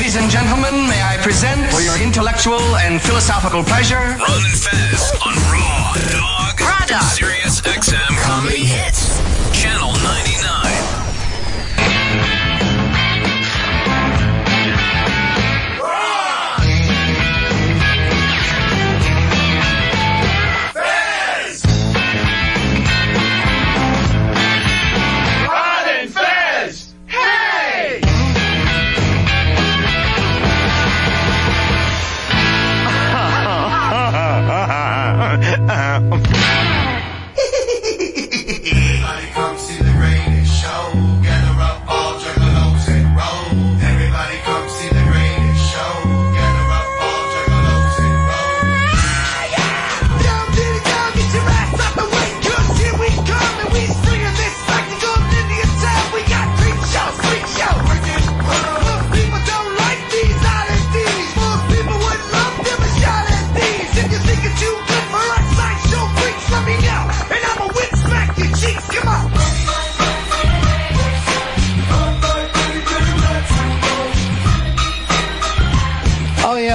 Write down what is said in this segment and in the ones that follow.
Ladies and gentlemen, may I present for your intellectual and philosophical pleasure Ron and Fez on Raw Dog. Raw Dog. Sirius XM Comedy Hits.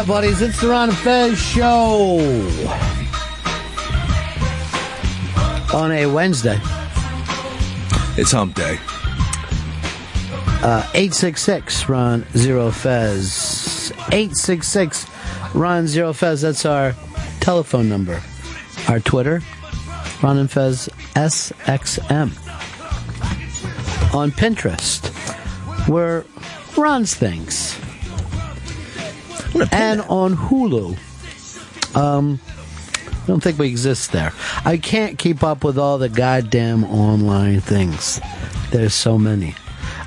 Buddies, it's the Ron Fez show on a Wednesday. It's hump day. Uh, 866 Ron Zero Fez. 866 Ron Zero Fez. That's our telephone number. Our Twitter, Ron and Fez SXM. On Pinterest, we're Ron's Things. And on Hulu. Um, I don't think we exist there. I can't keep up with all the goddamn online things. There's so many.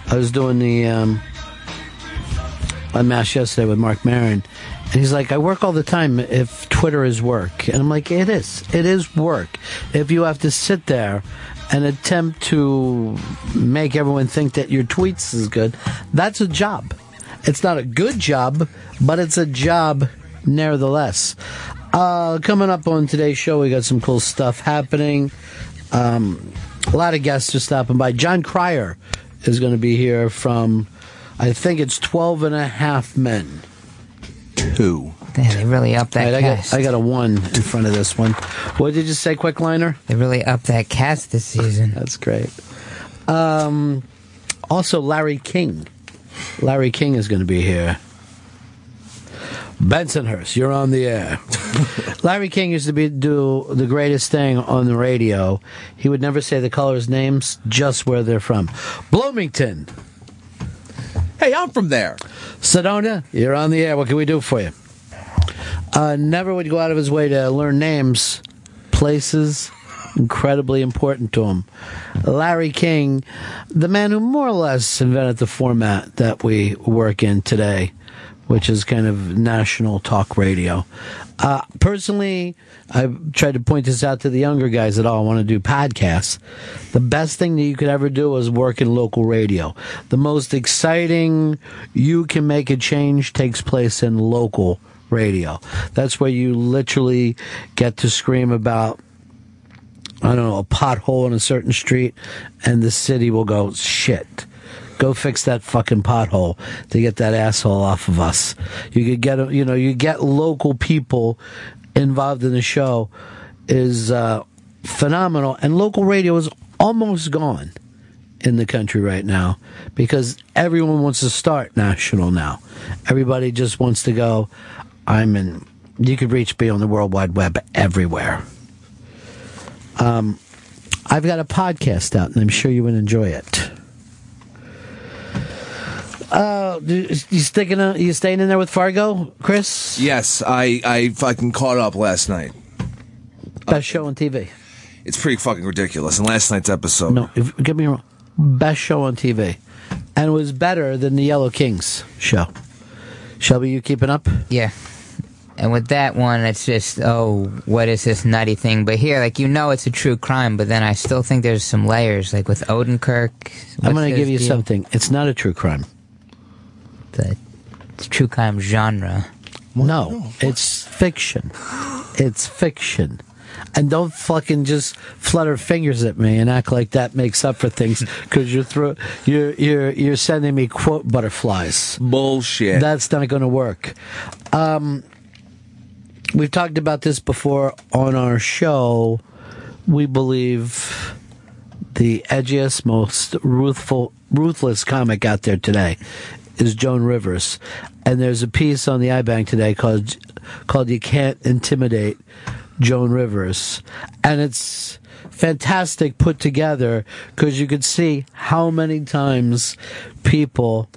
I was doing the um, Unmasked yesterday with Marc Maron, and he's like, I work all the time if Twitter is work. And I'm like, it is. It is work. If you have to sit there and attempt to make everyone think that your tweets is good, that's a job. It's not a good job, but it's a job nevertheless. Uh, coming up on today's show, we got some cool stuff happening. Um, a lot of guests are stopping by. Jon Cryer is going to be here from, I think it's 12 and a half men. Two. Damn, they really upped that Right, I, cast. got, I got a one in front of this one. What did you say, quick liner? They really upped that cast this season. That's great. Um, also, Larry King. Larry King is going to be here. Bensonhurst, you're on the air. Larry King used to be do the greatest thing on the radio. He would never say the callers' names, just where they're from. Bloomington, Hey, I'm from there. Sedona, you're on the air. What can we do for you? Uh, never would go out of his way to learn names, places, incredibly important to him. Larry King, the man who more or less invented the format that we work in today, which is kind of national talk radio. Uh, personally, I've tried to point this out to the younger guys that all want to do podcasts. The best thing that you could ever do is work in local radio. The most exciting you can make a change takes place in local radio. That's where you literally get to scream about I don't know, a pothole in a certain street, and the city will go, shit. Go fix that fucking pothole to get that asshole off of us. You could get, you know, you get local people involved in the show is uh, phenomenal, and local radio is almost gone in the country right now because everyone wants to start national now. Everybody just wants to go. I'm in. You could reach me on the World Wide Web everywhere. Um, I've got a podcast out, and I'm sure you would enjoy it. Uh, you you sticking? uh, You staying in there with Fargo, Chris? Yes, I I fucking caught up last night. Best show on TV. It's pretty fucking ridiculous. And last night's episode. No, if, get me wrong. Best show on TV, and it was better than the Yellow Kings show. Shelby, you keeping up? Yeah. And with that one, it's just, oh, what is this nutty thing? But here, like, you know it's a true crime, but then I still think there's some layers, like with Odenkirk. I'm going to give you deal? something. It's not a true crime. The true crime genre. No, it's fiction. It's fiction. And don't fucking just flutter fingers at me and act like that makes up for things because you're thro- you're you're you're sending me quote butterflies. Bullshit. That's not going to work. Um, we've talked about this before on our show. We believe the edgiest, most ruthful, ruthless comic out there today is Joan Rivers, and there's a piece on the iBang today called called "You Can't Intimidate Joan Rivers," and it's fantastic put together because you could see how many times people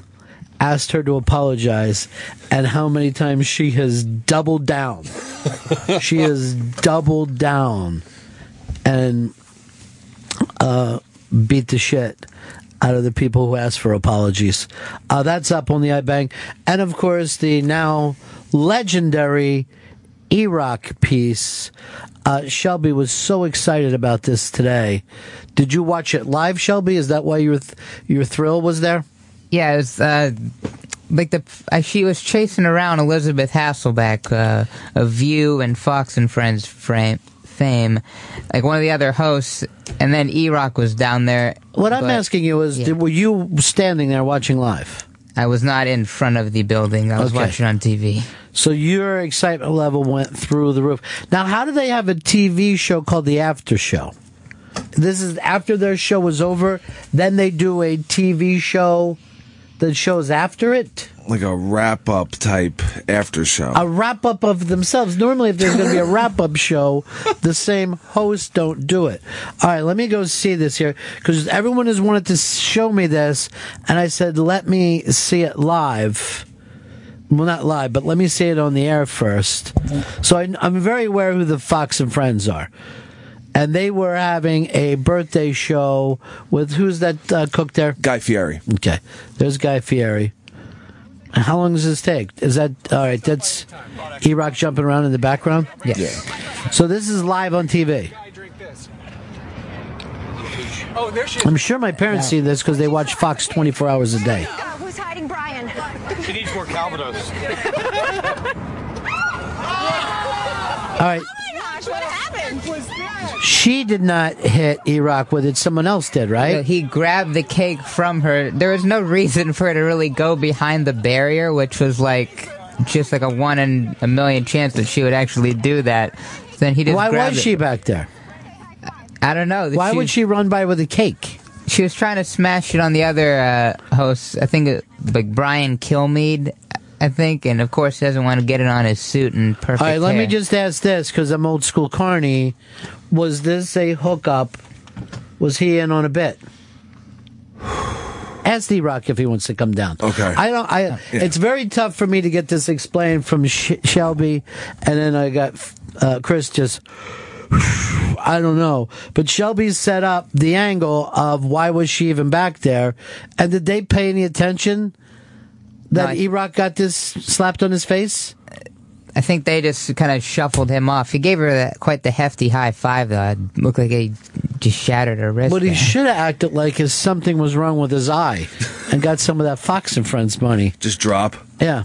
asked her to apologize and how many times she has doubled down. she has doubled down and uh, beat the shit out of the people who asked for apologies. Uh, that's up on the iBang. And of course, the now legendary E-Rock piece. Uh, Shelby was so excited about this today. Did you watch it live, Shelby? Is that why your th- your thrill was there? Yeah, it was uh, like the uh, she was chasing around Elizabeth Hasselbeck, uh, of View and Fox and Friends frame, fame, like one of the other hosts, and then E-Rock was down there. What I'm but asking you is, yeah. did, were you standing there watching live? I was not in front of the building. I was Okay. watching on TV. So your excitement level went through the roof. Now, how do they have a TV show called The After Show? This is after their show was over, then they do a TV show that shows after it? like a wrap up type after show. A wrap up of themselves. Normally, if there's going to be a wrap up show, the same hosts don't do it. All right, let me go see this here because everyone has wanted to show me this, and I said, let me see it live. Well, not live, but let me see it on the air first. So I, I'm very aware who the Fox and Friends are. And they were having a birthday show with who's that uh, cook there? Guy Fieri. Okay, there's Guy Fieri. How long does this take? Is that all right? That's E Rock jumping around in the background. Yes. Yeah. So this is live on TV. I'm sure my parents see this because they watch Fox 24 hours a day. Who's hiding Brian? She needs more Calvados. All right, Oh my Gosh, what happened? She did not hit E-Rock with it. Someone else did, right? he grabbed the cake from her. There was no reason for her to really go behind the barrier, which was like just like a one in a million chance that she would actually do that. Then he just Why was it. she back there? I don't know. Why would she run by with a cake? She was trying to smash it on the other uh, hosts. I think uh, like Brian Kilmeade. I think, and of course, he doesn't want to get it on his suit and perfect. All right, let me just ask this because I'm old school Carney. Was this a hookup? Was he in on a bit? Ask D Rock if he wants to come down. Okay. I don't. I. It's very tough for me to get this explained from Sh- Shelby, and then I got uh, Chris just. I don't know, but Shelby set up the angle of why was she even back there, and did they pay any attention that No, I- E Rock got this slapped on his face? I think they just kind of shuffled him off. He gave her that, quite the hefty high five, though. It looked like he just shattered her wrist. But he there. should have acted like his something was wrong with his eye, and got some of that Fox and Friends money. Just drop. Yeah.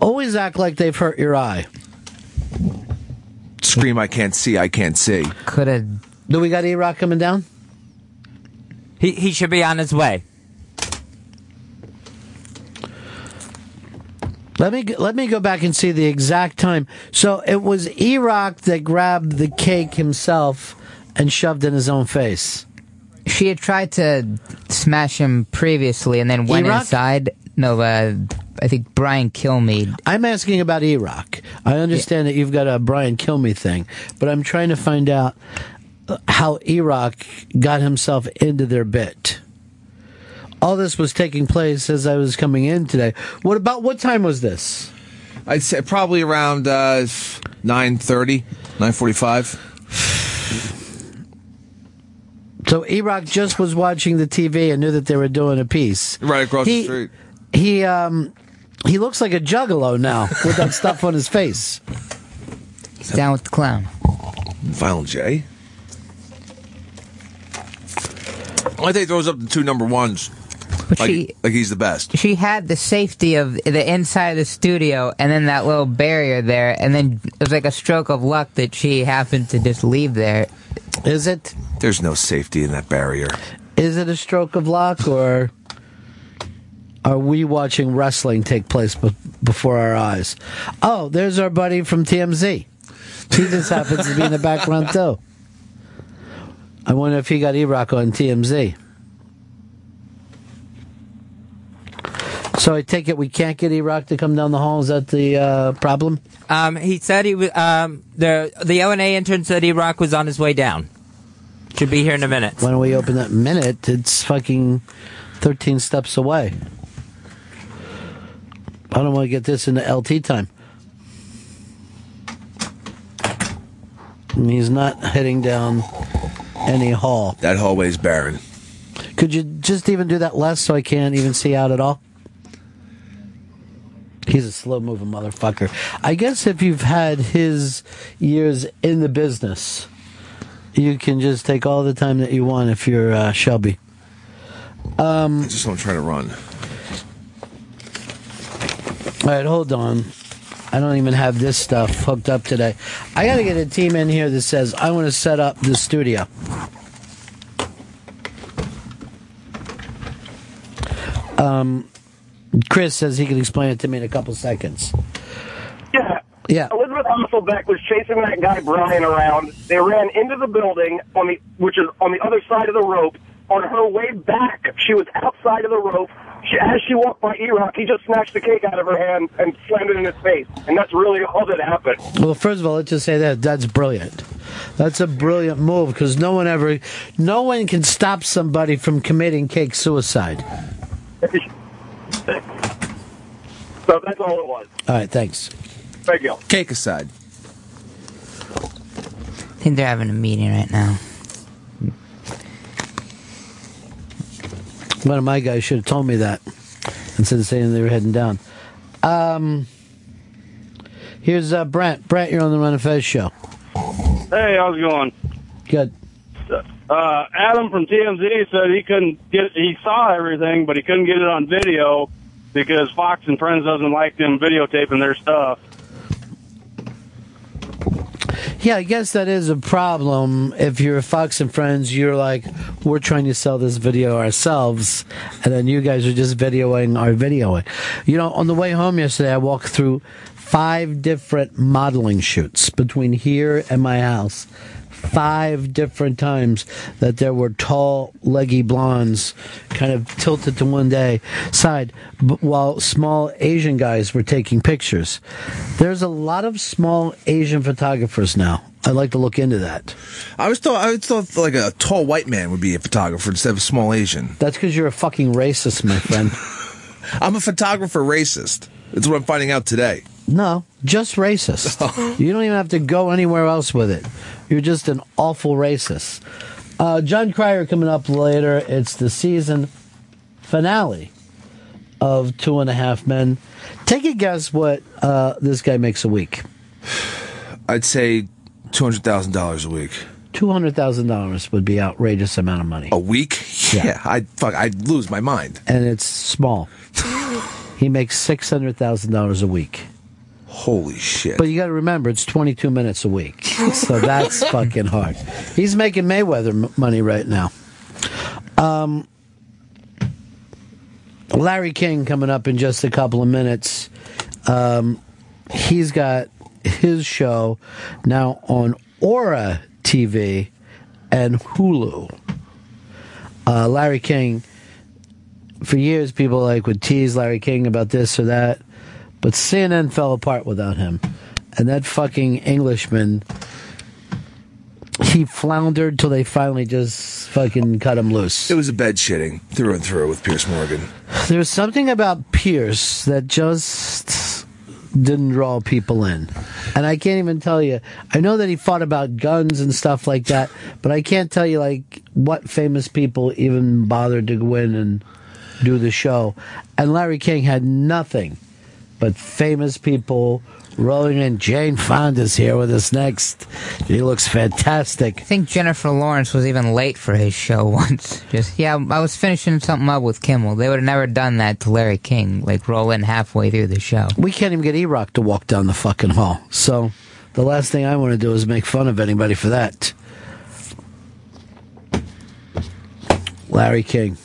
Always act like they've hurt your eye. Scream, I can't see, I can't see. Could have. Do we got E Rock coming down? He he should be on his way. Let me let me go back and see the exact time. So it was E Rock that grabbed the cake himself and shoved in his own face. She had tried to smash him previously and then went E-Rock? inside. No, uh, I think Brian Kilmeade. I'm asking about E Rock. I understand that you've got a Brian Kilme thing, but I'm trying to find out how E Rock got himself into their bit. All this was taking place as I was coming in today. What about what time was this? I'd say probably around uh, 9.30, 9.45. So E Rock just was watching the TV and knew that they were doing a piece. Right across He- the street. He um he looks like a juggalo now with that stuff on his face. He's down with the clown. Violent J. I think he throws up the two number ones. But like, she like he's the best. she had the safety of the inside of the studio and then that little barrier there, and then it was like a stroke of luck that she happened to just leave there. Is it? There's no safety in that barrier. Is it a stroke of luck, or are we watching wrestling take place be- before our eyes? Oh, there's our buddy from TMZ. He just happens to be in the background too. I wonder if he got E-Rock on TMZ. So I take it we can't get E-Rock to come down the hall. Is that the uh, problem? Um, he said he was. Um, the the O and A intern said E-Rock was on his way down. Should be here in a minute. Why don't we open that minute? It's fucking 13 steps away. I don't want to get this into LT time. And he's not heading down any hall. That hallway's barren. Could you just even do that less so I can't even see out at all? He's a slow moving motherfucker. I guess if you've had his years in the business, you can just take all the time that you want if you're uh, Shelby. Um, I just don't try to run. All right, hold on. I don't even have this stuff hooked up today. I got to get a team in here that says I want to set up the studio. Um, Chris says he can explain it to me in a couple seconds. Yeah. Yeah. Elizabeth Hasselbeck was chasing that guy Brian around. They ran into the building on the which is on the other side of the rope. On her way back, she was outside of the rope. She, as she walked by E-Rock, he just snatched the cake out of her hand and slammed it in his face. And that's really all that happened. Well, first of all, let's just say that that's brilliant. That's a brilliant move because no one ever, no one can stop somebody from committing cake suicide. So that's all it was. All right, thanks. Thank you. Cake aside. I think they're having a meeting right now. One of my guys should have told me that instead of saying they were heading down. Um, here's uh, Brent. Brent, you're on the Ron and Fez show. Hey, how's it going? Good. Uh, Adam from TMZ said he couldn't get, he saw everything, but he couldn't get it on video because Fox and Friends doesn't like them videotaping their stuff. Yeah, I guess that is a problem. If you're Fox and Friends, you're like, we're trying to sell this video ourselves, and then you guys are just videoing our videoing. You know, on the way home yesterday, I walked through five different modeling shoots between here and my house. Five different times that there were tall, leggy blondes kind of tilted to one day side, while small Asian guys were taking pictures. There's a lot of small Asian photographers now. I'd like to look into that. I was thought I was thought like a tall white man would be a photographer instead of a small Asian. That's because you're a fucking racist, my friend. I'm a photographer racist. That's what I'm finding out today. No, just racist. you don't even have to go anywhere else with it. You're just an awful racist. Uh, Jon Cryer coming up later. It's the season finale of Two and a Half Men. Take a guess what uh, this guy makes a week. I'd say two hundred thousand dollars a week. Two hundred thousand dollars would be outrageous amount of money, A week? Yeah, I'd fuck. I'd lose my mind. and it's small. he makes six hundred thousand dollars a week. Holy shit! But you got to remember, it's 22 minutes a week. So that's fucking hard. He's making Mayweather m- money right now. Um, Larry King coming up in just a couple of minutes. Um, he's got his show now on Ora TV and Hulu. Uh, Larry King, for years, people like would tease Larry King about this or that, but CNN fell apart without him. And that fucking Englishman, he floundered till they finally just fucking cut him loose. It was a bed shitting through and through with Piers Morgan. There's something about Pierce that just didn't draw people in. And I can't even tell you. I know that he fought about guns and stuff like that, but I can't tell you like what famous people even bothered to go in and do the show. And Larry King had nothing but famous people Rolling in, Jane Fonda's here with us next. She looks fantastic. I think Jennifer Lawrence was even late for his show once. Just yeah, I was finishing something up with Kimmel. They would have never done that to Larry King. Like roll in halfway through the show. We can't even get E Rock to walk down the fucking hall. So the last thing I want to do is make fun of anybody for that. Larry King.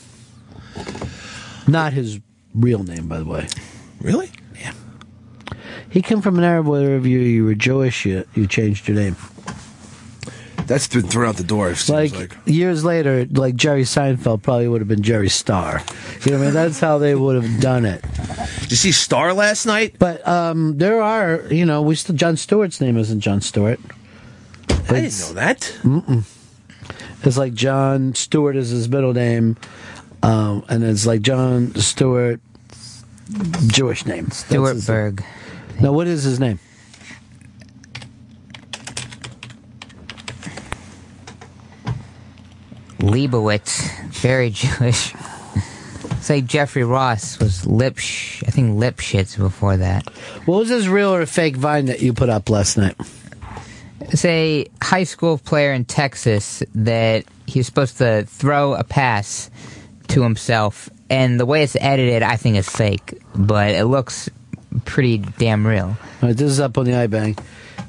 Not his real name, by the way. Really? Yeah. He came from an era where if you, you were Jewish, you, you changed your name. That's been thrown out the door. It seems Like, like. years later, like Jerry Seinfeld probably would have been Jerry Starr. You know what I mean? That's how they would have done it. Did you see Star last night? But um, there are, you know, we still Jon Stewart's name isn't Jon Stewart. I didn't know that. Mm-mm. It's like John Stewart is his middle name, um, and it's like Jon Stewart, Jewish name. That's Stuart his- Berg. Now, what is his name? Leibowitz, very Jewish. Say Jeffrey Ross was Lipsch. I think Lipschitz before that. What was his real or fake vine that you put up last night? It's a high school player in Texas that he was supposed to throw a pass to himself, and the way it's edited, I think is fake, but it looks pretty damn real. All right, this is up on the iBang.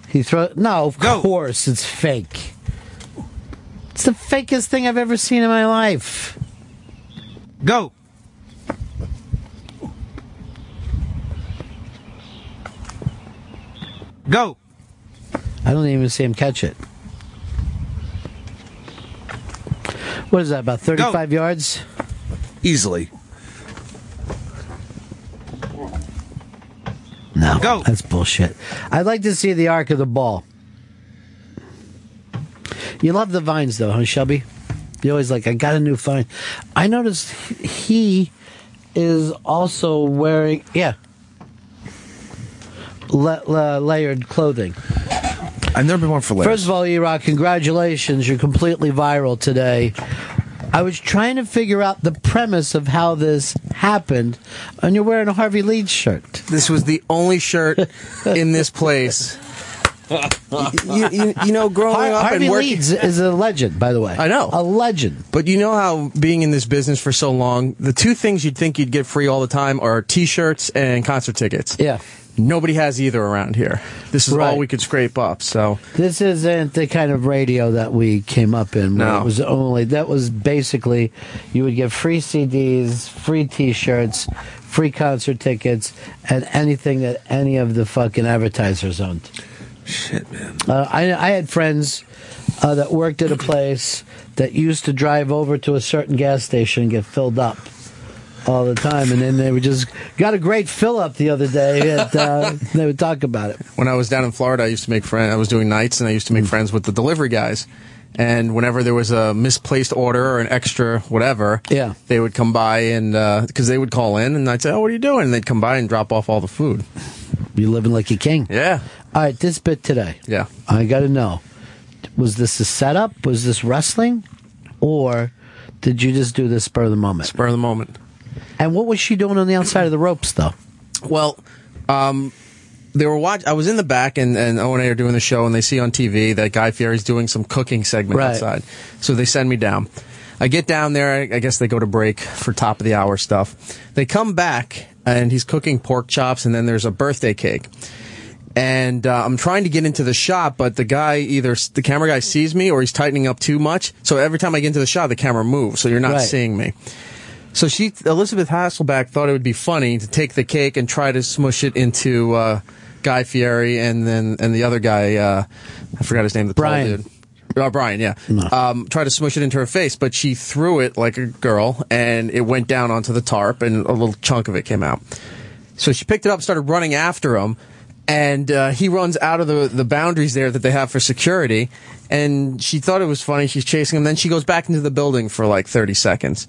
He throw no, of course it's fake. It's the fakest thing I've ever seen in my life. Go. Go. I don't even see him catch it. What is that? About thirty-five yards? Easily. No, that's bullshit. I'd like to see the arc of the ball. You love the vines, though, huh, Shelby? You always like, I got a new vine. I noticed he is also wearing, yeah, la- la- layered clothing. I've never been one for layers. First of all, E-Rock, congratulations. You're completely viral today. I was trying to figure out the premise of how this happened, and you're wearing a Harvey Leeds shirt. This was the only shirt in this place. you, you, you know, growing Har- up Harvey and working. Leeds is a legend, by the way. I know. A legend. But you know how being in this business for so long, the two things you'd think you'd get free all the time are t-shirts and concert tickets. Yeah. Nobody has either around here. This is Right. all we could scrape up. So This isn't the kind of radio that we came up in. No. It was only that was basically you would get free CDs, free T-shirts, free concert tickets, and anything that any of the fucking advertisers owned. Shit, man. Uh, I I had friends uh, that worked at a place that used to drive over to a certain gas station and get filled up all the time, and then they would just got a great fill up the other day. And, uh, they would talk about it. when I was down in Florida, I used to make friends. I was doing nights, and I used to make Mm. friends with the delivery guys. And whenever there was a misplaced order or an extra whatever, Yeah. they would come by and because they would call in, and I'd say, "Oh, what are you doing?" And they'd come by and drop off all the food. You living like a king. Yeah. All right, this bit today. Yeah. I got to know: was this a setup? Was this wrestling, or did you just do this spur of the moment? Spur of the moment. And what was she doing on the outside of the ropes, though? Well, um, they were watch. I was in the back, and and O and A are doing the show, and they see on TV that Guy Fieri's doing some cooking segment Right. outside. So they send me down. I get down there. I I guess they go to break for top of the hour stuff. They come back, and he's cooking pork chops, and then there's a birthday cake. And uh, I'm trying to get into the shot, but the guy either the camera guy sees me or he's tightening up too much. So every time I get into the shot, the camera moves, so you're not Right. seeing me. So she, Elizabeth Hasselbeck, thought it would be funny to take the cake and try to smush it into uh, Guy Fieri and then and the other guy, uh, I forgot his name, the tall Brian. dude. Oh, Brian, yeah. Um, try to smush it into her face, but she threw it like a girl, and it went down onto the tarp, and a little chunk of it came out. So she picked it up, started running after him, and uh, he runs out of the, the boundaries there that they have for security. And she thought it was funny. She's chasing him. Then she goes back into the building for like 30 seconds.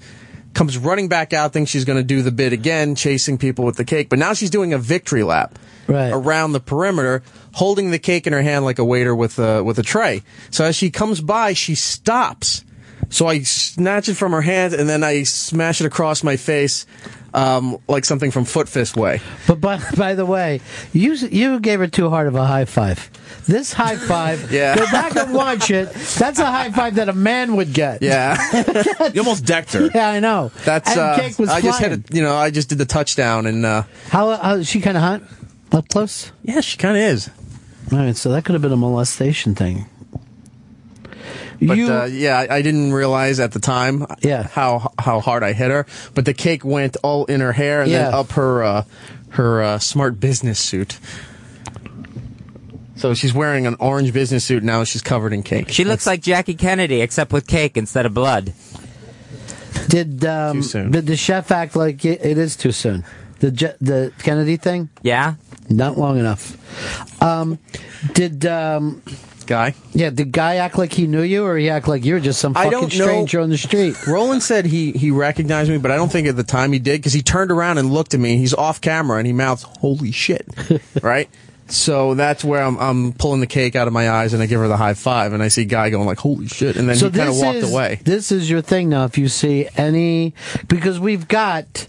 Comes running back out, thinks she's going to do the bit again, chasing people with the cake. But now she's doing a victory lap Right. around the perimeter, holding the cake in her hand like a waiter with a, with a tray. So as she comes by, she stops. So I snatch it from her hand and then I smash it across my face. Um, like something from Foot Fist Way. But by, by the way, you you gave her too hard of a high five. This high five, Yeah. go back and watch it. That's a high five that a man would get. Yeah, you almost decked her. Yeah, I know. That's and uh, cake was I just flying. had, a, you know, I just did the touchdown, and uh, How, how is she kind of hot up close? yeah, she kind of is. All right, so that could have been a molestation thing. But You- uh, yeah, I, I didn't realize at the time Yeah. how how hard I hit her. But the cake went all in her hair and then up her uh, her uh, smart business suit. So she's wearing an orange business suit now. She's covered in cake. She looks like Jackie Kennedy, except with cake instead of blood. Did um, Too soon. did the chef act like it, it is too soon? The Je- the Kennedy thing, Yeah? not long enough. Um, did um, guy. yeah? Did guy act like he knew you, or he act like you're just some I fucking don't know. stranger on the street? Roland said he he recognized me, but I don't think at the time he did because he turned around and looked at me. He's off camera and he mouths "Holy shit!" right. So that's where I'm, I'm pulling the cake out of my eyes and I give her the high five and I see Guy going like "Holy shit!" and then so he kind of walked is, away. This is your thing now. If you see any, because we've got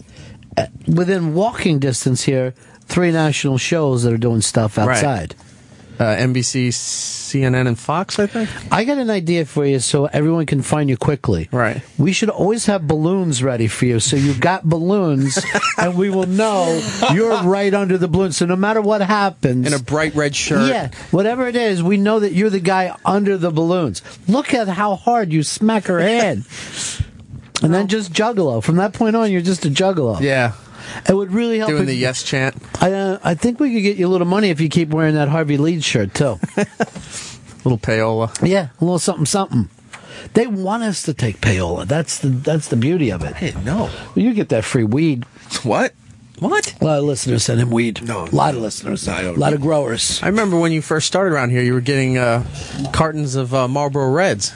uh, within walking distance here three national shows that are doing stuff outside. Uh, Uh, NBC, CNN, and Fox, I think. I got an idea for you so everyone can find you quickly. Right. We should always have balloons ready for you. So you've got balloons and we will know you're right under the balloon. So no matter what happens. In a bright red shirt. Yeah, whatever it is, we know that you're the guy under the balloons. Look at how hard you smack her head. And then just juggalo. From that point on, you're just a juggalo. Yeah. It would really help. Doing if- the yes chant. I, uh, I think we could get you a little money if you keep wearing that Harvey Leeds shirt, too. Little payola. Yeah, a little something, something. They want us to take payola. That's the that's the beauty of it. Hey, no. Well, you get that free weed. What? What? A lot of listeners send him weed. No, a lot of listeners. No, I don't a lot need- of growers. I remember when you first started around here, you were getting uh, cartons of uh, Marlboro Reds.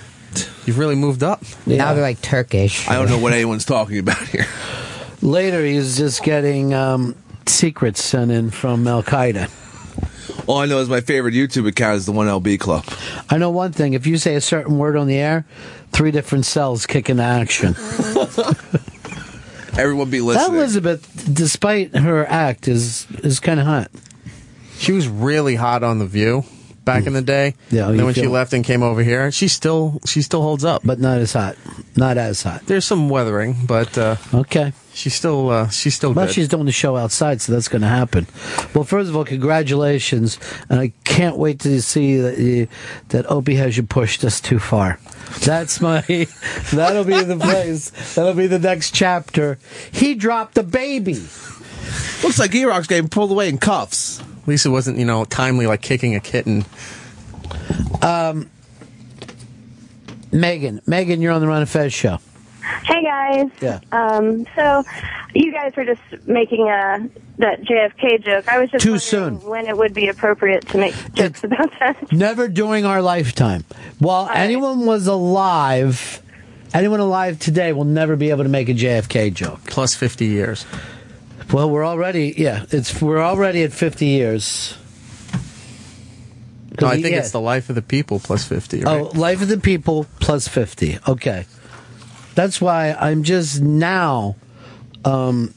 You've really moved up. Now they're like Turkish. I don't know what anyone's talking about here. Later, he's just getting um, secrets sent in from Al Qaeda. All I know is my favorite YouTube account is the One LB Club. I know one thing: if you say a certain word on the air, three different cells kick into action. Everyone be listening. that listening. Elizabeth, despite her act, is is kind of hot. She was really hot on the View back in the day. Yeah, And then when she feel- left and came over here, she still she still holds up. but not as hot. Not as hot. There's some weathering, but uh, Okay. She's still uh, she's still Well, good. she's doing the show outside, so that's going to happen. Well, first of all, congratulations, and I can't wait to see that you, that Opie has you pushed us too far. That's my. That'll be the place. That'll be the next chapter. He dropped a baby. Looks like E-Rock's getting pulled away in cuffs. At least it wasn't you know timely like kicking a kitten. Um, Megan, Megan, you're on the Ron and Fez show. Hey guys. Yeah. Um, so you guys were just making a that JFK joke. I was just Too wondering soon. when it would be appropriate to make jokes about that. Never during our lifetime. While anyone was alive, anyone alive today will never be able to make a JFK joke. Plus fifty years. Well, we're already yeah, it's we're already at 50 years. No, I think Yeah. it's the life of the people plus fifty. Right? Oh, life of the people plus 50. Okay. That's why I'm just now um,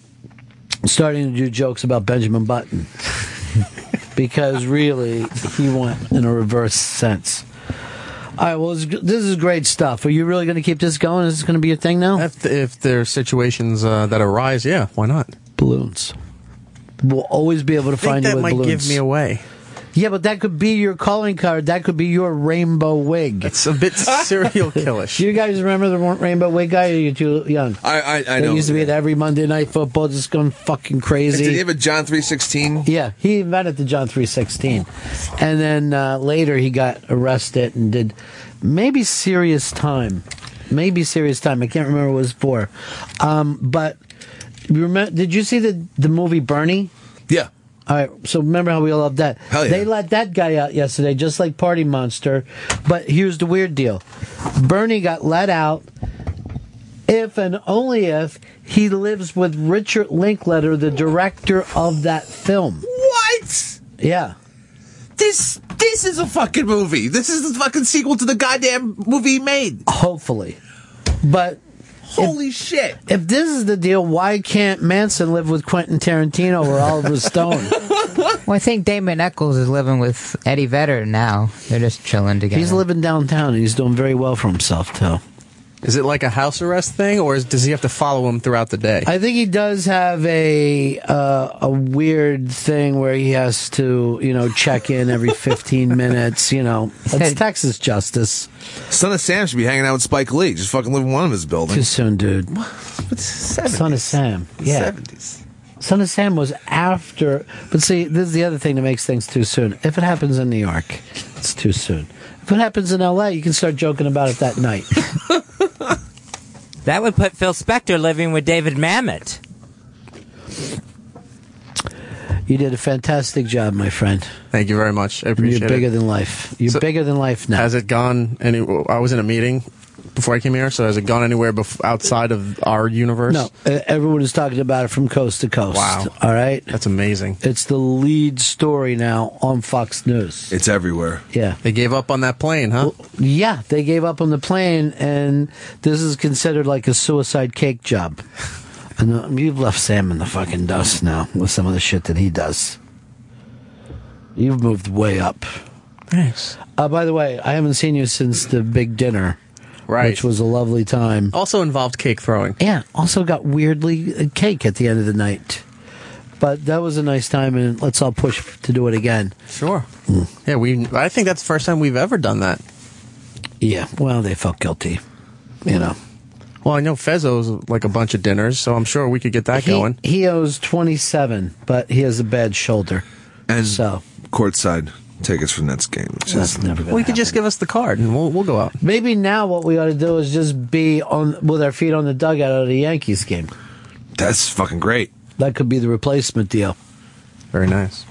starting to do jokes about Benjamin Button. because really, he went in a reverse sense. All right, well, this is great stuff. Are you really going to keep this going? Is this going to be a thing now? If, if there are situations uh, that arise, yeah, why not? Balloons. We'll always be able to I find that you with might balloons. give me away. Yeah, but that could be your calling card. That could be your rainbow wig. It's a bit serial killish. Do you guys remember the rainbow wig guy? Or are you too young? I I, I know. used to be at every Monday night football, just going fucking crazy. Did he have a John three sixteen? Yeah, he invented the John three sixteen, and then uh, later he got arrested and did maybe serious time, maybe serious time. I can't remember what it was for, um, but remember? Did you see the the movie Bernie? Yeah. All right, so remember how we all loved that? Hell yeah. They let that guy out yesterday, just like Party Monster. But here's the weird deal: Bernie got let out if and only if he lives with Richard Linklater, the director of that film. What? Yeah. This this is a fucking movie. This is the fucking sequel to the goddamn movie he made. Hopefully. But Holy shit! If this is the deal, why can't Manson live with Quentin Tarantino or Oliver Stone? Well, I think Damien Echols is living with Eddie Vedder now. They're just chilling together. He's living downtown and he's doing very well for himself too. Is it like a house arrest thing, or is, does he have to follow him throughout the day? I think he does have a uh, a weird thing where he has to, you know, check in every 15 minutes. You know, that's Texas justice. Son of Sam should be hanging out with Spike Lee. Just fucking live in one of his buildings. Too buildings. soon, dude. Son of Sam. Yeah. 70s. Son of Sam was after. But see, this is the other thing that makes things too soon. If it happens in New York, it's too soon. If it happens in L.A., you can start joking about it that night. That would put Phil Spector living with David Mamet. You did a fantastic job, my friend. Thank you very much. I appreciate it. You're it. bigger than life. You're So- bigger than life now. Has it gone any? I was in a meeting before I came here, so has it gone anywhere bef- outside of our universe? No, everyone is talking about it from coast to coast. Wow. All right. That's amazing. It's the lead story now on Fox News. It's everywhere. Yeah. They gave up on that plane, huh? Yeah, they gave up on the plane, and this is considered like a suicide cake job. And uh, you've left Sam in the fucking dust now with some of the shit that he does. You've moved way up. Thanks. Uh, by the way, I haven't seen you since the big dinner, Right. which was a lovely time. Also involved cake throwing. Yeah, also got weirdly cake at the end of the night. But that was a nice time, and let's all push to do it again. Sure. Yeah, we. I think that's the first time we've ever done that. Yeah, well, they felt guilty. You know. Well, I know Fez Fezzo's like a bunch of dinners, so I'm sure we could get that he, going. He owes 27, but he has a bad shoulder. And so courtside tickets for Nets game. Which That's is never gonna Well, you could just give us the card and we'll we'll go out. Maybe now what we ought to do is just be on with our feet on the dugout of the Yankees game. That's fucking great. That could be the replacement deal. Very nice.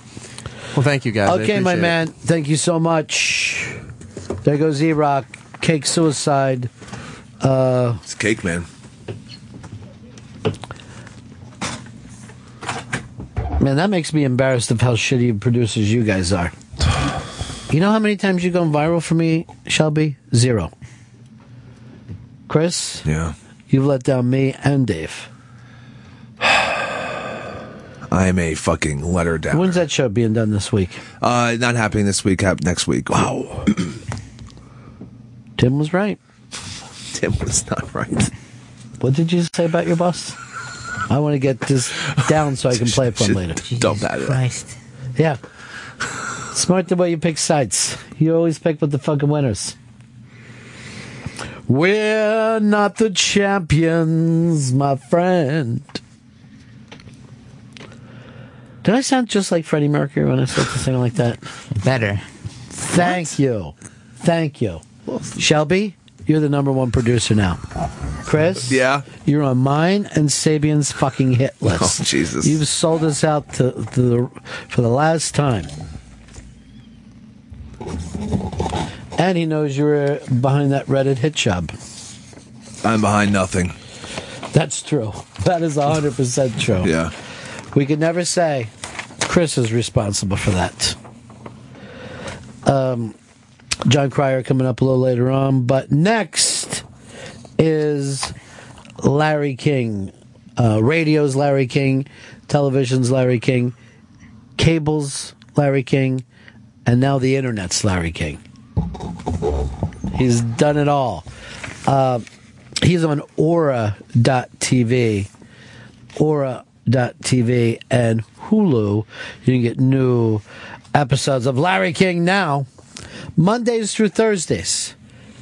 Well, thank you guys. I Okay, my appreciate it. man. Thank you so much. There goes E Rock. Cake suicide. Uh, It's cake, man. man, that makes me embarrassed of how shitty producers you guys are. You know how many times you've gone viral for me, Shelby? Zero. Chris? Yeah. You've let down me and Dave. I am a fucking letter down. When's that show being done this week? Uh, not happening this week. Hap- next week. Wow. Tim was right. Tim was not right. What did you say about your boss? I want to get this down so I can play it for him later. Dump that. Christ. Yeah. Smart the way you pick sites. You always pick with the fucking winners. We're not the champions, my friend. Did I sound just like Freddie Mercury when I started to sing like that? Better. Thank you. Thank you. Shelby, you're the number one producer now. Chris? Yeah? You're on mine and Sabian's fucking hit list. Oh, Jesus. You've sold us out to, to the, for the last time. And he knows you're behind that Reddit hit job. I'm behind nothing. That's true. That is 100% true. Yeah. We could never say Chris is responsible for that. Um, Jon Cryer coming up a little later on, but next is Larry King. Uh, radio's Larry King, television's Larry King, cable's Larry King, and now the internet's Larry King. He's done it all. Uh, he's on Ora.tv. Ora.tv and Hulu. You can get new episodes of Larry King now, Mondays through Thursdays.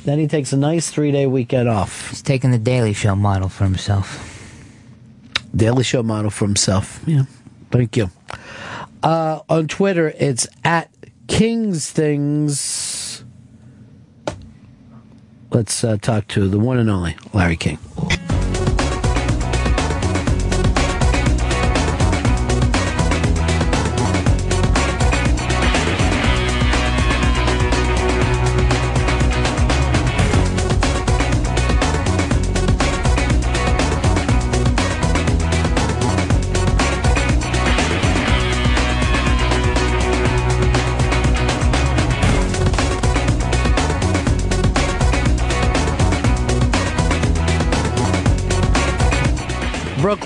Then he takes a nice three day weekend off. He's taking the Daily Show model for himself. Daily Show model for himself. Yeah. Thank you. Uh, on Twitter, it's at King's Things. Let's uh, talk to the one and only Larry King.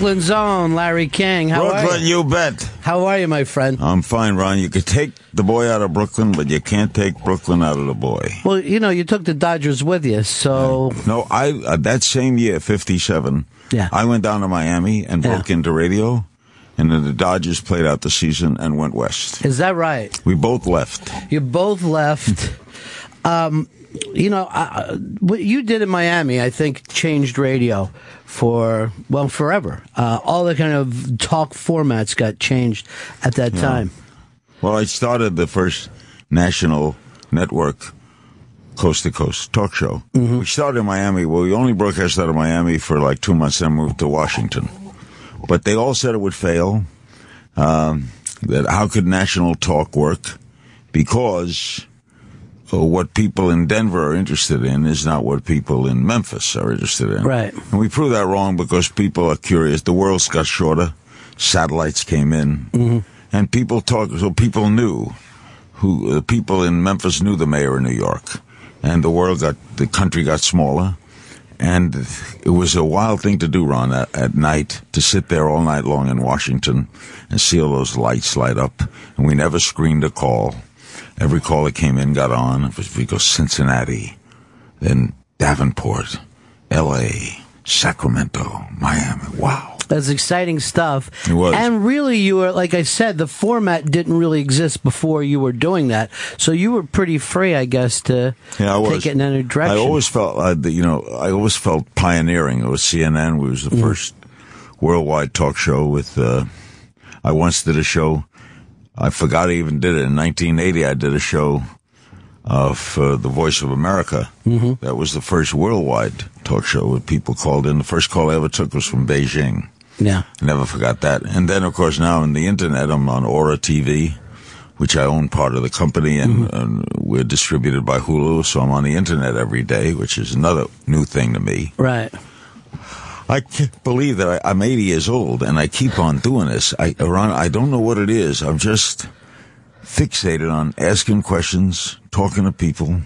Brooklyn's own Larry King. How are Brooklyn, you? you bet. How are you, my friend? I'm fine, Ron. You could take the boy out of Brooklyn, but you can't take Brooklyn out of the boy. Well, you know, you took the Dodgers with you, so No, I uh, that same year, '57. Yeah. I went down to Miami and Yeah. broke into radio, and then the Dodgers played out the season and went west. is that right? We both left. You both left. um, you know, uh, what you did in Miami, I think, changed radio for well forever. Uh, all the kind of talk formats got changed at that Yeah. time. Well, I started the first national network coast to coast talk show. We started in Miami. Well, we only broadcast out of Miami for like two months, then moved to Washington. But they all said it would fail. Um, that how could national talk work? Because what people in Denver are interested in is not what people in Memphis are interested in. Right. And we proved that wrong because people are curious. The world's got shorter. Satellites came in, mm-hmm. and people talk. So people knew who the people in Memphis knew the mayor of New York, and the world got the country got smaller. And it was a wild thing to do, Ron, at, at night, to sit there all night long in Washington and see all those lights light up. And we never screened a call. Every call that came in got on. It was because Cincinnati, then Davenport, L.A., Sacramento, Miami. Wow. That's exciting stuff. It was. And really, you were, like I said, the format didn't really exist before you were doing that. So you were pretty free, I guess, to Yeah, I take it in any direction. I always felt, uh, you know, I always felt pioneering. It was CNN. We was the first worldwide talk show with. Uh, I once did a show. I forgot I even did it in 1980. I did a show of uh, the Voice of America. Mm-hmm. That was the first worldwide talk show with people called in. The first call I ever took was from Beijing. Yeah. I Never forgot that. And then, of course, now in the internet, I'm on Ora TV, which I own part of the company, and, and we're distributed by Hulu. So I'm on the internet every day, which is another new thing to me. Right. I can't believe that I, I'm 80 years old and I keep on doing this. I, Ron, I don't know what it is. I'm just fixated on asking questions, talking to people,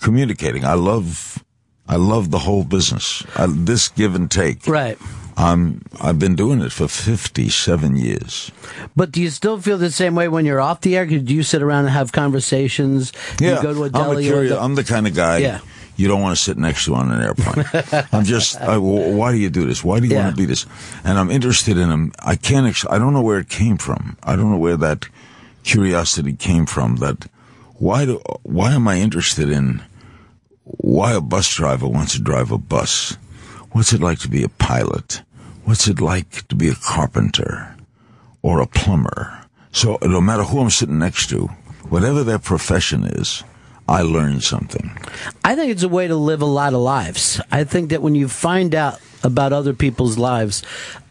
communicating. I love, I love the whole business. I, this give and take. Right. Um, I've been doing it for 57 years. But do you still feel the same way when you're off the air? Do you sit around and have conversations? Yeah, You go to a I'm, deli a or curious, I'm the kind of guy Yeah. You don't want to sit next to on an airplane. I'm just, I, why do you do this? Why do you Yeah. want to be this? And I'm interested in them. I can't, ex- I don't know where it came from. I don't know where that curiosity came from. That why do, why am I interested in why a bus driver wants to drive a bus? What's it like to be a pilot? What's it like to be a carpenter or a plumber? So no matter who I'm sitting next to, whatever their profession is, I learned something. I think it's a way to live a lot of lives. I think that when you find out about other people's lives,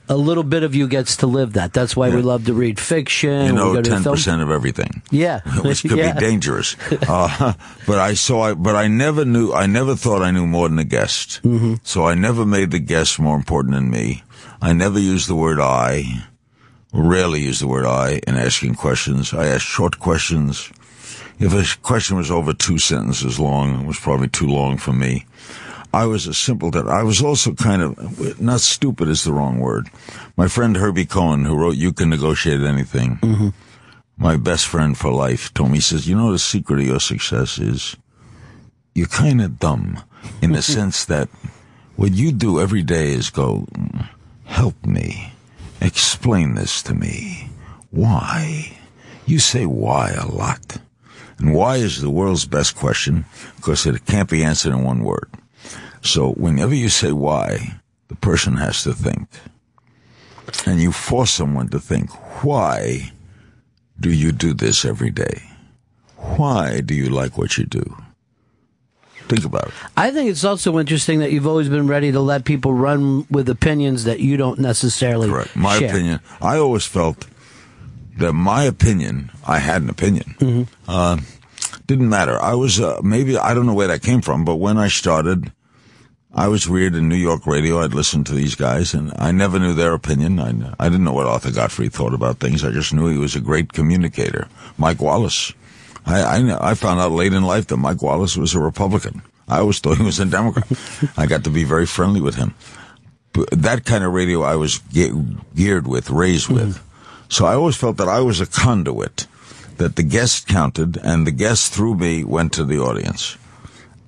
a little bit of you gets to live that. That's why we love to read fiction. You know, go to the ten percent of everything. Yeah, which could Yeah. be dangerous. Uh, but I so I but I never knew. I never thought I knew more than the guest. Mm-hmm. So I never made the guest more important than me. I never used the word I. Rarely use the word I in asking questions. I ask short questions. If a question was over two sentences long, it was probably too long for me. I was a simpleton. I was also kind of, not stupid is the wrong word. My friend Herbie Cohen, who wrote You Can Negotiate Anything, my best friend for life, told me, he says, you know, the secret of your success is you're kind of dumb in the sense that what you do every day is go, "Mm, help me, explain this to me. Why? You say why a lot. And why is the world's best question because it can't be answered in one word. So whenever you say why, the person has to think. And you force someone to think, why do you do this every day? Why do you like what you do? Think about it. I think it's also interesting that you've always been ready to let people run with opinions that you don't necessarily Correct. My share. opinion. I always felt that my opinion, I had an opinion, Mm-hmm. uh, didn't matter. I was, uh, maybe, I don't know where that came from, but when I started, I was reared in New York radio. I'd listen to these guys and I never knew their opinion. I, I didn't know what Arthur Godfrey thought about things. I just knew he was a great communicator. Mike Wallace. I, I, I found out late in life that Mike Wallace was a Republican. I always thought he was a Democrat. I got to be very friendly with him. b- that kind of radio I was ge- geared with, raised with. So I always felt that I was a conduit, that the guest counted, and the guest through me went to the audience.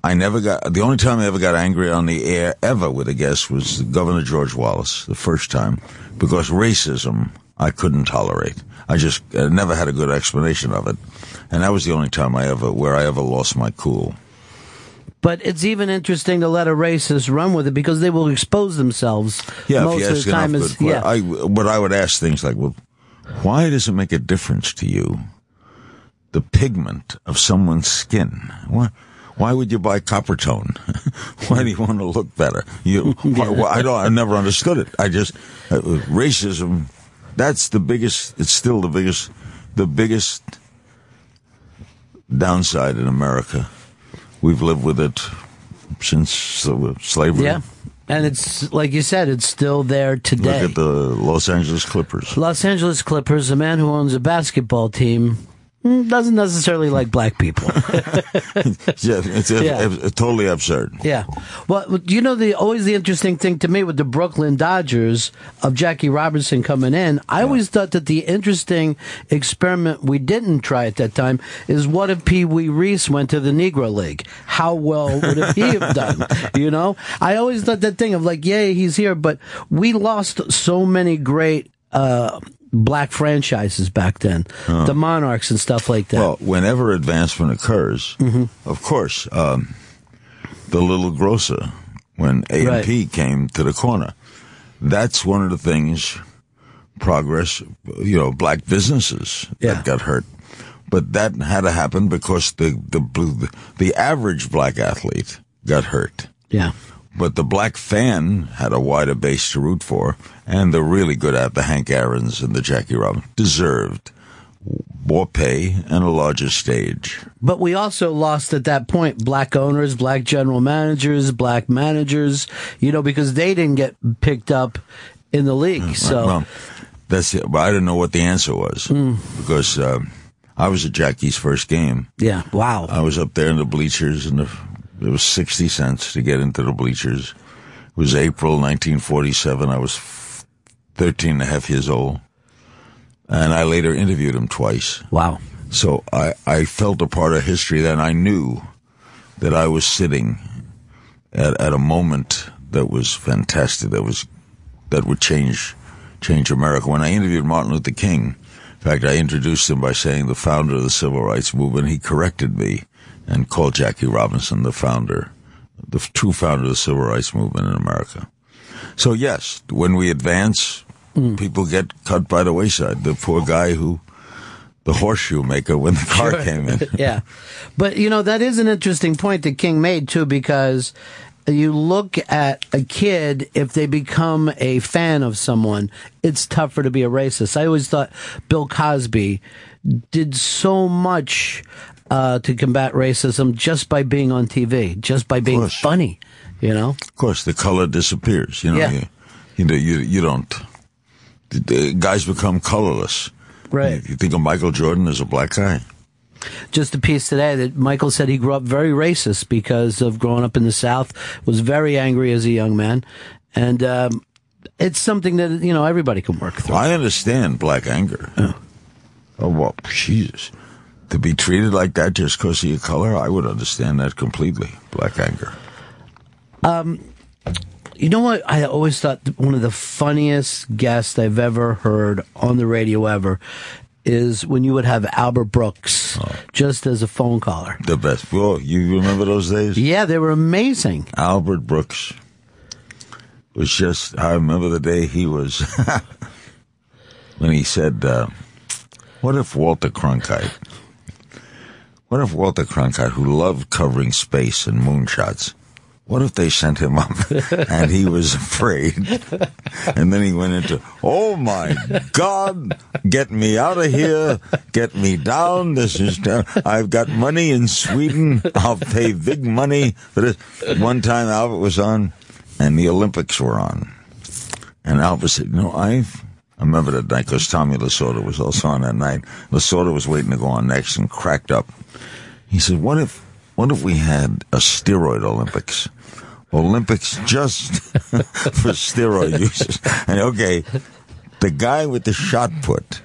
I never got the only time I ever got angry on the air ever with a guest was Governor George Wallace, the first time, because racism I couldn't tolerate. I just uh, never had a good explanation of it, and that was the only time I ever where I ever lost my cool. But it's even interesting to let a racist run with it because they will expose themselves Yeah, most if you of ask the time. enough Is, good yeah. I, but I would ask things like, well, why does it make a difference to you the pigment of someone's skin? Why, why would you buy Coppertone? why do you want to look better? You, why, why- I don't. I never understood it. I just uh, racism. That's the biggest. It's still the biggest. The biggest downside in America. We've lived with it since uh, slavery. yeah. And it's, like you said, it's still there today. Look at the Los Angeles Clippers. Los Angeles Clippers, a man who owns a basketball team, doesn't necessarily like black people. yeah, it's, Yeah. it's totally absurd. yeah. Well, you know, the always the interesting thing to me with the Brooklyn Dodgers of Jackie Robinson coming in, I always thought that the interesting experiment we didn't try at that time is what if Pee Wee Reese went to the Negro League? How well would he have done? You know, I always thought that thing of like, yay, he's here, but we lost so many great. uh Black franchises back then, Huh. the Monarchs and stuff like that. Well, whenever advancement occurs, of course, um, the little grocer, when A and P came to the corner, that's one of the things. Progress, you know, black businesses that got hurt, but that had to happen because the the the, the average black athlete got hurt. Yeah. But the black fan had a wider base to root for, and the really good at the Hank Aaron's and the Jackie Robinson deserved more pay and a larger stage. But we also lost at that point black owners, black general managers, black managers, you know, because they didn't get picked up in the league. So, well, that's it. But I didn't know what the answer was Hmm. because um, I was at Jackie's first game. yeah, wow. I was up there in the bleachers, and the, it was sixty cents to get into the bleachers. It was April 1947. I was 13 and a half years old, and I later interviewed him twice. Wow. So I, I felt a part of history then. I knew that I was sitting at, at a moment that was fantastic, that was that would change change America. When I interviewed Martin Luther King, in fact, I introduced him by saying the founder of the civil rights movement. He corrected me and called Jackie Robinson the founder, the true founder of the civil rights movement in America. So yes, when we advance, mm. people get cut by the wayside. The poor guy who, the horseshoe maker, when the car Sure. came in. yeah. But, you know, that is an interesting point that King made, too, because you look at a kid, if they become a fan of someone, it's tougher to be a racist. I always thought Bill Cosby did so much uh, to combat racism just by being on TV, just by being funny, you know? Of course, the color disappears. You know, Yeah. you, you know, you you don't. Guys become colorless. Right. You, you think of Michael Jordan as a black guy? just a piece today that Michael said he grew up very racist because of growing up in the South, was very angry as a young man, and um, it's something that you know everybody can work through. I understand black anger. Oh well, Jesus. To be treated like that just because of your color, I would understand that completely. Black anger. Um, you know what? I always thought one of the funniest guests I've ever heard on the radio ever is when you would have Albert Brooks just as a phone caller. The best. Well, you remember those days? Yeah, they were amazing. Albert Brooks was just, I remember the day he was, when he said, uh, what if Walter Cronkite, what if Walter Cronkite, who loved covering space and moonshots, what if they sent him up and he was afraid? And then he went into, oh my God, get me out of here, get me down. This is, I've got money in Sweden. I'll pay big money for this. One time Albert was on and the Olympics were on. And Albert said, I've, I remember that night because Tommy Lasorda was also on that night. Lasorda was waiting to go on next and cracked up. He said, what if, what if we had a steroid Olympics? Olympics just for steroid users. And okay, the guy with the shot put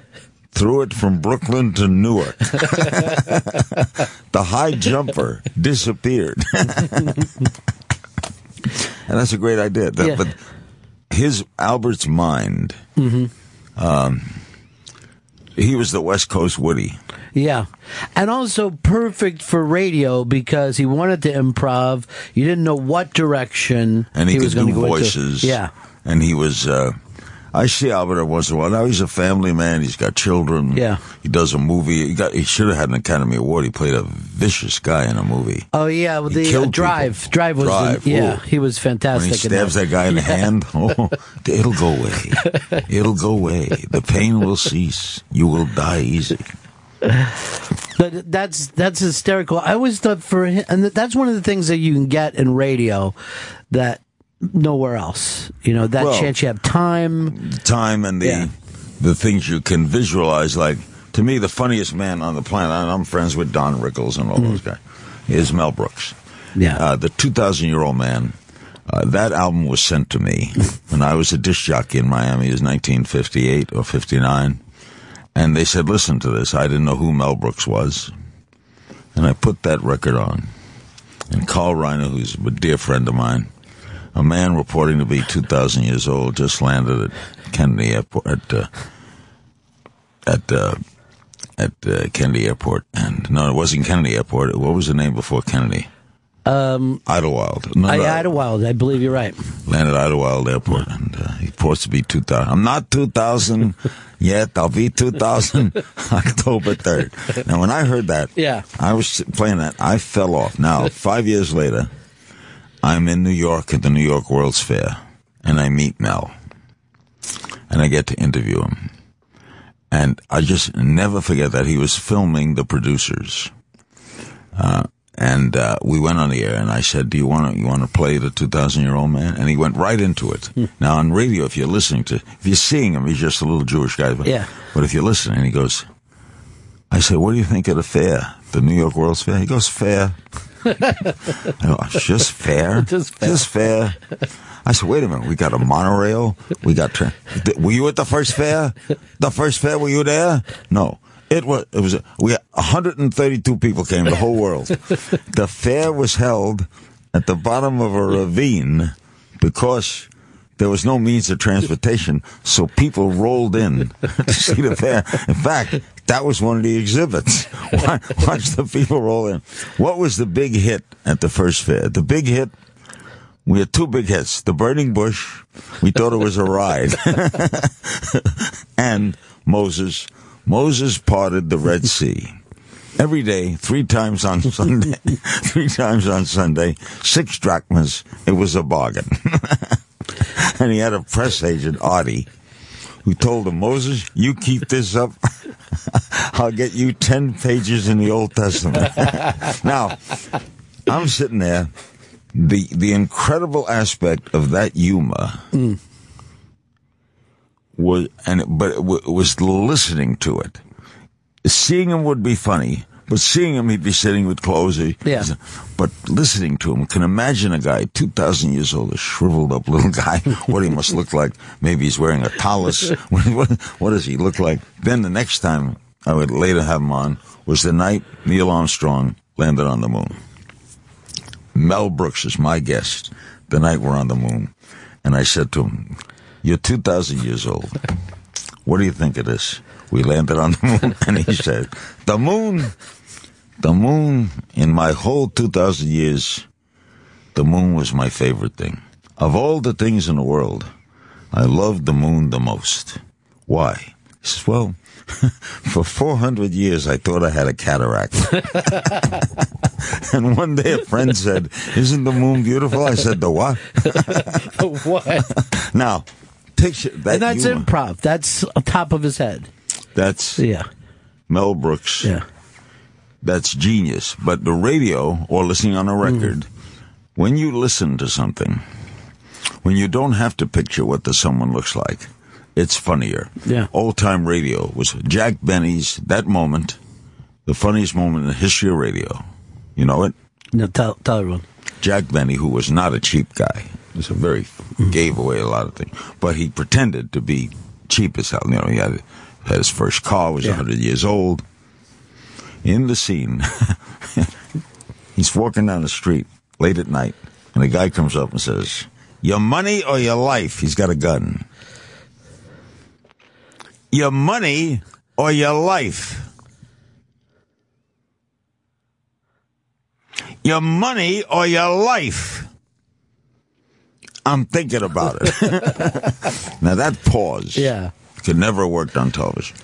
threw it from Brooklyn to Newark. the high jumper disappeared. and that's a great idea. That- Yeah. But his Albert's mind, um, he was the West Coast Woody. Yeah. And also perfect for radio because he wanted to improv. You didn't know what direction and he, was could going to go voices. into. Yeah. and he was. Uh, I see Albert once in a while. Now he's a family man. He's got children. Yeah. he does a movie. He got. He should have had an Academy Award. He played a vicious guy in a movie. Oh yeah, He the uh, drive. Drive was Drive, yeah, ooh. he was fantastic. When he stabs that guy in the hand, oh, it'll go away. It'll go away. The pain will cease. You will die easy. But that's that's hysterical. I always thought for him, and that's one of the things that you can get in radio that nowhere else. You know that Well- chance you have time. Time and the Yeah. the things you can visualize. Like to me, the funniest man on the planet. And I'm friends with Don Rickles and all those guys. Is Mel Brooks. Yeah, uh, the 2,000 year old man. Uh, that album was sent to me when I was a disc jockey in Miami. It was 1958 or 59. And they said, listen to this. I didn't know who Mel Brooks was. And I put that record on. And Carl Reiner, who's a dear friend of mine, a man reporting to be 2,000 years old, just landed at Kennedy Airport, at, uh, at, uh, at uh, Kennedy Airport. And no, it wasn't Kennedy Airport. What was the name before Kennedy? Um, Idlewild. No, I, Idlewild. I believe you're right. landed at Idlewild Airport, and uh, he reports to be 2,000. I'm not 2,000 yet. I'll be 2,000 October 3rd. Now, when I heard that, Yeah. I was playing that. I fell off. Now, five years later, I'm in New York at the New York World's Fair, and I meet Mel, and I get to interview him. And I just never forget that he was filming the producers. Uh, and uh, we went on the air, and I said, "Do you want to you want to play the two thousand year old man?" And he went right into it. Now on radio, if you're listening to, if you're seeing him, he's just a little Jewish guy. But, Yeah. But if you're listening, he goes, "I said, what do you think of the fair, the New York World's Fair?" He goes, "Fair." I go, "It's just fair, Just fair. just fair. I said, wait a minute, we got a monorail. We got. Tra- were you at the first fair? The first fair, were you there? No. It was. It was. We 132 people came. The whole world. the fair was held at the bottom of a ravine because there was no means of transportation, so people rolled in to see the fair. In fact, that was one of the exhibits. Watch, watch the people roll in. What was the big hit at the first fair? The big hit. We had two big hits. The Burning Bush. We thought it was a ride. and Moses. Moses parted the Red Sea. Every day, three times on Sunday, three times on Sunday, six drachmas. It was a bargain. and he had a press agent, Artie, who told him, Moses, you keep this up, I'll get you 10 pages in the Old Testament. now, I'm sitting there. The, the incredible aspect of that humor mm. Was, and, but was listening to it. Seeing him would be funny, but seeing him, he'd be sitting with clothes. he- Yeah. But listening to him, can imagine a guy, 2,000 years old, a shriveled up little guy, what he must look like. Maybe he's wearing a tallis. what, what, what does he look like? Then the next time I would later have him on was the night Neil Armstrong landed on the moon. Mel Brooks is my guest the night we're on the moon. And I said to him, You're 2,000 years old. What do you think of this? We landed on the moon. And he said, The moon, the moon, in my whole 2,000 years, the moon was my favorite thing. Of all the things in the world, I loved the moon the most. Why? He says, Well, for 400 years, I thought I had a cataract. and one day a friend said, Isn't the moon beautiful? I said, The what? what? Now, picture that. and that's humor. improv. That's on top of his head. That's Yeah. Mel Brooks. Yeah. That's genius. But the radio or listening on a Mm. record, when you listen to something, when you don't have to picture what the someone looks like, it's funnier. Yeah. Old time radio was Jack Benny's that moment, the funniest moment in the history of radio. You know it? No, tell tell everyone. Jack Benny, who was not a cheap guy. Was a very gave away a lot of things, but he pretended to be cheap as hell. You know, he had had his first car, was a Yeah. 100 years old. In the scene, he's walking down the street late at night, and a guy comes up and says, "Your money or your life?" He's got a gun. Your money or your life? Your money or your life? I'm thinking about it. now that pause Yeah. could never have worked on television.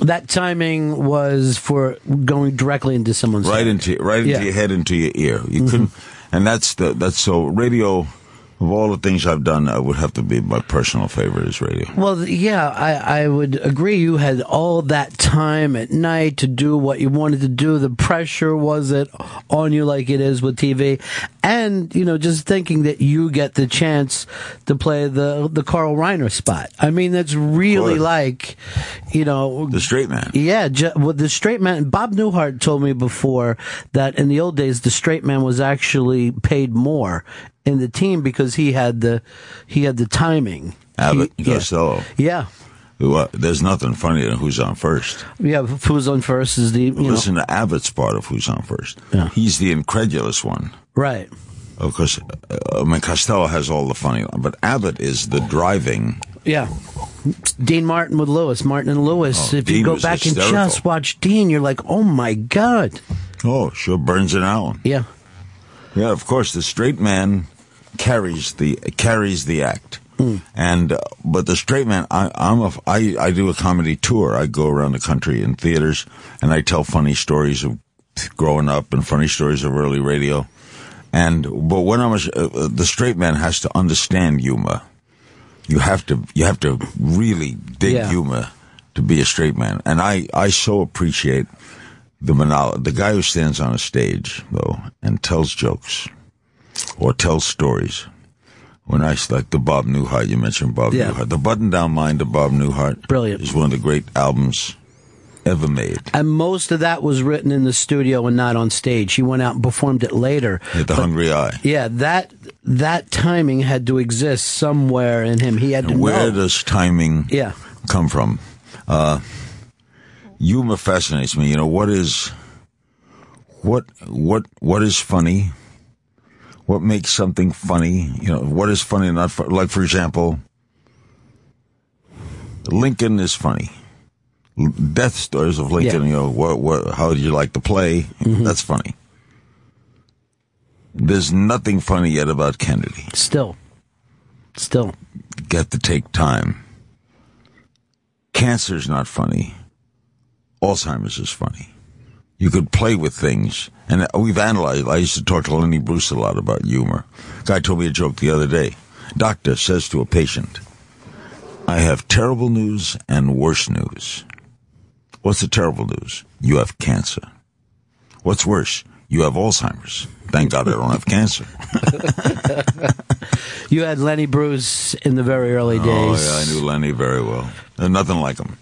That timing was for going directly into someone's right head. into right into Yeah. Mm-hmm. your head, into your ear. You couldn't, and that's the that's so radio. Of all the things I've done, I would have to be my personal favorite is radio. Well, yeah, I, I would agree. You had all that time at night to do what you wanted to do. The pressure wasn't on you like it is with TV. And, you know, just thinking that you get the chance to play the, the Carl Reiner spot. I mean, that's really like, you know. The straight man. Yeah, ju- well, the straight man. Bob Newhart told me before that in the old days, the straight man was actually paid more in the team because he had the he had the timing. Abbott He- and yeah. Costello. Yeah, there's nothing funnier than who's on first. yeah. Who's on first is the you know Listen to Abbott's part of who's on first. Yeah. He's the incredulous one. right. Of course, uh, I mean, Costello has all the funny, but Abbott is the driving. Yeah. Dean Martin with Lewis, Martin and Lewis. Oh, if you go back and hysterical. just watch Dean, you're like, oh my god. Oh, sure, Burns and Allen. Yeah. Yeah, of course, the straight man carries the carries the act. And uh, but the straight man, I, I'm a I I do a comedy tour. I go around the country in theaters, and I tell funny stories of growing up and funny stories of early radio. And but when I'm a, uh, the straight man has to understand humor. You have to you have to really dig Yeah. humor to be a straight man. And I I so appreciate the monologue. The guy who stands on a stage though and tells jokes or tells stories. When I like the Bob Newhart, you mentioned Bob Yeah. Newhart. The Button Down Mind of Bob Newhart, Brilliant. is one of the great albums ever made. And most of that was written in the studio and not on stage. He went out and performed it later. The hungry i. Yeah, that that timing had to exist somewhere in him. He had to And where know. does timing Yeah. come from? Uh, humor fascinates me. You know what is what what what is funny? What makes something funny? You know what is funny and not fu- like for example, Lincoln is funny. Death stories of Lincoln. Yeah. You know what what how did you like the play? Mm-hmm. That's funny. There's nothing funny yet about Kennedy. Still. Still. Get to take time. Cancer's not funny. Alzheimer's is funny. You could play with things. And we've analyzed. I used to talk to Lenny Bruce a lot about humor. Guy told me a joke the other day. Doctor says to a patient, I have terrible news and worse news. What's the terrible news? You have cancer. What's worse? You have Alzheimer's. Thank God I don't have cancer. You had Lenny Bruce in the very early days. Oh, yeah, I knew Lenny very well. There's nothing like him.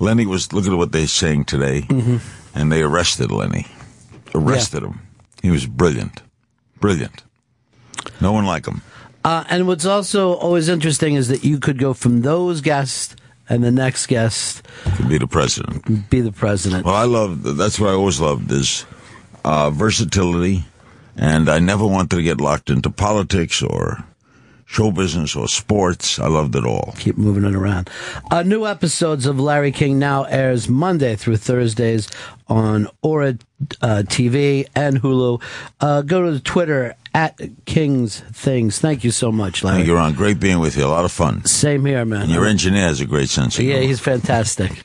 Lenny was, look at what they're saying today, Mm-hmm. and they arrested Lenny. Arrested him. He was brilliant. Brilliant. No one like him. Uh, and what's also always interesting is that you could go from those guests and the next guest Could be the president. be the president. Well, I love, that's what I always loved is uh, versatility, and I never wanted to get locked into politics or show business or sports. I loved it all. Keep moving it around. Uh, new episodes of Larry King now airs Monday through Thursdays on Ora uh, TV and Hulu. Uh, go to the Twitter at King's Things. Thank you so much, Larry. Thank you, Ron. Great being with you. A lot of fun. Same here, man. And your engineer has a great sense of humor. yeah, he's fantastic.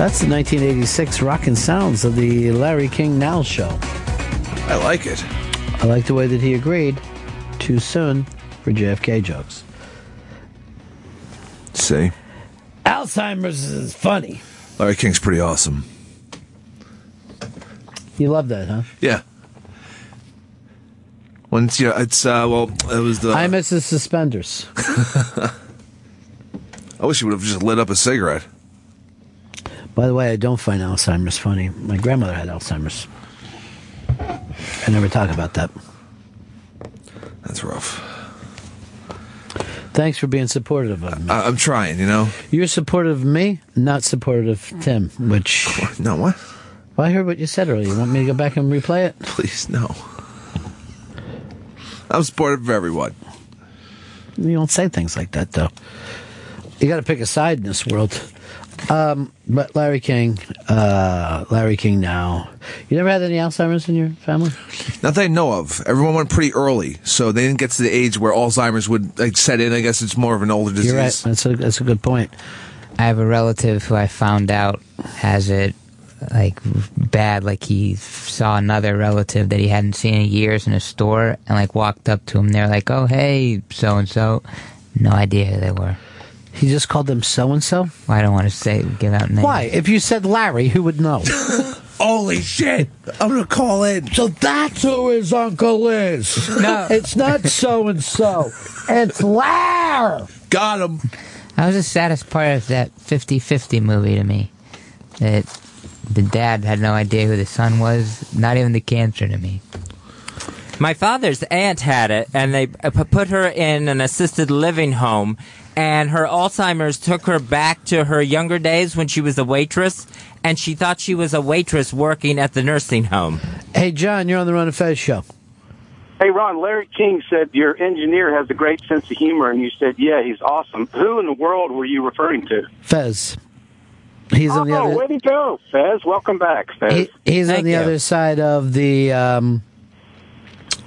That's the 1986 Rockin' Sounds of the Larry King Now Show. I like it. I like the way that he agreed too soon for JFK jokes. See, Alzheimer's is funny. Larry King's pretty awesome. You love that, huh? Yeah. Once yeah, it's uh, well, it was the. I miss his suspenders. I wish he would have just lit up a cigarette. By the way, I don't find Alzheimer's funny. My grandmother had Alzheimer's. I never talk about that. That's rough. Thanks for being supportive of me. I, I'm trying, you know. You're supportive of me, not supportive of Tim, which. No, what? Well, I heard what you said earlier. You want me to go back and replay it? Please, no. I'm supportive of everyone. You don't say things like that, though. You got to pick a side in this world. Um, but Larry King, uh, Larry King now. You never had any Alzheimer's in your family? Not that I know of. Everyone went pretty early, so they didn't get to the age where Alzheimer's would like set in. I guess it's more of an older disease. You're right. That's a, that's a good point. I have a relative who I found out has it like bad. Like he saw another relative that he hadn't seen in years in a store and like walked up to him. They're like, "Oh, hey, so and so." No idea who they were. He just called them so and so. I don't want to say give out names. Why? If you said Larry, who would know? Holy shit! I'm gonna call in. So that's who his uncle is. No. it's not so and so. It's Larry. Got him. That was the saddest part of that 50-50 movie to me. That the dad had no idea who the son was. Not even the cancer to me. My father's aunt had it, and they uh, put her in an assisted living home. And her Alzheimer's took her back to her younger days when she was a waitress, and she thought she was a waitress working at the nursing home. Hey, John, you're on the Ron and Fez show. Hey, Ron, Larry King said your engineer has a great sense of humor, and you said, yeah, he's awesome. Who in the world were you referring to? Fez. He's oh, on the other. way to go, Fez. Welcome back, Fez. He, he's on the other side of the um,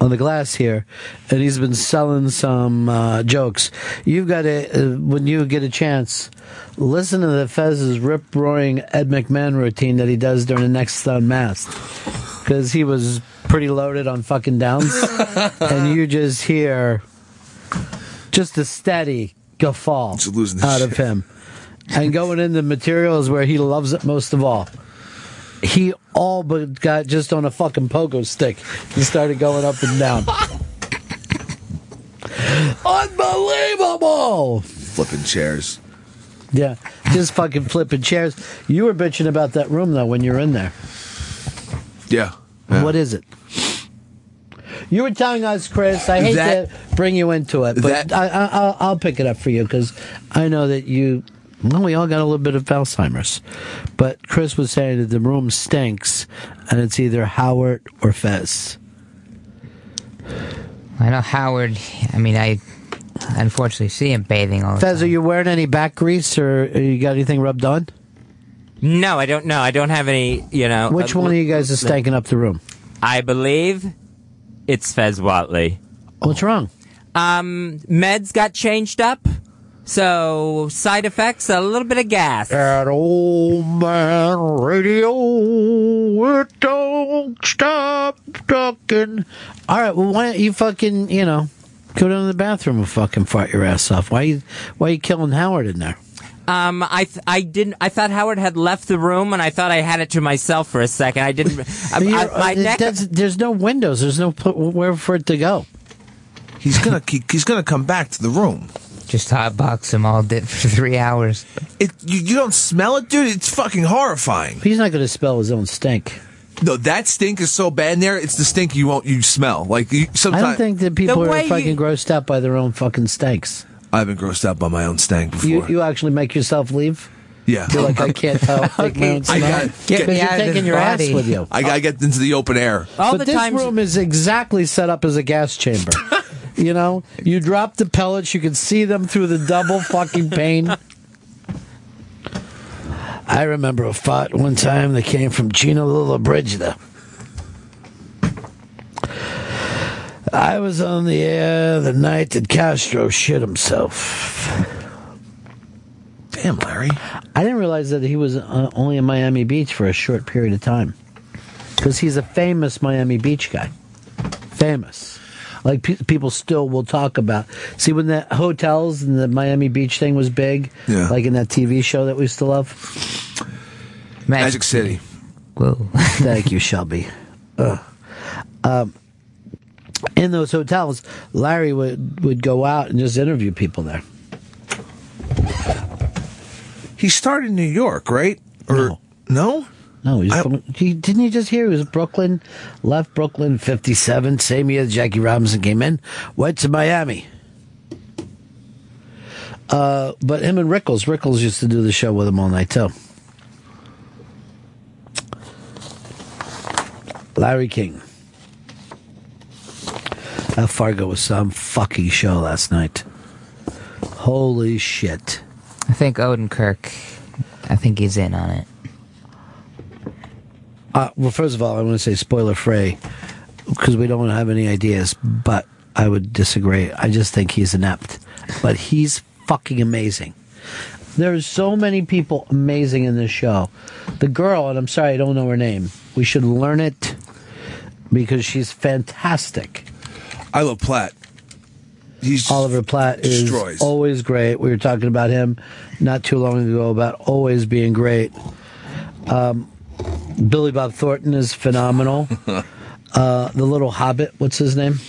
on the glass here, and he's been selling some uh, jokes. You've got to uh, when you get a chance, listen to the Fez's rip roaring Ed McMahon routine that he does during the next Unmasked, because he was pretty loaded on fucking downs, and you just hear just a steady guffaw losing his out of him. And going into materials where he loves it most of all. He all but got just on a fucking pogo stick. He started going up and down. Unbelievable! Flipping chairs. Yeah, just fucking flipping chairs. You were bitching about that room though when you were in there. Yeah. What is it? You were telling us, Chris. I hate That- to bring you into it, but that- I, I, I'll, I'll pick it up for you because I know that you. Well, we all got a little bit of Alzheimer's, but Chris was saying that the room stinks, and it's either Howard or Fez. I know Howard. I mean, I unfortunately see him bathing all the Fez, are you wearing any back grease or you got anything rubbed on? No, I don't know. I don't have any, you know. Which uh, one of you guys is stanking up the room? I believe it's Fez Whatley. What's wrong? Um, meds got changed up. So, side effects, a little bit of gas. That old man radio, it don't stop talking. All right, well, why don't you fucking, you know, go down to the bathroom and fucking fart your ass off? Why you, why you killing Howard in there? Um, I th- I didn't. I thought Howard had left the room, and I thought I had it to myself for a second. I didn't. I, You're- I, my uh, neck. that's- there's no windows. There's no pl- where for it to go. He's gonna he, he's gonna come back to the room. Just hot box him all day for three hours. It you, you don't smell it, dude. It's fucking horrifying. He's not going to spell his own stink. No, that stink is so bad in there. It's the stink you won't you smell. Like you, I sometimes don't think that people are way fucking you- grossed out by their own fucking stinks. I've been grossed out by my own stank before. You, you actually make yourself leave? yeah, You're like, I can't help take my own I smell. got Because you're taking your ass with you. I gotta get into the open air. All but the this room is exactly set up as a gas chamber. you know, you drop the pellets, you can see them through the double fucking pane. I remember a fight one time that came from Gina Lollobrigida. I was on the air the night that Castro shit himself. Damn, Larry. I didn't realize that he was uh, only in Miami Beach for a short period of time. Because he's a famous Miami Beach guy. Famous. Like pe- people still will talk about. See, when the hotels and the Miami Beach thing was big, Yeah. like in that TV show that we still love. Magic City. Whoa. Thank you, Shelby. Ugh. Um, in those hotels, Larry would, would go out and just interview people there. He started in New York, right? Or no? No, he's from, he didn't you just hear he was Brooklyn, left Brooklyn fifty seven, same year Jackie Robinson came in, went to Miami. Uh, but him and Rickles, Rickles used to do the show with him all night too. Larry King. That Fargo was some fucking show last night. Holy shit. I think Odenkirk, I think he's in on it. Uh, well, first of all, I want to say spoiler free because we don't have any ideas, but I would disagree. I just think he's inept, but he's fucking amazing. There's so many people amazing in this show. The girl, and I'm sorry I don't know her name. We should learn it because she's fantastic. I love Platt. He's Oliver Platt is destroys. always great. We were talking about him not too long ago about always being great. Um, Billy Bob Thornton is phenomenal. uh, the little Hobbit, what's his name?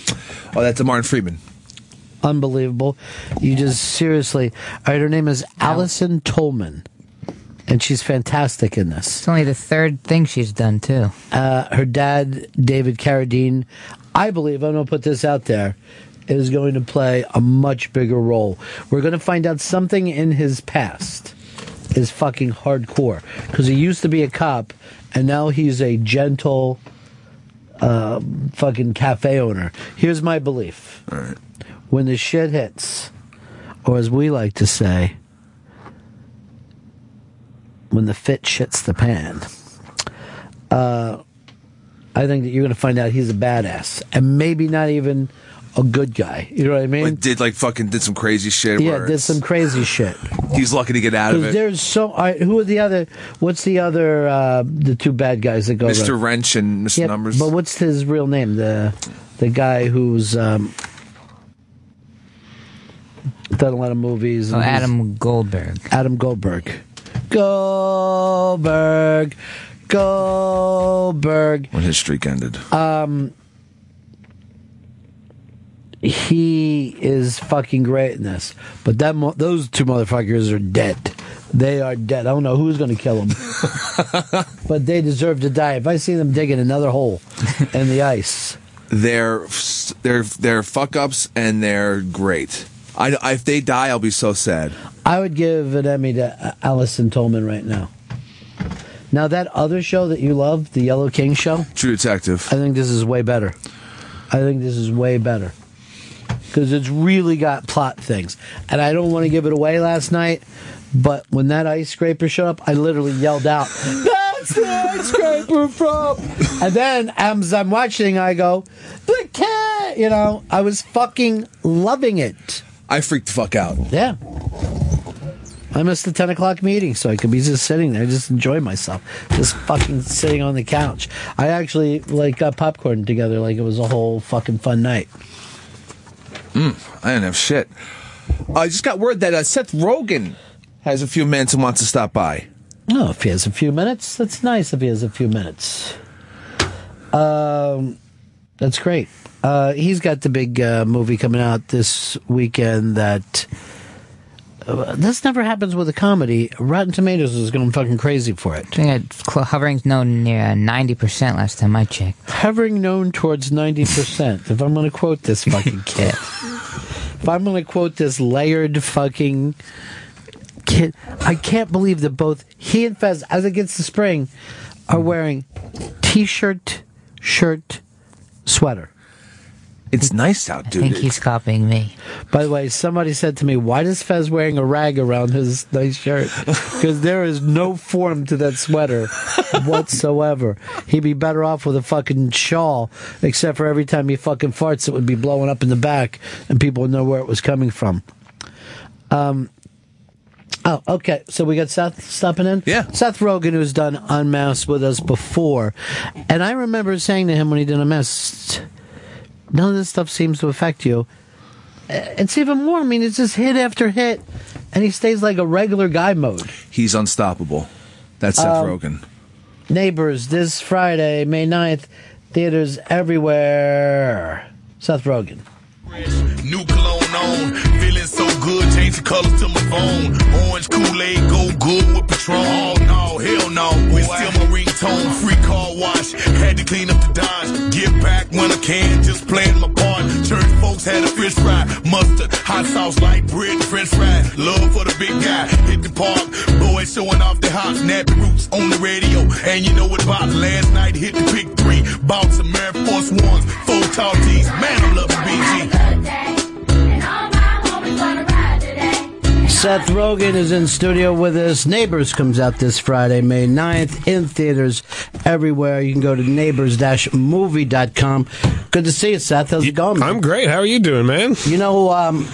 Oh, that's a Martin Freeman. Unbelievable. You just seriously. All right, her name is Allison Tolman, and she's fantastic in this. It's only the third thing she's done too. Uh, her dad, David Carradine, I believe, I'm going to put this out there, is going to play a much bigger role. We're going to find out something in his past is fucking hardcore. Because he used to be a cop, and now he's a gentle uh, fucking cafe owner. Here's my belief. When the shit hits, or as we like to say, when the fit shits the pan, uh, I think that you're going to find out he's a badass, and maybe not even a good guy. You know what I mean? Like, did like fucking did some crazy shit. yeah, did some crazy shit. He's lucky to get out of Because it. there's so. all right, who are the other? What's the other? Uh, the two bad guys that go. Mr. around? Wrench and Mr. Yeah, Numbers. But what's his real name? The the guy who's um, done a lot of movies. Oh, Adam Goldberg. Adam Goldberg. Goldberg. Goldberg. when his streak ended. Um, he is fucking great in this, but that mo- those two motherfuckers are dead. They are dead. I don't know who's going to kill them, but they deserve to die. If I see them digging another hole in the ice, They're they're they're fuck ups and they're great. I, I- if they die, I'll be so sad. I would give an Emmy to uh, Allison Tolman right now. Now that other show that you love, the Yellow King show, True Detective. I think this is way better. I think this is way better because it's really got plot things, and I don't want to give it away last night. But when that ice scraper showed up, I literally yelled out, "That's the ice scraper from!" And then as I'm watching, I go, "The cat!" You know, I was fucking loving it. I freaked the fuck out. Yeah. I missed the 10 o'clock meeting, so I could be just sitting there, just enjoy myself. Just fucking sitting on the couch. I actually, like, got popcorn together like it was a whole fucking fun night. Mm, I didn't have shit. I just got word that uh, Seth Rogen has a few minutes and wants to stop by. Oh, if he has a few minutes, that's nice if he has a few minutes. Um, that's great. Uh, he's got the big uh, movie coming out this weekend that. Uh, this never happens with a comedy. Rotten Tomatoes is going fucking crazy for it. I think it's cl- hovering's no near ninety percent last time I checked. hovering known towards 90%. if I'm going to quote this fucking kid, if I'm going to quote this layered fucking kid, I can't believe that both he and Fez, as against the spring, are wearing t shirt, shirt, sweater. It's nice out, dude. I think he's copying me. By the way, somebody said to me, "Why does Fez wearing a rag around his nice shirt? Because there is no form to that sweater whatsoever. He'd be better off with a fucking shawl, except for every time he fucking farts, it would be blowing up in the back, and people would know where it was coming from." Um. Oh, okay. So we got Seth stopping in. Yeah, Seth Rogen, who's done Unmasked with us before, and I remember saying to him when he did Unmasked, none of this stuff seems to affect you. Uh, It's even more. I mean, it's just hit after hit, and he stays like a regular guy mode. He's unstoppable. That's Seth Um, Rogen. Neighbors this Friday, May 9th, theaters everywhere. Seth Rogen. New cologne on, feeling so good, change the colors to my phone. Orange Kool-Aid, go good with Patron. Oh no, hell no, boy. It's still my ringtone, free car wash. Had to clean up the Dodge, get back when I can, just playing my part. Church folks had a fish fry, mustard, hot sauce, light bread, french fries. Love for the big guy, hit the park. Boys showing off their hot nappy roots on the radio. And you know what about last night, hit the big three. Bought some Air Force Ones, four tall tees. Man, I'm loving BG. Seth Rogen is in studio with us. Neighbors comes out this Friday, May 9th, in theaters everywhere. You can go to neighbors-movie.com. Good to see you, Seth. How's it going? Man? I'm great. How are you doing, man? You know, um,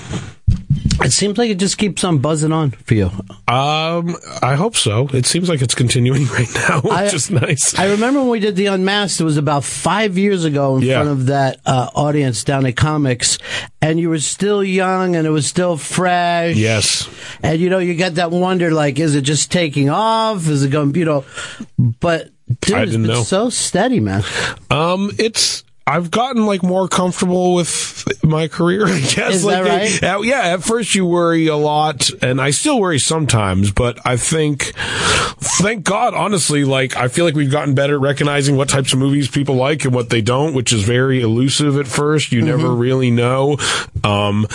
it seems like it just keeps on buzzing on for you. Um, I hope so. It seems like it's continuing right now, which I- is nice. I remember when we did the Unmasked, it was about five years ago in Yeah. front of that uh, audience down at Comics, and you were still young and it was still fresh. Yes. And you know, you got that wonder like, is it just taking off? Is it going, you know, but dude, I it's didn't been know. so steady, man. Um, it's. I've gotten like more comfortable with my career, I guess. Is like, that right? uh, yeah, at first you worry a lot, and I still worry sometimes, but I think, thank God, honestly, like, I feel like we've gotten better at recognizing what types of movies people like and what they don't, which is very elusive at first. You never really know. Um,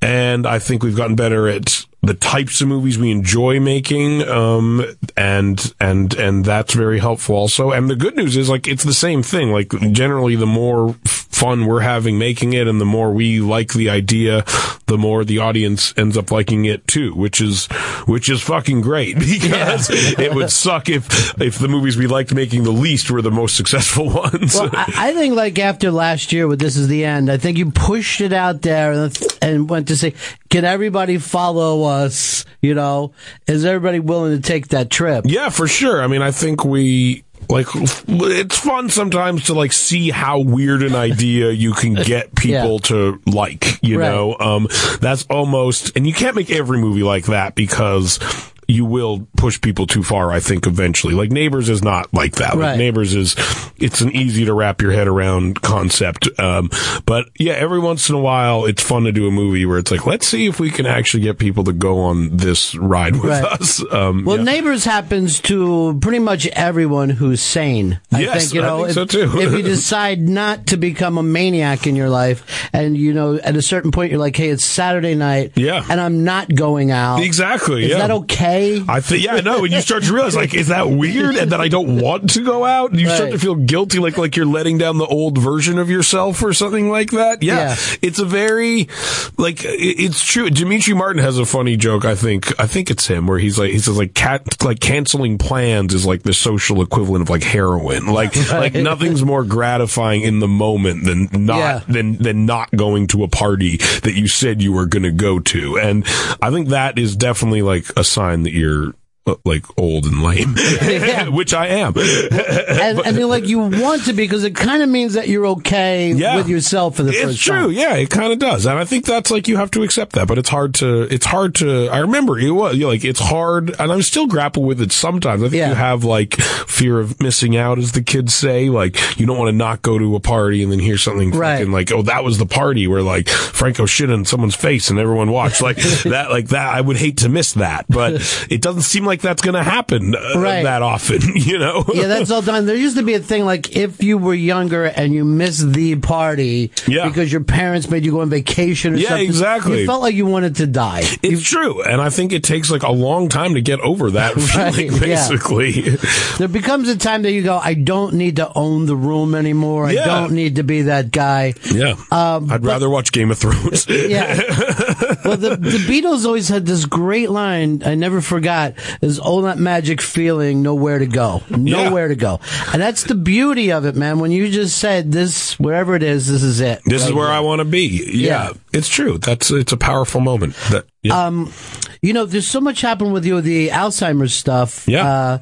and I think we've gotten better at the types of movies we enjoy making, um, and and and that's very helpful also. And the good news is, like, it's the same thing. Like, generally, the more fun we're having making it, and the more we like the idea, the more the audience ends up liking it too, which is which is fucking great because it would suck if if the movies we liked making the least were the most successful ones. Well, I, I think like after last year with This Is the End, I think you pushed it out there and, and went to say, can everybody follow us? You know, is everybody willing to take that trip? Yeah, for sure. I mean, I think we like it's fun sometimes to like see how weird an idea you can get people to like, you Right. know. Um that's almost and you can't make every movie like that because you will push people too far, I think, eventually. Like Neighbors is not like that. Like Neighbors is, it's an easy to wrap your head around concept. Um, but yeah, every once in a while, it's fun to do a movie where it's like, let's see if we can actually get people to go on this ride with Right. us. Um, Well, yeah. Neighbors happens to pretty much everyone who's sane. I Yes, think you I know think if, so, too. if you decide not to become a maniac in your life, and you know at a certain point you're like, hey, it's Saturday night, Yeah. and I'm not going out. Exactly. Is yeah. that okay? I think yeah, no. When you start to realize like, is that weird, and that I don't want to go out, you start to feel guilty, like like you're letting down the old version of yourself or something like that. Yeah, Yeah. it's a very like it's true. Demetri Martin has a funny joke. I think I think it's him where he's like he says like cat like canceling plans is like the social equivalent of like heroin. Like like nothing's more gratifying in the moment than not Yeah. than than not going to a party that you said you were going to go to. And I think that is definitely like a sign you're Uh, like old and lame, which I am. and, and like you want to because it kind of means that you're okay Yeah. with yourself for the It's first true, time. yeah, it kind of does, and I think that's like you have to accept that, but it's hard to, it's hard to. I remember it was like it's hard, and I'm still grapple with it sometimes. I think you have like fear of missing out, as the kids say, like you don't want to not go to a party and then hear something Right. fucking like, oh, that was the party where like Franco shit on someone's face and everyone watched, like that, like that. I would hate to miss that, but it doesn't seem like that's going to happen uh, Right. that often, you know? yeah, that's all done. There used to be a thing like if you were younger and you missed the party Yeah. because your parents made you go on vacation or Yeah, something. exactly. You felt like you wanted to die. It's true, and I think it takes like a long time to get over that Right, feeling. yeah. Basically, There becomes a time that you go, I don't need to own the room anymore. I don't need to be that guy. yeah. Um, I'd rather watch Game of Thrones. Yeah. Well, the, the Beatles always had this great line I never forgot is all that magic feeling, nowhere to go. Nowhere to go. And that's the beauty of it, man. When you just said this, wherever it is, this is it. This is where here. I want to be. Yeah, Yeah. It's true. That's it's a powerful moment. That Um, you know, there's so much happened with you with the Alzheimer's stuff. Yeah. Uh,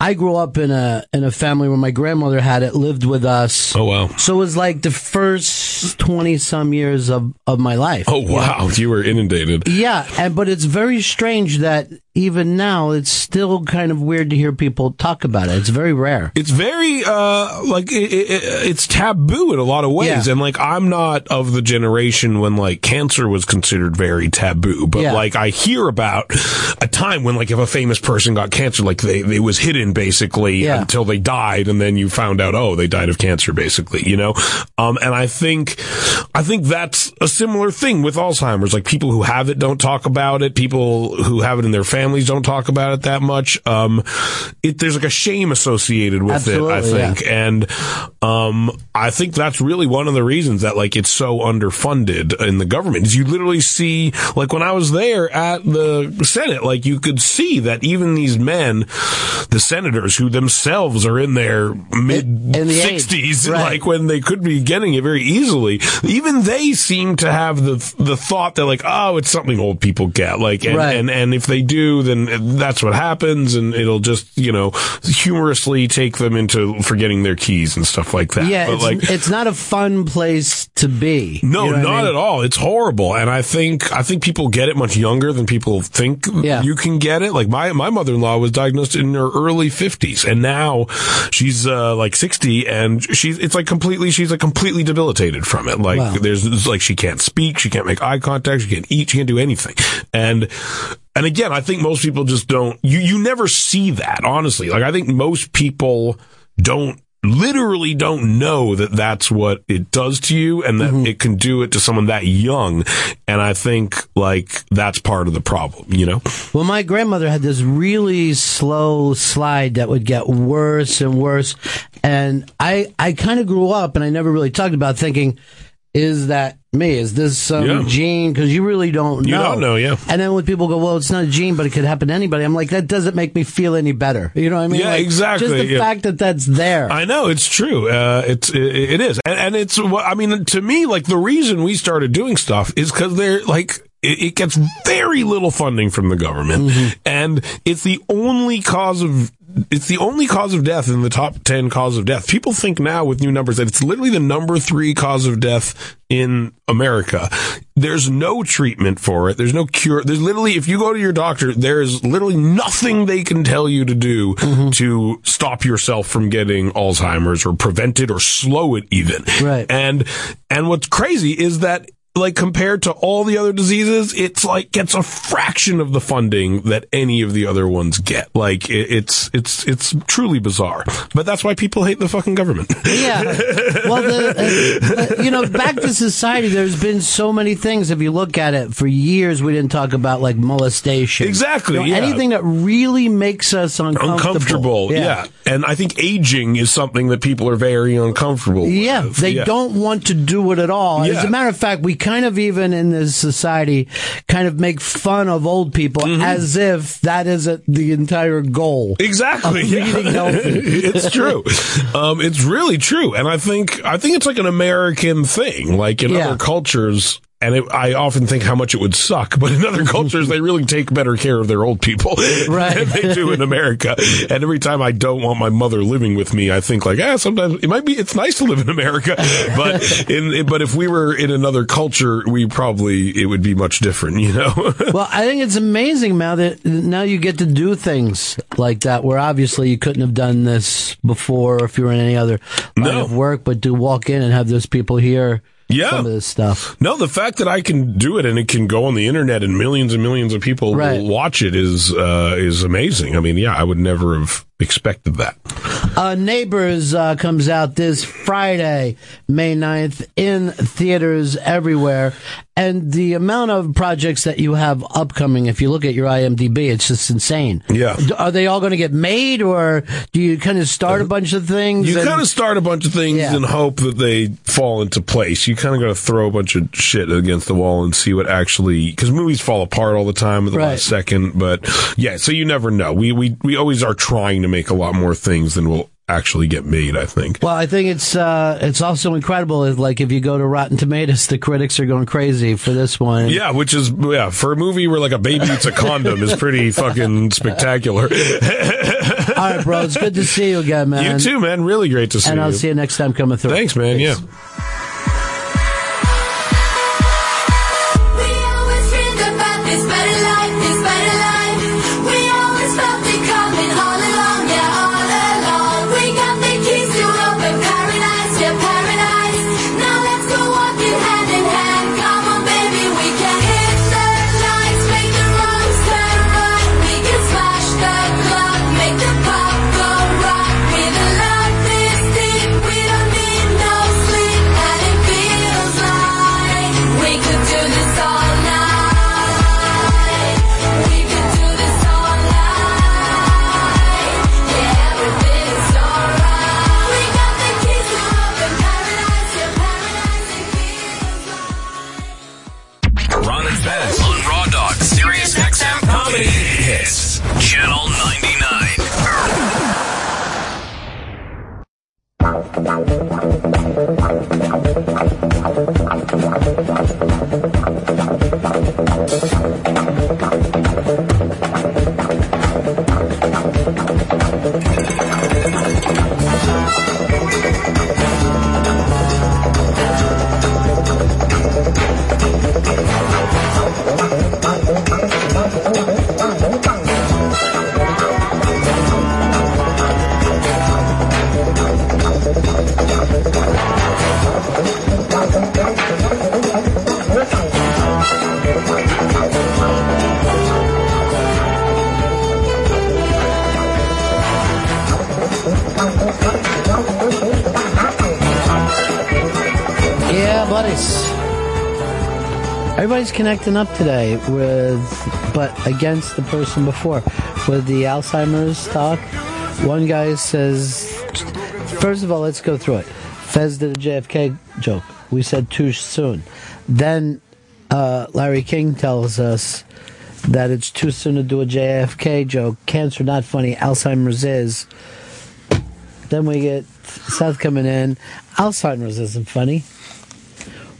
I grew up in a in a family where my grandmother had it, lived with us. Oh wow! So it was like the first twenty some years of of my life. Oh wow! You were inundated. Yeah, and but it's very strange that even now it's still kind of weird to hear people talk about it. It's very rare. It's very uh like it, it, it's taboo in a lot of ways, Yeah. and like I'm not of the generation when like cancer was considered very taboo, but Yeah. like I hear about a time when like if a famous person got cancer, like they it was hidden basically Yeah. until they died, and then you found out oh they died of cancer basically, you know. Um, and I think I think that's a similar thing with Alzheimer's. Like people who have it don't talk about it. People who have it in their families don't talk about it that much. Um, it, there's like a shame associated with it, I Absolutely, yeah. think. And, um, I think that's really one of the reasons that like it's so underfunded in the government is you literally see, like when I was there at the Senate, like you could see that even these men, the senators who themselves are in their mid in the sixties, right. like when they could be getting it very easily, even they seem to have the the thought that like, oh, it's something old people get, like, and Right. and, and if they do, then that's what happens, and it'll just you know humorously take them into forgetting their keys and stuff like that. Yeah, but it's, like. it's not a fun place to be. No, You know what I not mean? at all. It's horrible, and I think I think people get it much younger than people think Yeah. you can get it. Like my my mother in law was diagnosed in her early fifties, and now she's uh, like sixty, and she's it's like completely she's like completely debilitated from it. Like Wow. there's like she can't speak, she can't make eye contact, she can't eat, she can't do anything, and. And again, I think most people just don't, you, you never see that, honestly. Like, I think most people don't, literally don't know that that's what it does to you and that Mm-hmm. it can do it to someone that young. And I think, like, that's part of the problem, you know? Well, my grandmother had this really slow slide that would get worse and worse. And I, I kind of grew up and I never really talked about thinking, is that me? Is this some Yeah. gene? Because you really don't know. You don't know, yeah. And then when people go, well, it's not a gene, but it could happen to anybody. I'm like, that doesn't make me feel any better. You know what I mean? Yeah, Like, exactly, Just the yeah. fact that that's there. I know it's true. Uh, it's it, it is, and, and it's. I mean, to me, like the reason we started doing stuff is because they're like. It it gets very little funding from the government, and it's the only cause of it's the only cause of death in the top ten cause of death. People think now with new numbers that it's literally the number three cause of death in America. There's no treatment for it. There's no cure. There's literally, if you go to your doctor, there is literally nothing they can tell you to do mm-hmm. to stop yourself from getting Alzheimer's or prevent it or slow it even. Right. And, and what's crazy is that like compared to all the other diseases, it's like gets a fraction of the funding that any of the other ones get. Like it, it's it's it's truly bizarre. But that's why people hate the fucking government. Yeah. Well, the, uh, you know, back to society, there's been so many things. If you look at it, for years we didn't talk about like molestation. Exactly, You know, yeah. Anything that really makes us uncomfortable. uncomfortable. Yeah. And I think aging is something that people are very uncomfortable Yeah, with. they Yeah. don't want to do it at all. As a matter of fact, we kind of even in this society kind of make fun of old people Mm-hmm. as if that isn't the entire goal. Exactly. Yeah. it's true. Um, it's really true. And I think, I think it's like an American thing. Like in Yeah. other cultures, and it, I often think how much it would suck, but in other cultures, they really take better care of their old people Right. than they do in America. And every time I don't want my mother living with me, I think like, ah, sometimes it might be, it's nice to live in America, but in, but if we were in another culture, we probably, it would be much different, you know? well, I think it's amazing, now that now you get to do things like that where obviously you couldn't have done this before if you were in any other line No. of work, but to walk in and have those people hear Yeah. some of this stuff. No, the fact that I can do it and it can go on the internet and millions and millions of people Right. will watch it is uh, is amazing. I mean, yeah, I would never have expected that. Uh, Neighbors uh, comes out this Friday, May 9th, in theaters everywhere. And the amount of projects that you have upcoming, if you look at your IMDb, it's just insane. Yeah. Are they all going to get made, or do you kind of start a bunch of things? You and- kind of start a bunch of things Yeah. and hope that they fall into place. You kind of got to throw a bunch of shit against the wall and see what actually because movies fall apart all the time at the Right. last second. But yeah, so you never know. We we we always are trying to make a lot more things than we'll actually get made. I think. Well, I think it's uh, it's also incredible. If, like if you go to Rotten Tomatoes, the critics are going crazy for this one. Yeah, which is yeah for a movie where like a baby eats a condom is pretty fucking spectacular. All right, bro. It's good to see you again, man. You too, man. Really great to see and you. And I'll see you next time coming through. Thanks, man. Yeah. Yeah, Everybody's connecting up today with, but against the person before. With the Alzheimer's talk, one guy says, first of all, let's go through it. Fez did a JFK joke. We said too soon. Then uh, Larry King tells us that it's too soon to do a JFK joke. Cancer not funny. Alzheimer's is. Then we get Seth coming in. Alzheimer's isn't funny.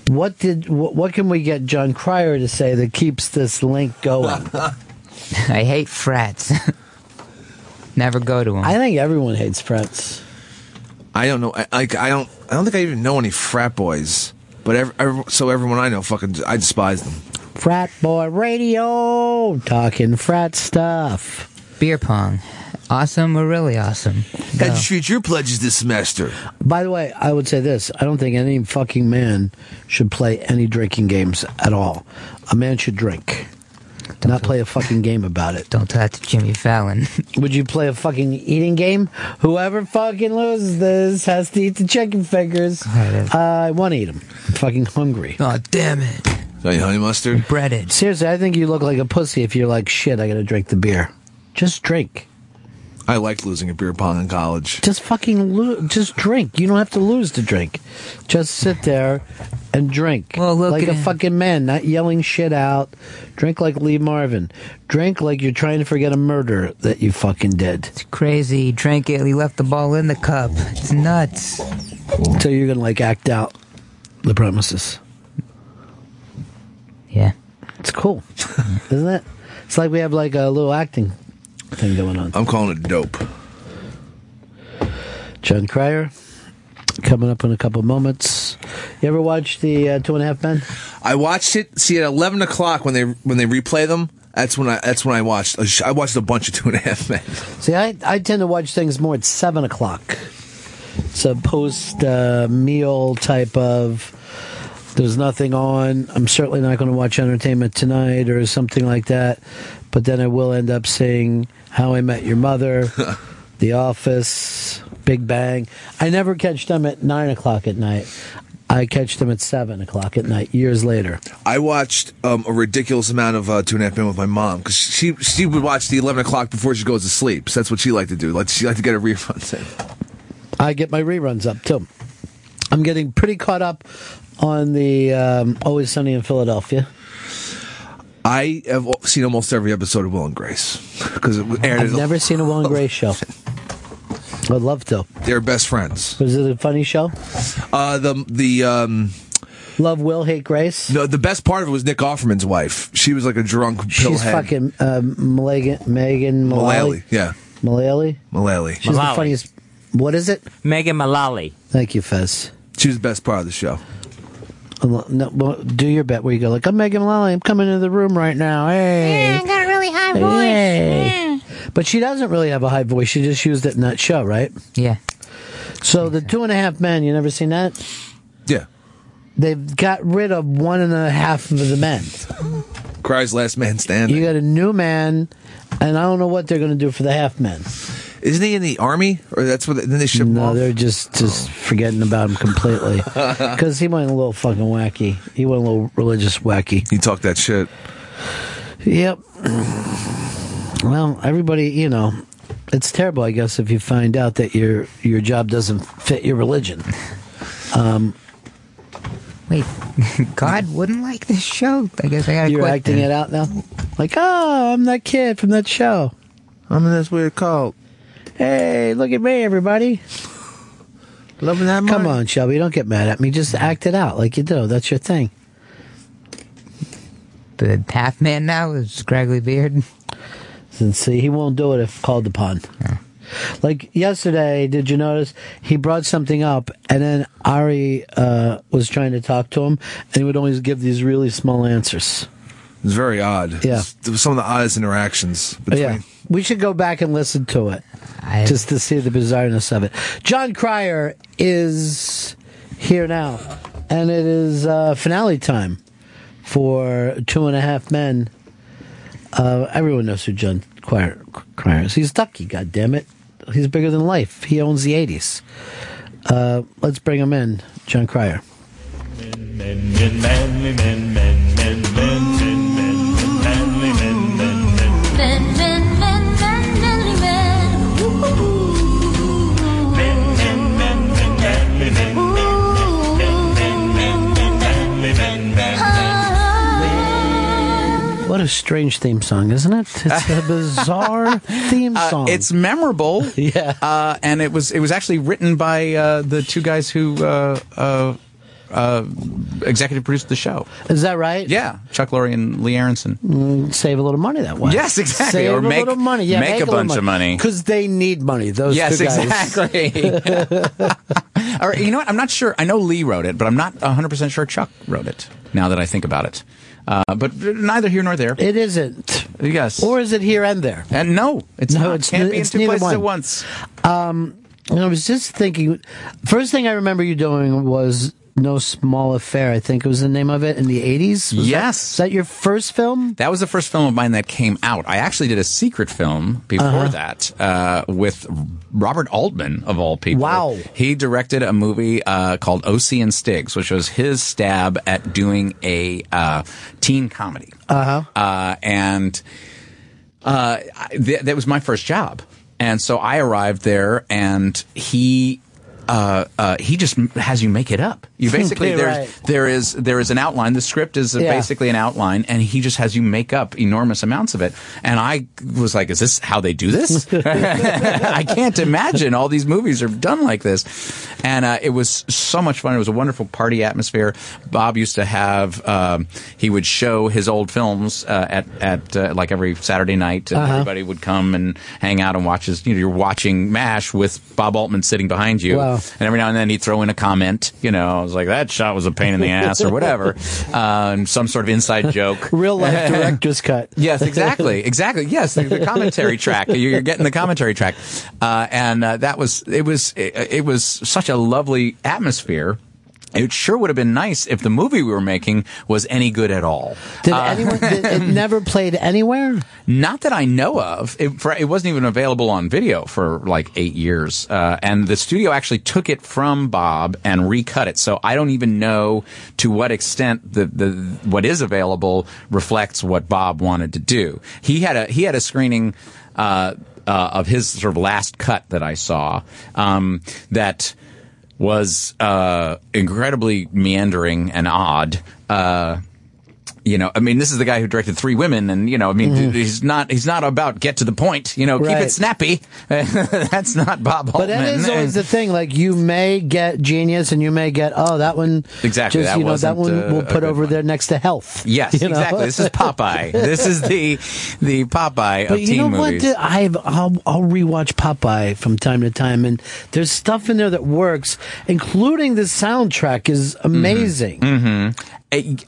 What did what, what can we get Jon Cryer to say that keeps this link going? I hate frats. Never go to them. I think everyone hates frats. I don't know. I, like I don't. I don't think I even know any frat boys. But every, every, so everyone I know, fucking, I despise them. Frat boy radio talking frat stuff. Beer pong. Awesome or really awesome? How'd you treat your pledges this semester? By the way, I would say this: I don't think any fucking man should play any drinking games at all. A man should drink, not play a fucking game about it. Don't talk to Jimmy Fallon. Would you play a fucking eating game? Whoever fucking loses this has to eat the chicken fingers. I want to eat them. I'm fucking hungry. Oh damn it! Got any honey mustard? Breaded. Seriously, I think you look like a pussy if you're like, shit, I gotta drink the beer. Just drink. I liked losing at beer pong in college. Just fucking lo- just drink. You don't have to lose to drink. Just sit there and drink. Well, look like at a him. fucking man, not yelling shit out. Drink like Lee Marvin. Drink like you're trying to forget a murder that you fucking did. It's crazy. He drank it. He left the ball in the cup. It's nuts. So you're gonna like act out the premises. Yeah. It's cool, isn't it? It's like we have like a little acting thing going on. I'm calling it dope. Jon Cryer coming up in a couple moments. You ever watch the uh, Two and a Half Men? I watched it. See, at eleven o'clock when they when they replay them, that's when I that's when I watched. I watched a bunch of Two and a Half Men. See, I, I tend to watch things more at 7 o'clock. It's a post uh, meal type of. There's nothing on. I'm certainly not going to watch Entertainment Tonight or something like that. But then I will end up seeing How I Met Your Mother, The Office, Big Bang. I never catch them at 9 o'clock at night. I catch them at 7 o'clock at night, years later. I watched um, a ridiculous amount of uh, Two and a Half Men with my mom because she she would watch the eleven o'clock before she goes to sleep. So that's what she liked to do. Like she liked to get her reruns in. I get my reruns up too. I'm getting pretty caught up on the um, Always Sunny in Philadelphia. I have seen almost every episode of Will and Grace because it aired. I've never seen a Will and Grace show. I'd love to. They're best friends. Was it a funny show? Uh, the the um, Love Will Hate Grace. no, the best part of it was Nick Offerman's wife. She was like a drunk She's pillhead. fucking uh, Megan Megan Mullally, Mullally. yeah, Mullally. Mullally. She's the funniest. What is it? Megan Mullally. Thank you, Fez. She was the best part of the show. No, well, do your bet where you go like I'm Megan Mullally. I'm coming into the room right now. Hey. Yeah, I got a really high voice. Hey. But she doesn't really have a high voice. She just used it in that show, right? Yeah. So the Two and a Half Men. You never seen that? Yeah. They've got rid of one and a half of the men. Cryer's last man standing. You got a new man, and I don't know what they're going to do for the half men. Isn't he in the army, or that's what? Then they ship him No, off. they're just just forgetting about him completely because he went a little fucking wacky. He went a little religious wacky. He talked that shit. Yep. Well, everybody, you know, it's terrible, I guess, if you find out that your your job doesn't fit your religion. Um, Wait, God wouldn't like this show. I guess I gotta you're quit acting then. it out now, like, oh, I'm that kid from that show. I'm in this weird cult. Hey, look at me, everybody. Loving that. Come on, Shelby, don't get mad at me. Just act it out like you do. That's your thing. The half man now with scraggly beard. And see, he won't do it if called upon. Like yesterday, did you notice he brought something up, and then Ari uh, was trying to talk to him, and he would always give these really small answers. It was very odd. Yeah. It was some of the oddest interactions between. Yeah, we should go back and listen to it just to see the bizarreness of it. Jon Cryer is here now, and it is uh, finale time for Two and a Half Men. Uh, everyone knows who Jon Cryer, Cryer is. He's Ducky, God damn it! He's bigger than life. He owns the '80s. Uh, let's bring him in, Jon Cryer. Men, men, men, men, men, men, men, What a strange theme song, isn't it? It's a bizarre theme Uh, song. it's memorable. Yeah. Uh, and it was it was actually written by uh, the two guys who uh, uh, uh, executive produced the show. Is that right? Yeah, Chuck Lorre and Lee Aronsohn. Mm, save a little money that way. Yes, exactly. Save Or a make- little money. Yeah, make a little bunch of money. because they need money. Those yes, two guys. exactly. or you know what? I'm not sure. I know Lee wrote it, but I'm not 100 percent sure Chuck wrote it. Now that I think about it, uh, but neither here nor there. It isn't. Yes. Or is it here and there? And no, it's no, not. it's Can't be in two places one. at once. Um, and I was just thinking. First thing I remember you doing was No Small Affair. I think it was the name of it in the eighties. Yes. Is that your first film? That was the first film of mine that came out. I actually did a secret film before Uh-huh. that uh, with Robert Altman, of all people. Wow. He directed a movie uh, called O.C. and Stiggs, which was his stab at doing a uh, teen comedy. Uh-huh. Uh, and uh, th- that was my first job. And so I arrived there, and he. Uh, uh, he just has you make it up. You basically Right. there's there is there is an outline. The script is Yeah. basically an outline, and he just has you make up enormous amounts of it. And I was like, "Is this how they do this?" I can't imagine all these movies are done like this. And uh, it was so much fun. It was a wonderful party atmosphere. Bob used to have um, he would show his old films uh, at at uh, like every Saturday night, and Uh-huh. everybody would come and hang out and watch his. You know, you're watching Mash with Bob Altman sitting behind you, Wow. and every now and then he'd throw in a comment. You know, was like, "That shot was a pain in the ass," or whatever, and some sort of inside joke. Real life director's cut. Yes, exactly, exactly. Yes, the, the commentary track. You're you're getting the commentary track, uh, and uh, that was it was it, it was such a lovely atmosphere. It sure would have been nice if the movie we were making was any good at all. Did Uh, anyone? Did, it never played anywhere. not that I know of. It, for, it wasn't even available on video for like eight years. Uh, and the studio actually took it from Bob and recut it. So I don't even know to what extent the, the what is available reflects what Bob wanted to do. He had a he had a screening uh, uh, of his sort of last cut that I saw um, that was uh, incredibly meandering and odd. Uh, you know, I mean, this is the guy who directed Three Women, and you know, I mean, he's not he's not about get to the point. You know, keep Mm-hmm. It snappy. That's not Bob But that is always the thing. Like you may get genius, and you may get oh that one. Exactly, Just that you know that one uh, we'll put over there next to health. Yes, you know? exactly. This is Popeye. this is the the Popeye But of you know movies. what? I've I'll, I'll rewatch Popeye from time to time, and there's stuff in there that works, including the soundtrack is amazing. Mm-hmm.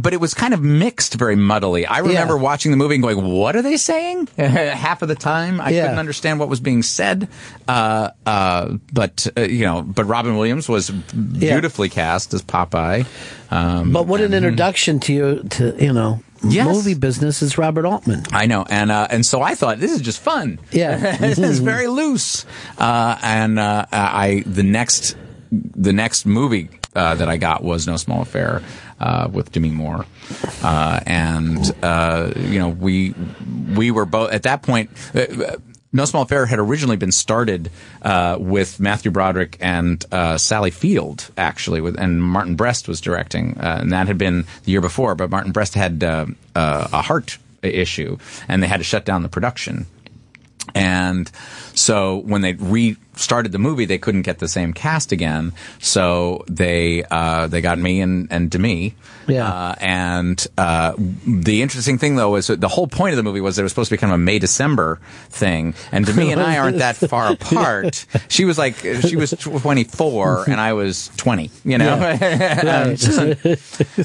But it was kind of mixed very muddily. I remember Yeah. watching the movie and going, "What are they saying?" Half of the time, I Yeah. couldn't understand what was being said. Uh, uh, but uh, you know, but Robin Williams was beautifully cast as Popeye. Um, But what an introduction to you to you know Yes. movie business is Robert Altman. I know, and uh, and so I thought this is just fun. Yeah. this is very loose. Uh, and uh, I the next the next movie uh, that I got was No Small Affair uh, with Demi Moore, uh, and uh, you know we we were both at that point. Uh, no Small Affair had originally been started uh, with Matthew Broderick and uh, Sally Field, actually, with and Martin Brest was directing, and that had been the year before. But Martin Brest had a heart issue, and they had to shut down the production. And so when they restarted the movie, they couldn't get the same cast again. So they uh, they got me and and Demi. Yeah. Uh, and uh, the interesting thing though is that the whole point of the movie was that it was supposed to be kind of a May December thing. And Demi and I aren't that far apart. She was like she was 24 and I was 20. You know, Yeah. Um,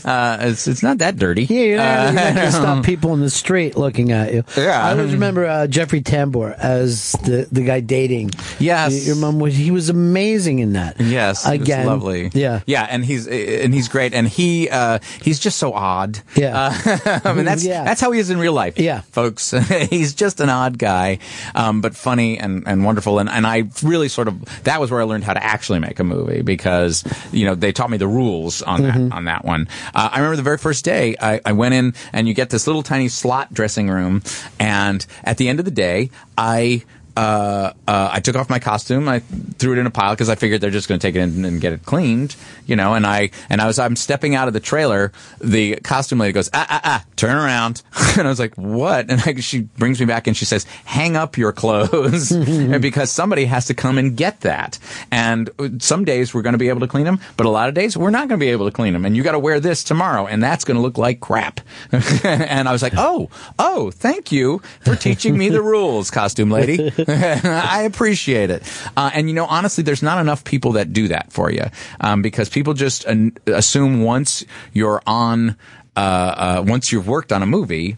uh, it's it's not that dirty. Yeah, you're not, you're not Uh, stop people in the street looking at you. Yeah. I always remember uh, Jeffrey Tambor as the the guy dating. Yes. your mom was. He was amazing in that. Yes, again, lovely. Yeah, yeah, and he's and he's great, and he uh, he's just so odd. Yeah. uh, I mean that's Yeah. that's how he is in real life. Yeah. folks, he's just an odd guy, um, but funny and, and wonderful. And and I really sort of that was where I learned how to actually make a movie because you know they taught me the rules on Mm-hmm. that on that one. Uh, I remember the very first day I, I went in and you get this little tiny slot dressing room, and at the end of the day I. Uh, uh, I took off my costume. I threw it in a pile because I figured they're just going to take it in and get it cleaned, you know. And I and I was I'm stepping out of the trailer. The costume lady goes, ah ah ah, turn around. and I was like, what? And I, she brings me back and she says, hang up your clothes, and because somebody has to come and get that. And some days we're going to be able to clean them, but a lot of days we're not going to be able to clean them. And you got to wear this tomorrow, and that's going to look like crap. and I was like, oh oh, thank you for teaching me the rules, costume lady. I appreciate it. Uh, and you know, honestly, there's not enough people that do that for you um, because people just uh, assume once you're on, uh, uh, once you've worked on a movie.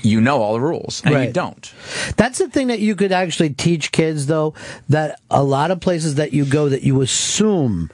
You know all the rules, and you don't. That's the thing that you could actually teach kids, though. That a lot of places that you go, that you assume.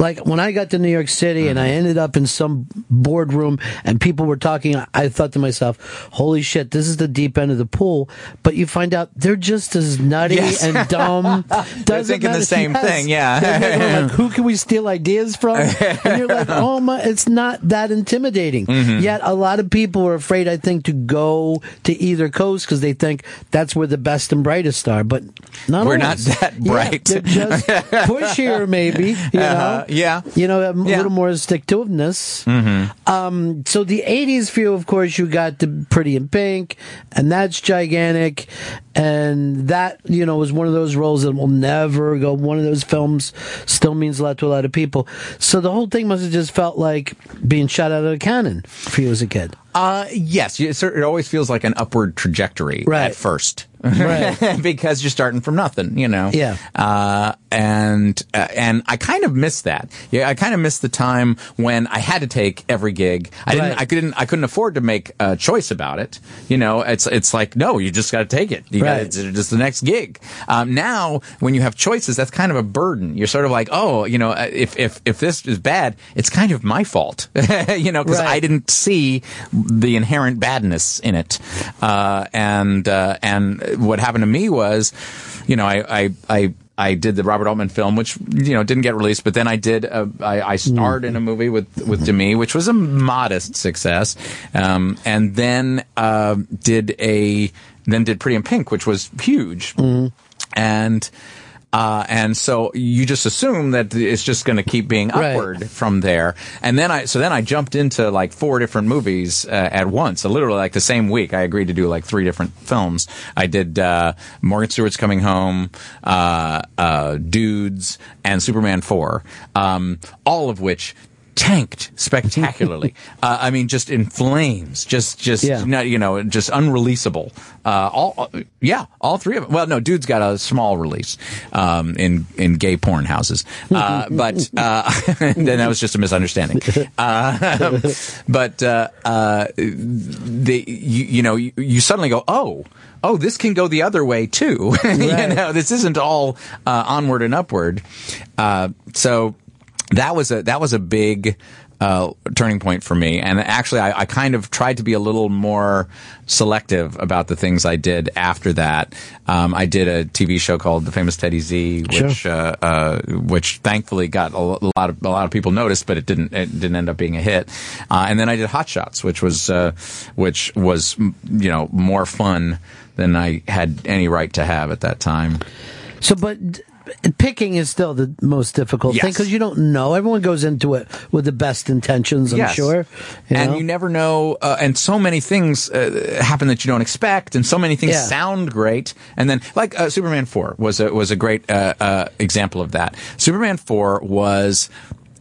Like when I got to New York City and I Mm-hmm. ended up in some boardroom and people were talking, I- thought to myself, "Holy shit, this is the deep end of the pool." But you find out they're just as nutty Yes. and dumb. They're thinking the same Yes. thing, yeah. Like, who can we steal ideas from? And you're like, oh my, it's not that intimidating. Mhm. Yet a lot of people are afraid, I think, to go to either coast because they think that's where the best and brightest are. But not We're always. not that Yeah, bright. they're just pushier, maybe. You Uh-huh, yeah. you know, a little more stick to itiveness. Mm-hmm. Um, so the '80s view, of course, you got the Pretty in Pink, and that's gigantic, and that you know was one of those roles that will never go. One of those films still means a lot to a lot of people. So the whole thing must have just felt like being shot out of a cannon for you as a kid. Uh, yes, it always feels like an upward trajectory Right. at first. Right. because you're starting from nothing, you know. Yeah. Uh, and uh, and I kind of miss that. Yeah, I kind of miss the time when I had to take every gig. I didn't. I couldn't. I couldn't afford to make a choice about it. You know, it's it's like no, you just got to take it. You got Right. it's just the next gig. Um, now, when you have choices, that's kind of a burden. You're sort of like, oh, you know, uh, if if if this is bad, it's kind of my fault. you know, because Right. I didn't see the inherent badness in it. Uh, and uh, and what happened to me was, you know, I I. I I did the Robert Altman film, which you know didn't get released, but then I did. Uh, I, I starred in a movie with with Demi, which was a modest success, um, and then uh, did a then did Pretty in Pink, which was huge, and uh, and so you just assume that it's just going to keep being Right. upward from there. And then I, so then I jumped into like four different movies uh, at once. So literally like the same week, I agreed to do like three different films. I did uh, Morgan Stewart's Coming Home, uh, uh, Dudes, and Superman Four, um, all of which tanked spectacularly. uh, I mean, just in flames, just just Yeah. no, you know, just unreleasable. Uh, all yeah, all three of them. Well, no, Dudes got a small release um, in in gay porn houses, uh, but uh, then that was just a misunderstanding. Uh, but uh, uh, the you, you know you, you suddenly go oh. Oh, this can go the other way too. you know, this isn't all uh, onward and upward. Uh, so that was a that was a big uh, turning point for me. And actually, I, I kind of tried to be a little more selective about the things I did after that. Um, I did a TV show called The Famous Teddy Z, which uh, uh, which thankfully got a, a lot of a lot of people noticed, but it didn't it didn't end up being a hit. Uh, and then I did Hot Shots, which was uh, which was you know more fun than I had any right to have at that time. So, but picking is still the most difficult thing because you don't know. Everyone goes into it with the best intentions, I'm Yes. sure. you and know? you never know, uh, and so many things uh, happen that you don't expect, and so many things Yeah. sound great, and then like uh, Superman four was a was a great uh, uh, example of that. Superman four was.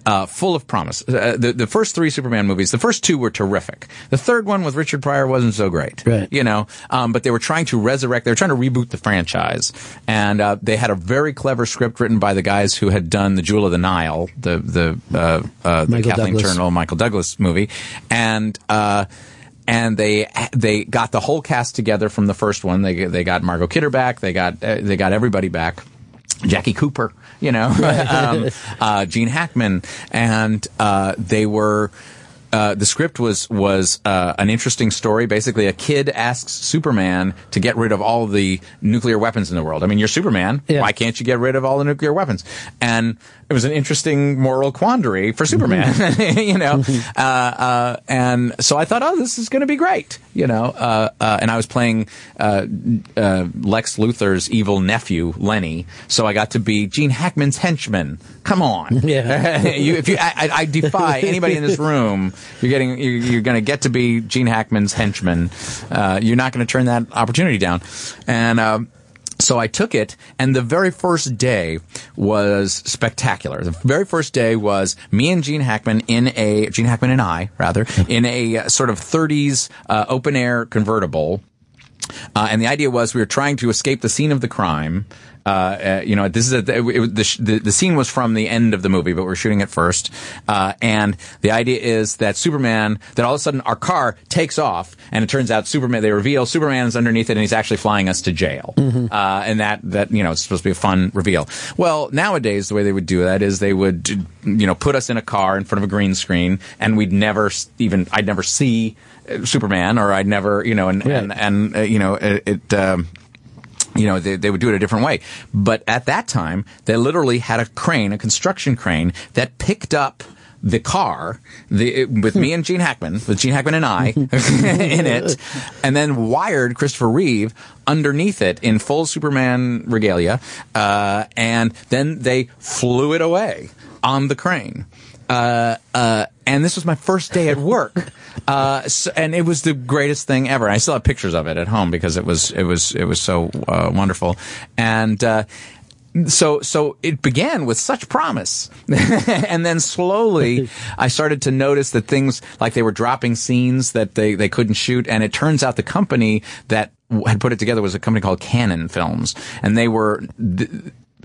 Uh, full of promise. Uh, the the first three Superman movies, the first two were terrific. The third one with Richard Pryor wasn't so great, right? You know, um, but they were trying to resurrect. They were trying to reboot the franchise, and uh, they had a very clever script written by the guys who had done the Jewel of the Nile, the the uh, uh, the Michael Kathleen Douglas. Turner Michael Douglas movie, and uh, and they they got the whole cast together from the first one. They they got Margot Kidder back. They got they got everybody back. Jackie Cooper, you know, um, uh, Gene Hackman, and uh, they were. Uh, the script was was uh, an interesting story. Basically, a kid asks Superman to get rid of all the nuclear weapons in the world. I mean, you're Superman. Why can't you get rid of all the nuclear weapons? And it was an interesting moral quandary for Superman, you know. uh, uh, and so I thought, oh, this is going to be great, you know. Uh, uh, and I was playing uh, uh, Lex Luthor's evil nephew, Lenny. So I got to be Gene Hackman's henchman. Come on, Yeah. you, if you, I, I- I defy anybody in this room. You're getting, you're, you're going to get to be Gene Hackman's henchman. Uh, you're not going to turn that opportunity down. And. Um, so I took it, and the very first day was spectacular. The very first day was me and Gene Hackman in a Gene Hackman and I rather in a uh, sort of 30s uh, open air convertible. Uh, and the idea was we were trying to escape the scene of the crime. Uh, uh, you know, this is a, it, the, the the scene was from the end of the movie, but we're shooting it first. Uh, and the idea is that Superman, that all of a sudden our car takes off, and it turns out Superman. They reveal Superman is underneath it, and he's actually flying us to jail. Uh, and that that you know it's supposed to be a fun reveal. Well, nowadays the way they would do that is they would you know put us in a car in front of a green screen, and we'd never even I'd never see uh, Superman, or I'd never you know and and and uh, you know it. it um, you know, they, they would do it a different way. But at that time, they literally had a crane, a construction crane, that picked up the car the, with me and Gene Hackman, with Gene Hackman and I in it, and then wired Christopher Reeve underneath it in full Superman regalia, uh, and then they flew it away on the crane. Uh, uh, and this was my first day at work. Uh, so, and it was the greatest thing ever. I still have pictures of it at home because it was, it was, it was so, uh, wonderful. And, uh, so so it began with such promise and then slowly i started to notice that things like they were dropping scenes that they, they couldn't shoot and it turns out the company that had put it together was a company called Cannon Films and they were th-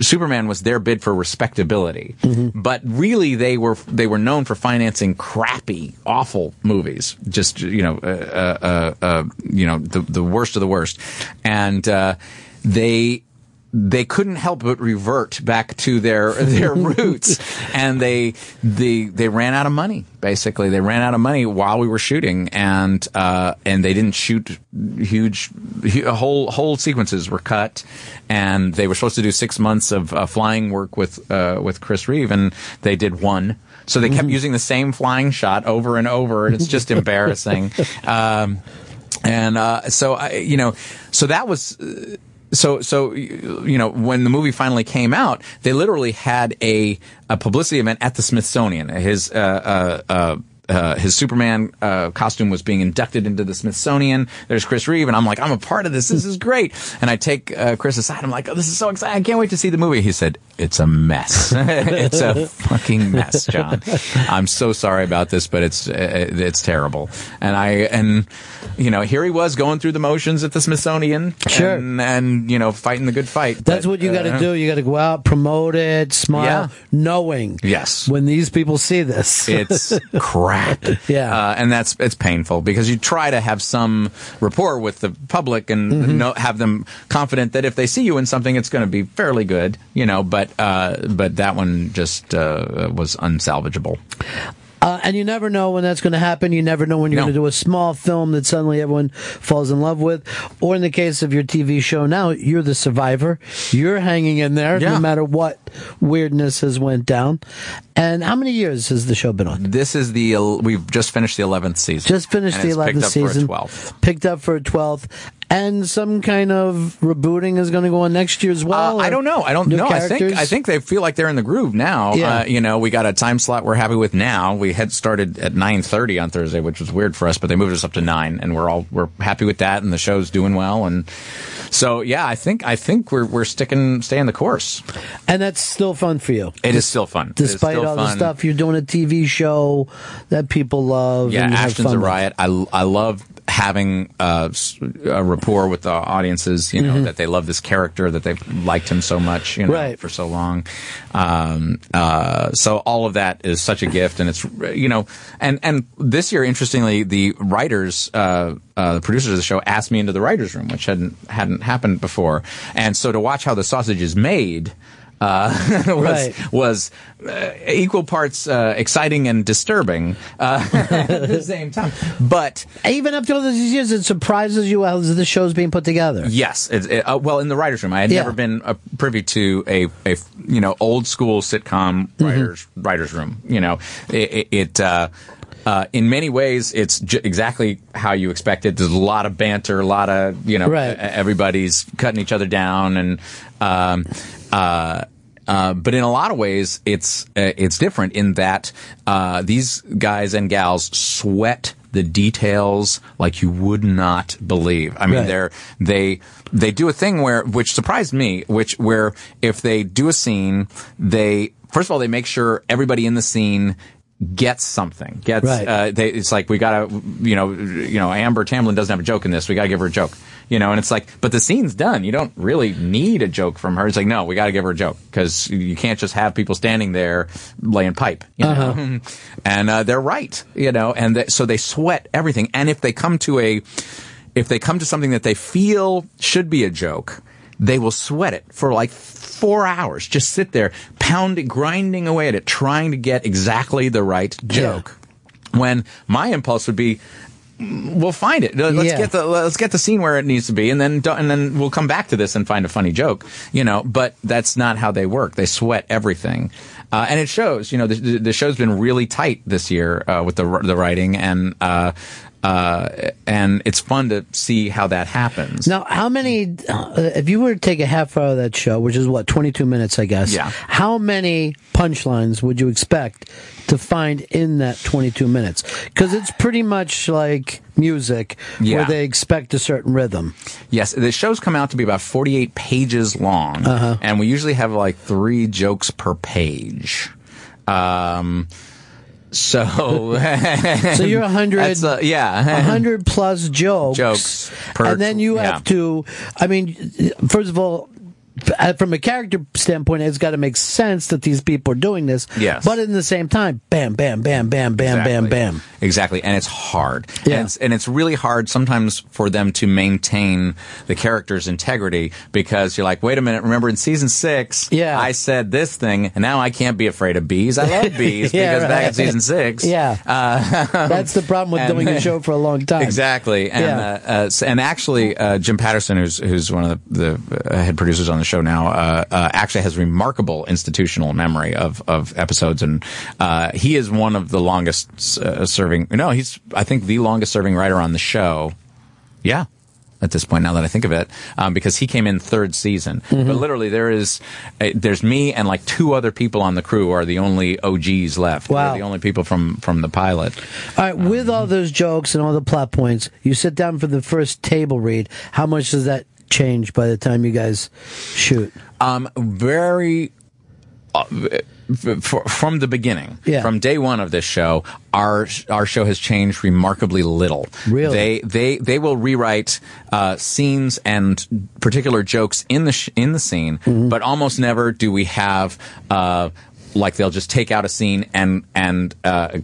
Superman was their bid for respectability, but really they were they were known for financing crappy, awful movies. Just you know, uh, uh, uh, uh, you know, the the worst of the worst, and uh, they they couldn't help but revert back to their their roots, and they they they ran out of money. Basically, they ran out of money while we were shooting, and uh, and they didn't shoot huge, hu- whole whole sequences were cut, and they were supposed to do six months of uh, flying work with uh, with Chris Reeve, and they did one. So they kept using the same flying shot over and over, and it's just embarrassing. Um, and uh, so I, you know, so that was. So so you know when the movie finally came out, they literally had a a publicity event at the Smithsonian. His uh, uh, uh, uh, his Superman uh, costume was being inducted into the Smithsonian. There's Chris Reeve, and I'm like, I'm a part of this. This is great. And I take uh, Chris aside. I'm like, oh, this is so exciting. I can't wait to see the movie. He said, it's a mess. it's a fucking mess, John. I'm so sorry about this, but it's uh, it's terrible. And I and you know here he was going through the motions at the Smithsonian, Sure. and, and you know fighting the good fight. That's But, what you got to uh, do. You got to go out, promote it, smile, Yeah. knowing Yes. when these people see this. it's crap. Yeah. uh, and that's it's painful because you try to have some rapport with the public and Mm-hmm. know, have them confident that if they see you in something, it's going to be fairly good, you know. But uh, but that one just uh, was unsalvageable. Uh, and you never know when that's going to happen. You never know when you're No. going to do a small film that suddenly everyone falls in love with. Or in the case of your TV show now, you're the survivor. You're hanging in there no matter what weirdness has went down. And how many years has the show been on? This is the we've just finished the eleventh season. Just finished the it's 11th picked up season. For a 12th. Picked up for a 12th. And some kind of rebooting is going to go on next year as well? Uh, I don't know. I don't know. I think? I think they feel like they're in the groove now. Yeah. Uh, you know, we got a time slot we're happy with now. We had started at nine thirty on Thursday, which was weird for us, but they moved us up to nine, and we're all we're happy with that, and the show's doing well, and so yeah, I think I think we're we're sticking staying the course. And that's still fun for you. It is still fun. Despite still all the stuff, you're doing a TV show that people love. Yeah, and Ashton's fun a with. riot. I, I love having uh, a rapport with the audiences. You know Mhm. that they love this character, that they've liked him so much, you know, Right. for so long. Um, uh, so all of that is such a gift, and it's you know, and and this year, interestingly, the writers. Uh, uh, the producers of the show asked me into the writers' room, which hadn't hadn't happened before, and so to watch how the sausage is made uh, was Right. was uh, equal parts uh, exciting and disturbing uh, at the same time. But even up to all these years, it surprises you how the show's being put together. yes, it, it, uh, well, in the writers' room, I had Yeah. never been uh, privy to a, a you know old school sitcom Mm-hmm. writers writers' room. You know, it. it, uh, uh, in many ways, it's j- exactly how you expect it. There's a lot of banter, a lot of you know, Right. everybody's cutting each other down, and um, uh, uh, but in a lot of ways, it's uh, it's different in that uh, these guys and gals sweat the details like you would not believe. I mean, Right. they're they they do a thing where which surprised me, which where if they do a scene, they first of all they make sure everybody in the scene gets something. Gets Right. uh, they, it's like we gotta you know you know Amber Tamblyn doesn't have a joke in this. We gotta give her a joke. You know, and it's like, but the scene's done. You don't really need a joke from her. It's like, no, we got to give her a joke because you can't just have people standing there laying pipe. You know? and uh, they're right. You know, and they, so they sweat everything. And if they come to a, if they come to something that they feel should be a joke, they will sweat it for like four hours. Just sit there, pounding, grinding away at it, trying to get exactly the right joke. When my impulse would be, "Mm, we'll find it. Let's Yeah. get the let's get the scene where it needs to be, and then and then we'll come back to this and find a funny joke. You know, but that's not how they work. They sweat everything. Uh, and it shows, you know, the, the show's been really tight this year uh, with the the writing, and uh, uh, and it's fun to see how that happens. Now, how many, uh, if you were to take a half hour of that show, which is what, 22 minutes, I guess. Yeah. How many punchlines would you expect to find in that 22 minutes? Because it's pretty much like music, Yeah. where they expect a certain rhythm. Yes, the shows come out to be about 48 pages long, Uh-huh. and we usually have like three jokes per page. Um, so, So you're 100, That's, uh, yeah, 100 plus jokes. Jokes per- and then you have to, I mean, first of all, uh, from a character standpoint, it's got to make sense that these people are doing this. Yes. But in the same time, bam, bam, bam, bam, bam, bam, bam. Exactly, and it's hard. Yeah. And it's, and it's really hard sometimes for them to maintain the character's integrity because you're like, wait a minute, remember in season six, Yeah. I said this thing, and now I can't be afraid of bees. I love bees Yeah, because back in season six, Yeah. uh, That's the problem with and- doing a show for a long time. Exactly, and Yeah. uh, uh, and actually, uh, Jim Patterson, who's who's one of the, the uh, head producers on the show now, uh, uh, actually has remarkable institutional memory of of episodes, and uh, he is one of the longest uh, serving. No, he's I think the longest serving writer on the show. Yeah. at this point. Now that I think of it, um, because he came in third season, Mm-hmm. but literally there is uh, there's me and like two other people on the crew are the only OGs left. Wow. We're the only people from from the pilot. All right, with all those jokes and all the plot points, you sit down for the first table read. How much does that change by the time you guys shoot? Um, very. Uh, from the beginning, Yeah. from day one of this show, our our show has changed remarkably little. Really? they they they will rewrite uh, scenes and particular jokes in the sh- in the scene, Mm-hmm. but almost never do we have. Uh, like they'll just take out a scene and and uh,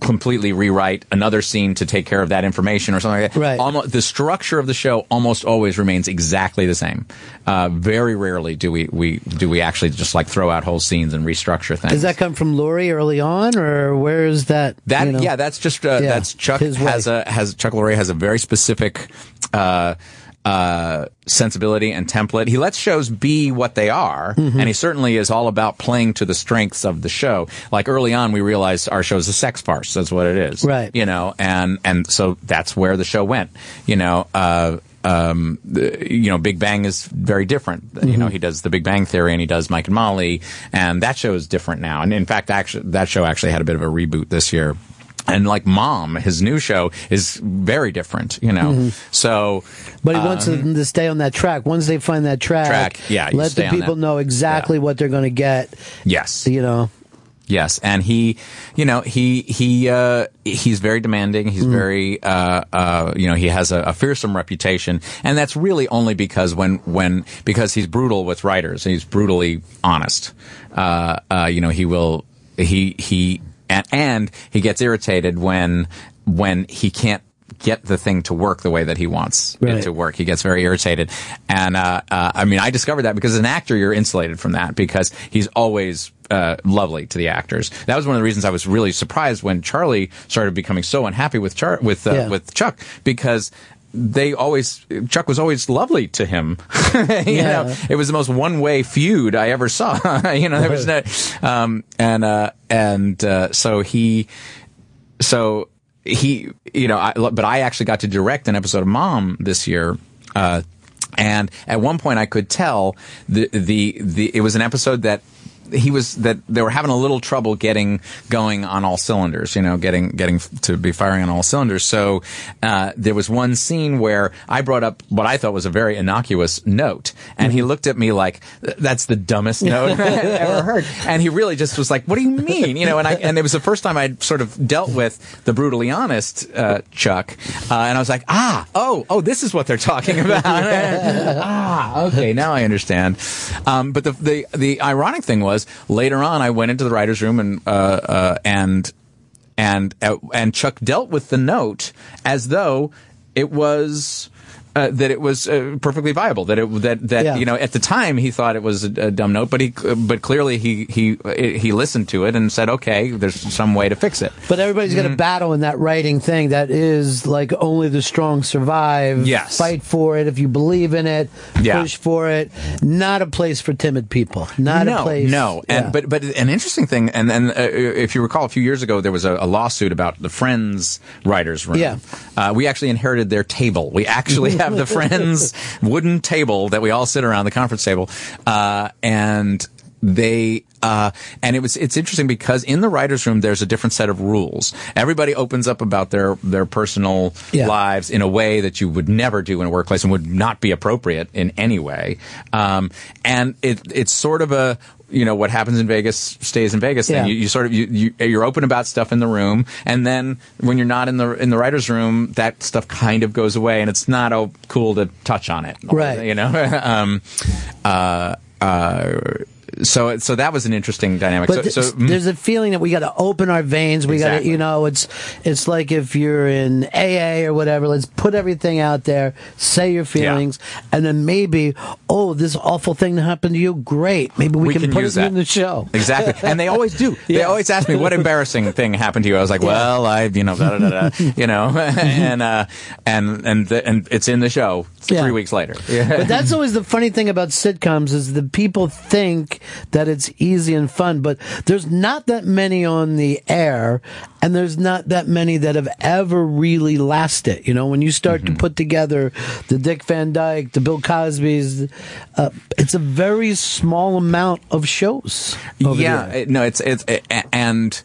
completely rewrite another scene to take care of that information or something like that. Right. Almost, the structure of the show almost always remains exactly the same. Uh, very rarely do we, we do we actually just like throw out whole scenes and restructure things. Does that come from Lorre early on, or where is that? That you know? yeah, that's just uh, Yeah, that's Chuck has a has Chuck Lorre has a very specific uh, uh, sensibility and template. He lets shows be what they are, Mm-hmm. and he certainly is all about playing to the strengths of the show. Like early on, we realized our show is a sex farce. That's what it is, Right. You know, and and so that's where the show went. You know. Uh, um, the, you know, Big Bang is very different. You Mm-hmm. know, he does The Big Bang Theory and he does Mike and Molly, and that show is different now. And in fact, actually, that show actually had a bit of a reboot this year. And like Mom, his new show is very different. You know, Mhm. so. But he wants um, them to stay on that track. Once they find that track, Track, yeah, let the people know exactly what they're going to get. Yes. You know. Yes, and he, you know, he he uh, he's very demanding. He's very, uh, uh, you know, he has a, a fearsome reputation, and that's really only because when when because he's brutal with writers. He's brutally honest. Uh, uh, you know, he will he he and, and he gets irritated when when he can't get the thing to work the way that he wants Right. it to work. He gets very irritated. And, uh, uh, I mean, I discovered that because as an actor, you're insulated from that because he's always, uh, lovely to the actors. That was one of the reasons I was really surprised when Charlie started becoming so unhappy with Char- with, uh, Yeah. with Chuck because they always Chuck was always lovely to him. you Yeah. know, it was the most one way feud I ever saw. you know, there was no, um, and uh, and uh, so he, so he, you know, I, but I actually got to direct an episode of Mom this year. Uh, and at one point I could tell the, the, the, it was an episode that he was, that they were having a little trouble getting going on all cylinders, you know, getting, getting to be firing on all cylinders. So, uh, there was one scene where I brought up what I thought was a very innocuous note and he looked at me like, that's the dumbest note I've ever heard. And he really just was like, what do you mean? You know, and I, and it was the first time I'd sort of dealt with the brutally honest, uh, Chuck. Uh, and I was like, ah, oh, oh, this is what they're talking about. ah, okay, now I understand. Um, but the, the, the ironic thing was later on, I went into the writer's room and, uh, uh, and, and, uh, and Chuck dealt with the note as though it was, uh, that it was uh, perfectly viable. That it that that Yeah. you know at the time he thought it was a, a dumb note, but he but clearly he he he listened to it and said, okay, there's some way to fix it. But everybody's got Mm-hmm. a battle in that writing thing that is like only the strong survive. Yes. Fight for it if you believe in it. Yeah. Push for it. Not a place for timid people. Not no, a place. No, and Yeah. but but an interesting thing, and and uh, if you recall, a few years ago there was a, a lawsuit about the Friends writers' room. Yeah. uh, we actually inherited their table. We actually have the Friends wooden table that we all sit around the conference table, uh, and they uh, and it was it's interesting because in the writers room there's a different set of rules everybody opens up about their their personal Yeah. lives in a way that you would never do in a workplace and would not be appropriate in any way um, and it it's sort of a you know what happens in Vegas stays in Vegas thing. Yeah. You, you sort of you, you you're open about stuff in the room, and then when you're not in the in the writers' room, that stuff kind of goes away, and it's not oh, cool to touch on it. Right. You know. um, uh, uh, so so that was an interesting dynamic. But so, so th- there's a feeling that we got to open our veins. We got to, you know, it's it's like if you're in AA or whatever. Let's put everything out there, say your feelings, and then maybe, oh, this awful thing that happened to you, great. Maybe we, We can, can put it that. in the show. Exactly, and they always do. They always ask me what embarrassing thing happened to you. I was like, well, I, you know, da, da, da, da, you know, and uh, and and the, and it's in the show. Yeah. three weeks later. But that's always the funny thing about sitcoms is the people think that it's easy and fun, but there's not that many on the air, and there's not that many that have ever really lasted. You know, when you start Mm-hmm. to put together the Dick Van Dyke, the Bill Cosby's, uh, it's a very small amount of shows. yeah, no, it's it's a- and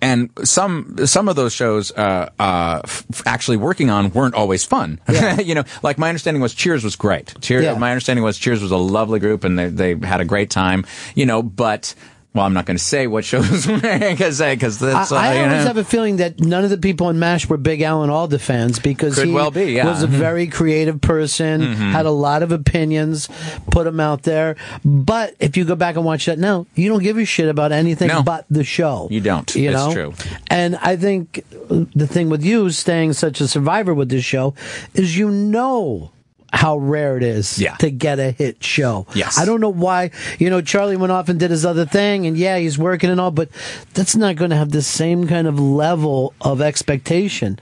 and some some of those shows uh, uh, f- actually working on weren't always fun. you know, like my understanding was Cheers was great. Cheers, Yeah. my understanding was Cheers was a lovely group and they they had a great time. You know, but. Well, I'm not going to say what shows because because that's I, uh, I you always know. have a feeling that none of the people in MASH were big Alan Alda fans because Could he well be, yeah. was a Mhm. very creative person, Mhm. had a lot of opinions, put them out there. But if you go back and watch that now, you don't give a shit about anything No. but the show. You don't. You It's know? true. And I think the thing with you staying such a survivor with this show is you know how rare it is Yeah. to get a hit show. Yes. I don't know why, you know, Charlie went off and did his other thing and yeah, he's working and all, but that's not going to have the same kind of level of expectation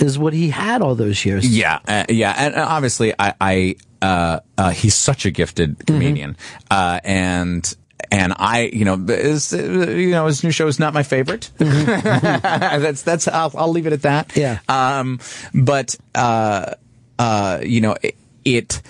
as what he had all those years. Yeah, uh, yeah, and uh, obviously, I, I uh, uh, he's such a gifted Mm-hmm. comedian, uh, and and I, you know, his, uh, you know, his new show is not my favorite. that's that's I'll, I'll leave it at that. Mm-hmm. Yeah. Um, but uh, uh, you know, it. it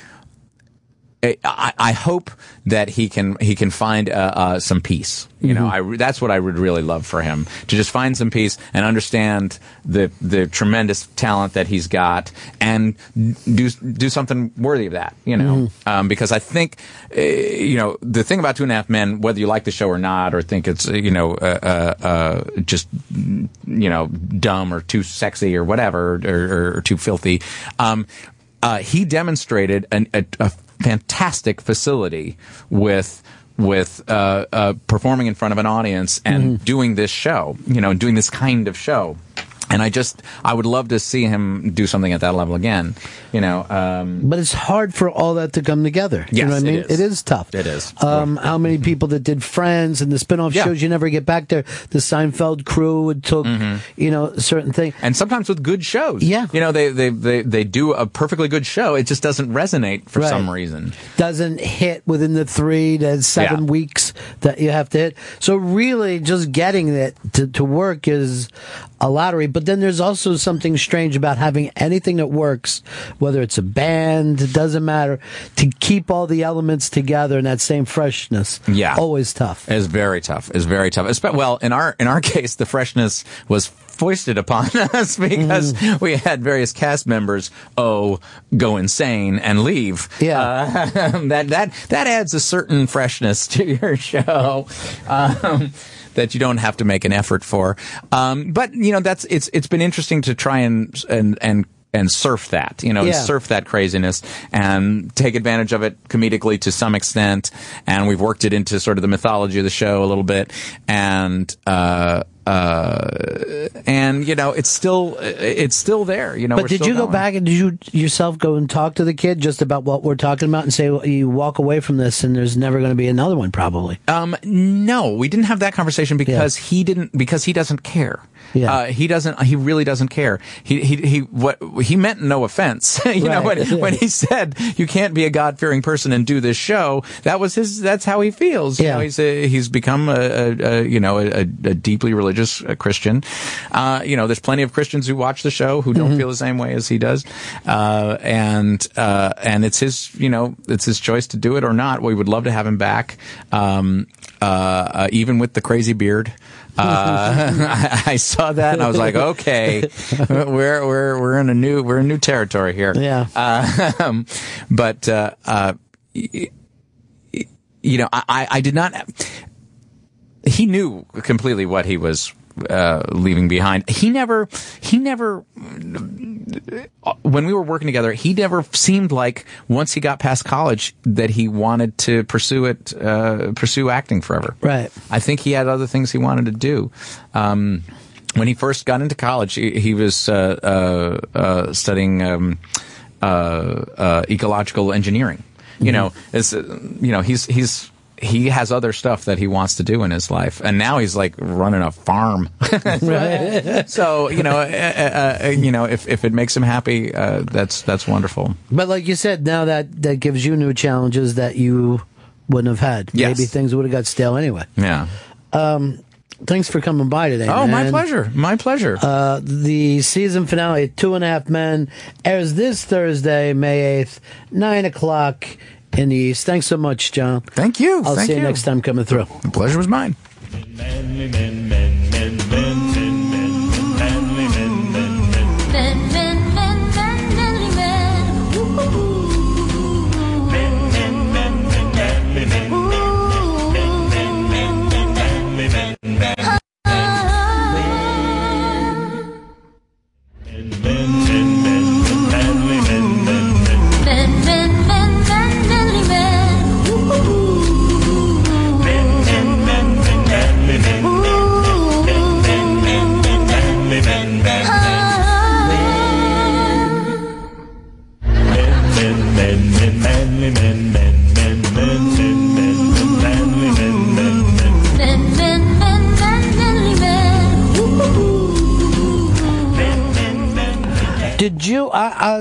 I, I hope that he can he can find uh, uh, some peace. You know, I that's what I would really love for him to just find some peace and understand the the tremendous talent that he's got and do do something worthy of that. You know, um, because I think uh, you know the thing about Two and a Half Men, whether you like the show or not, or think it's you know uh, uh, uh, just you know dumb or too sexy or whatever or, or, or too filthy. Um, uh, he demonstrated an, a, a fantastic facility with with uh, uh, performing in front of an audience and doing this show, you know, doing this kind of show. And I just, I would love to see him do something at that level again, you know. Um, But it's hard for all that to come together. you Yes, know what I it mean? is. It is tough. It is. Um, how many people that did Friends and the spin-off Yeah. shows you never get back there? The Seinfeld crew it took, Mm-hmm. you know, certain thing. and sometimes with good shows. Yeah. You know, they, they, they, they do a perfectly good show. It just doesn't resonate for Right. some reason. doesn't hit within the three to seven Yeah. weeks that you have to hit. So really, just getting it to, to work is a lottery. But then there's also something strange about having anything that works, whether it's a band, it doesn't matter, to keep all the elements together and that same freshness. Yeah. always tough. It's very tough. It's very tough. Espe- Well, in our in our case, the freshness was foisted upon us because Mm-hmm. we had various cast members oh go insane and leave. Yeah. Uh, that that that adds a certain freshness to your show. Um, that you don't have to make an effort for, um, but you know that's it's it's been interesting to try and and and and surf that, you know, and Yeah. surf that craziness and take advantage of it comedically to some extent. And we've worked it into sort of the mythology of the show a little bit. And, uh, uh, and you know, it's still, it's still there, you know. but did you go going. back and did you yourself go and talk to the kid just about what we're talking about and say well, you walk away from this and there's never going to be another one probably? Um, no, we didn't have that conversation because he didn't because he doesn't care. Yeah. Uh, he doesn't. He really doesn't care. He he he. What he meant no offense. you know Right. when when he said you can't be a God fearing person and do this show. That was his. That's how he feels. You Yeah. know, he's a, he's become a, a, a you know a, a deeply religious uh, Christian. Uh, you know, there's plenty of Christians who watch the show who don't feel the same way as he does. Uh, and uh, and it's his you know it's his choice to do it or not. We would love to have him back. Um, uh, uh, even with the crazy beard. Uh, I, I saw that and I was like, okay, we're we're we're in a new we're in new territory here. Yeah. Uh, um, but uh, uh, you know, I, I I did not. He knew completely what he was uh, leaving behind. He never he never when we were working together, he never seemed like once he got past college that he wanted to pursue it, uh, pursue acting forever. Right. I think he had other things he wanted to do. Um, when he first got into college, he, he was uh, uh, uh, studying um, uh, uh, ecological engineering. You know, as uh, you know, he's he's he has other stuff that he wants to do in his life, and now he's like running a farm. so you know, uh, uh, you know, if if it makes him happy, uh, that's that's wonderful. But like you said, now that that gives you new challenges that you wouldn't have had. Yes. Maybe things would have got stale anyway. Yeah. Um, thanks for coming by today. Oh, my pleasure. My pleasure. Uh, the season finale, Two and a Half Men, airs this Thursday, May 8th, 9 o'clock in the East. Thanks so much, Jon. Thank you. I'll Thank see you, you. next time coming through. The pleasure was mine. Men, men, men, men,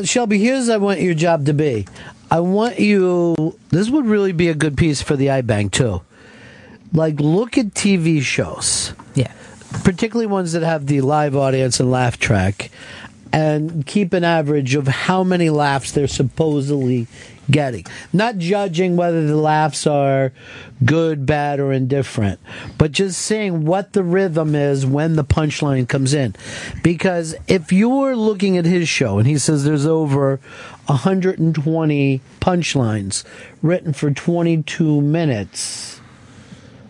Shelby, here's I want your job to be. I want you, this would really be a good piece for the iBang, too. Like, look at TV shows. Yeah. Particularly ones that have the live audience and laugh track, and keep an average of how many laughs they're supposedly getting. Not judging whether the laughs are good, bad, or indifferent, but just seeing what the rhythm is when the punchline comes in. Because if you're looking at his show and he says there's over 120 punchlines written for 22 minutes,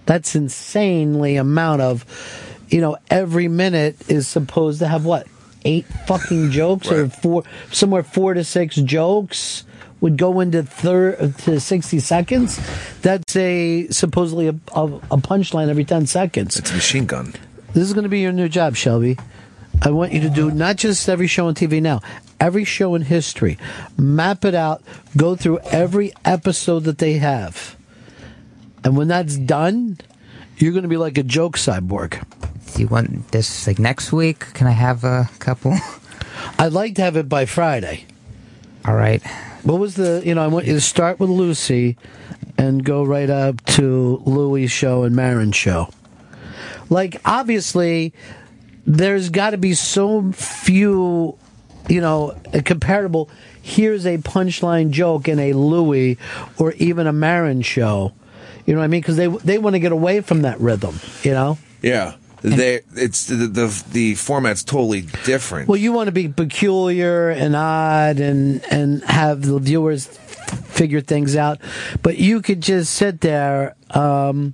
that's insanely amount of, you know, every minute is supposed to have what? Eight fucking jokes or four, somewhere four to six jokes would go into thir- to 60 seconds. That's a supposedly a, a, a punchline every 10 seconds. It's a machine gun. This is going to be your new job, Shelby. I want you to do not just every show on TV now, every show in history. Map it out, go through every episode that they have. And when that's done, you're going to be like a joke cyborg. Do you want this like next week? Can I have a couple? I'd like to have it by Friday. All right. What was the, you know, I want you to start with Lucy and go right up to Louis' show and Maron's show. Like, obviously, there's got to be so few, you know, comparable. Here's a punchline joke in a Louis or even a Marin show. You know what I mean? Because they they want to get away from that rhythm. You know. Yeah. They, it's the, the the format's totally different. Well, you want to be peculiar and odd and and have the viewers figure things out, but you could just sit there. Um,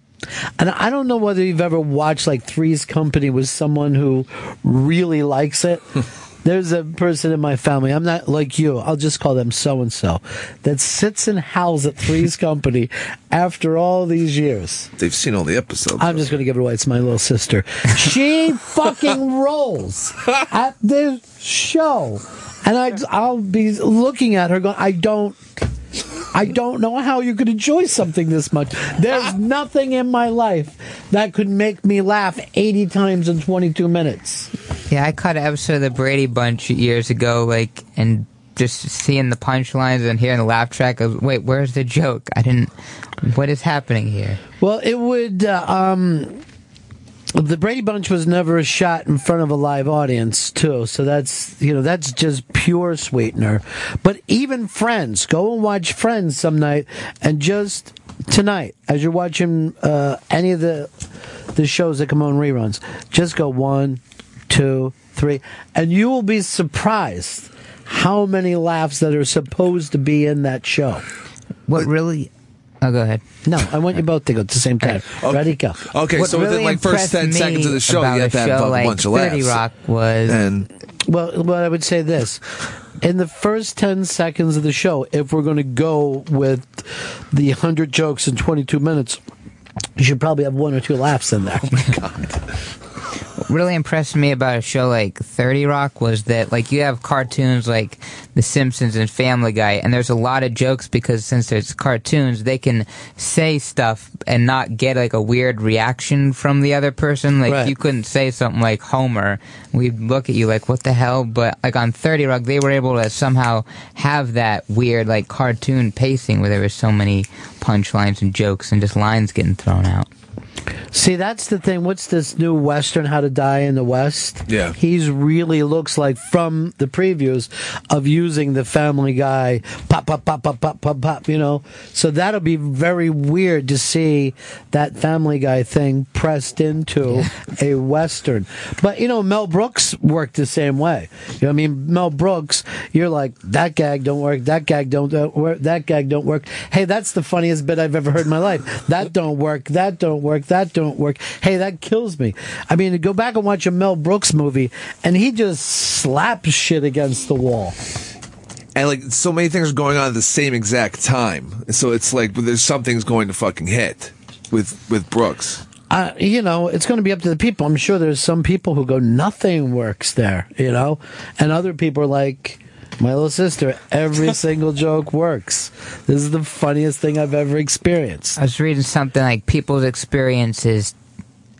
and I don't know whether you've ever watched like Three's Company with someone who really likes it. There's a person in my family. I'm not like you. I'll just call them so and so that sits and howls at Three's Company after all these years. They've seen all the episodes. I'm just going to give it away. It's my little sister. She fucking rolls at this show, and I, I'll be looking at her going, I don't. I don't know how you could enjoy something this much. There's nothing in my life that could make me laugh 80 times in 22 minutes. Yeah, I caught an episode of the Brady Bunch years ago, like, and just seeing the punchlines and hearing the laugh track. Was, Wait, where's the joke? I didn't. What is happening here? Well, it would. Uh, um, the Brady Bunch was never a shot in front of a live audience, too. So that's you know that's just pure sweetener. But even Friends, go and watch Friends some night, and just tonight, as you're watching uh, any of the the shows that come on reruns, just go one, two, three, and you will be surprised how many laughs that are supposed to be in that show. What really? Oh, go ahead. No, I want you both to go at the same time. Ready, go. Okay, What so within like first ten seconds of the show, about you have to have show a like bunch of 30 laughs. Rock was And Well, well, I would say this. In the first 10 seconds of the show, if we're going to go with the 100 jokes in 22 minutes, you should probably have one or two laughs in there. Oh what really impressed me about a show like 30 Rock was that like you have cartoons like The Simpsons and Family Guy, and there's a lot of jokes because since there's cartoons, they can say stuff and not get like a weird reaction from the other person. Like Right. you couldn't say something like Homer, we'd look at you like, "What the hell?" But like on Thirty Rock, they were able to somehow have that weird like cartoon pacing where there was so many punchlines and jokes and just lines getting thrown out. See, that's the thing. What's this new Western, How to Die in the West? Yeah. He's really looks like from the previews of using the Family Guy pop, pop, pop, pop, pop, pop, pop, you know? So that'll be very weird to see that Family Guy thing pressed into a Western. But, you know, Mel Brooks worked the same way. You know what I mean? Mel Brooks, you're like, that gag don't work, that gag don't uh, work, that gag don't work. Hey, that's the funniest bit I've ever heard in my life. That don't work, that don't work, that don't work. Hey, that kills me. I mean, go back and watch a Mel Brooks movie, and he just slaps shit against the wall. And like so many things are going on at the same exact time. So it's like there's something's going to fucking hit with with Brooks. Uh, you know, it's going to be up to the people. I'm sure there's some people who go, nothing works there, you know? And other people are like, my little sister, every single joke works. This is the funniest thing I've ever experienced. I was reading something like people's experiences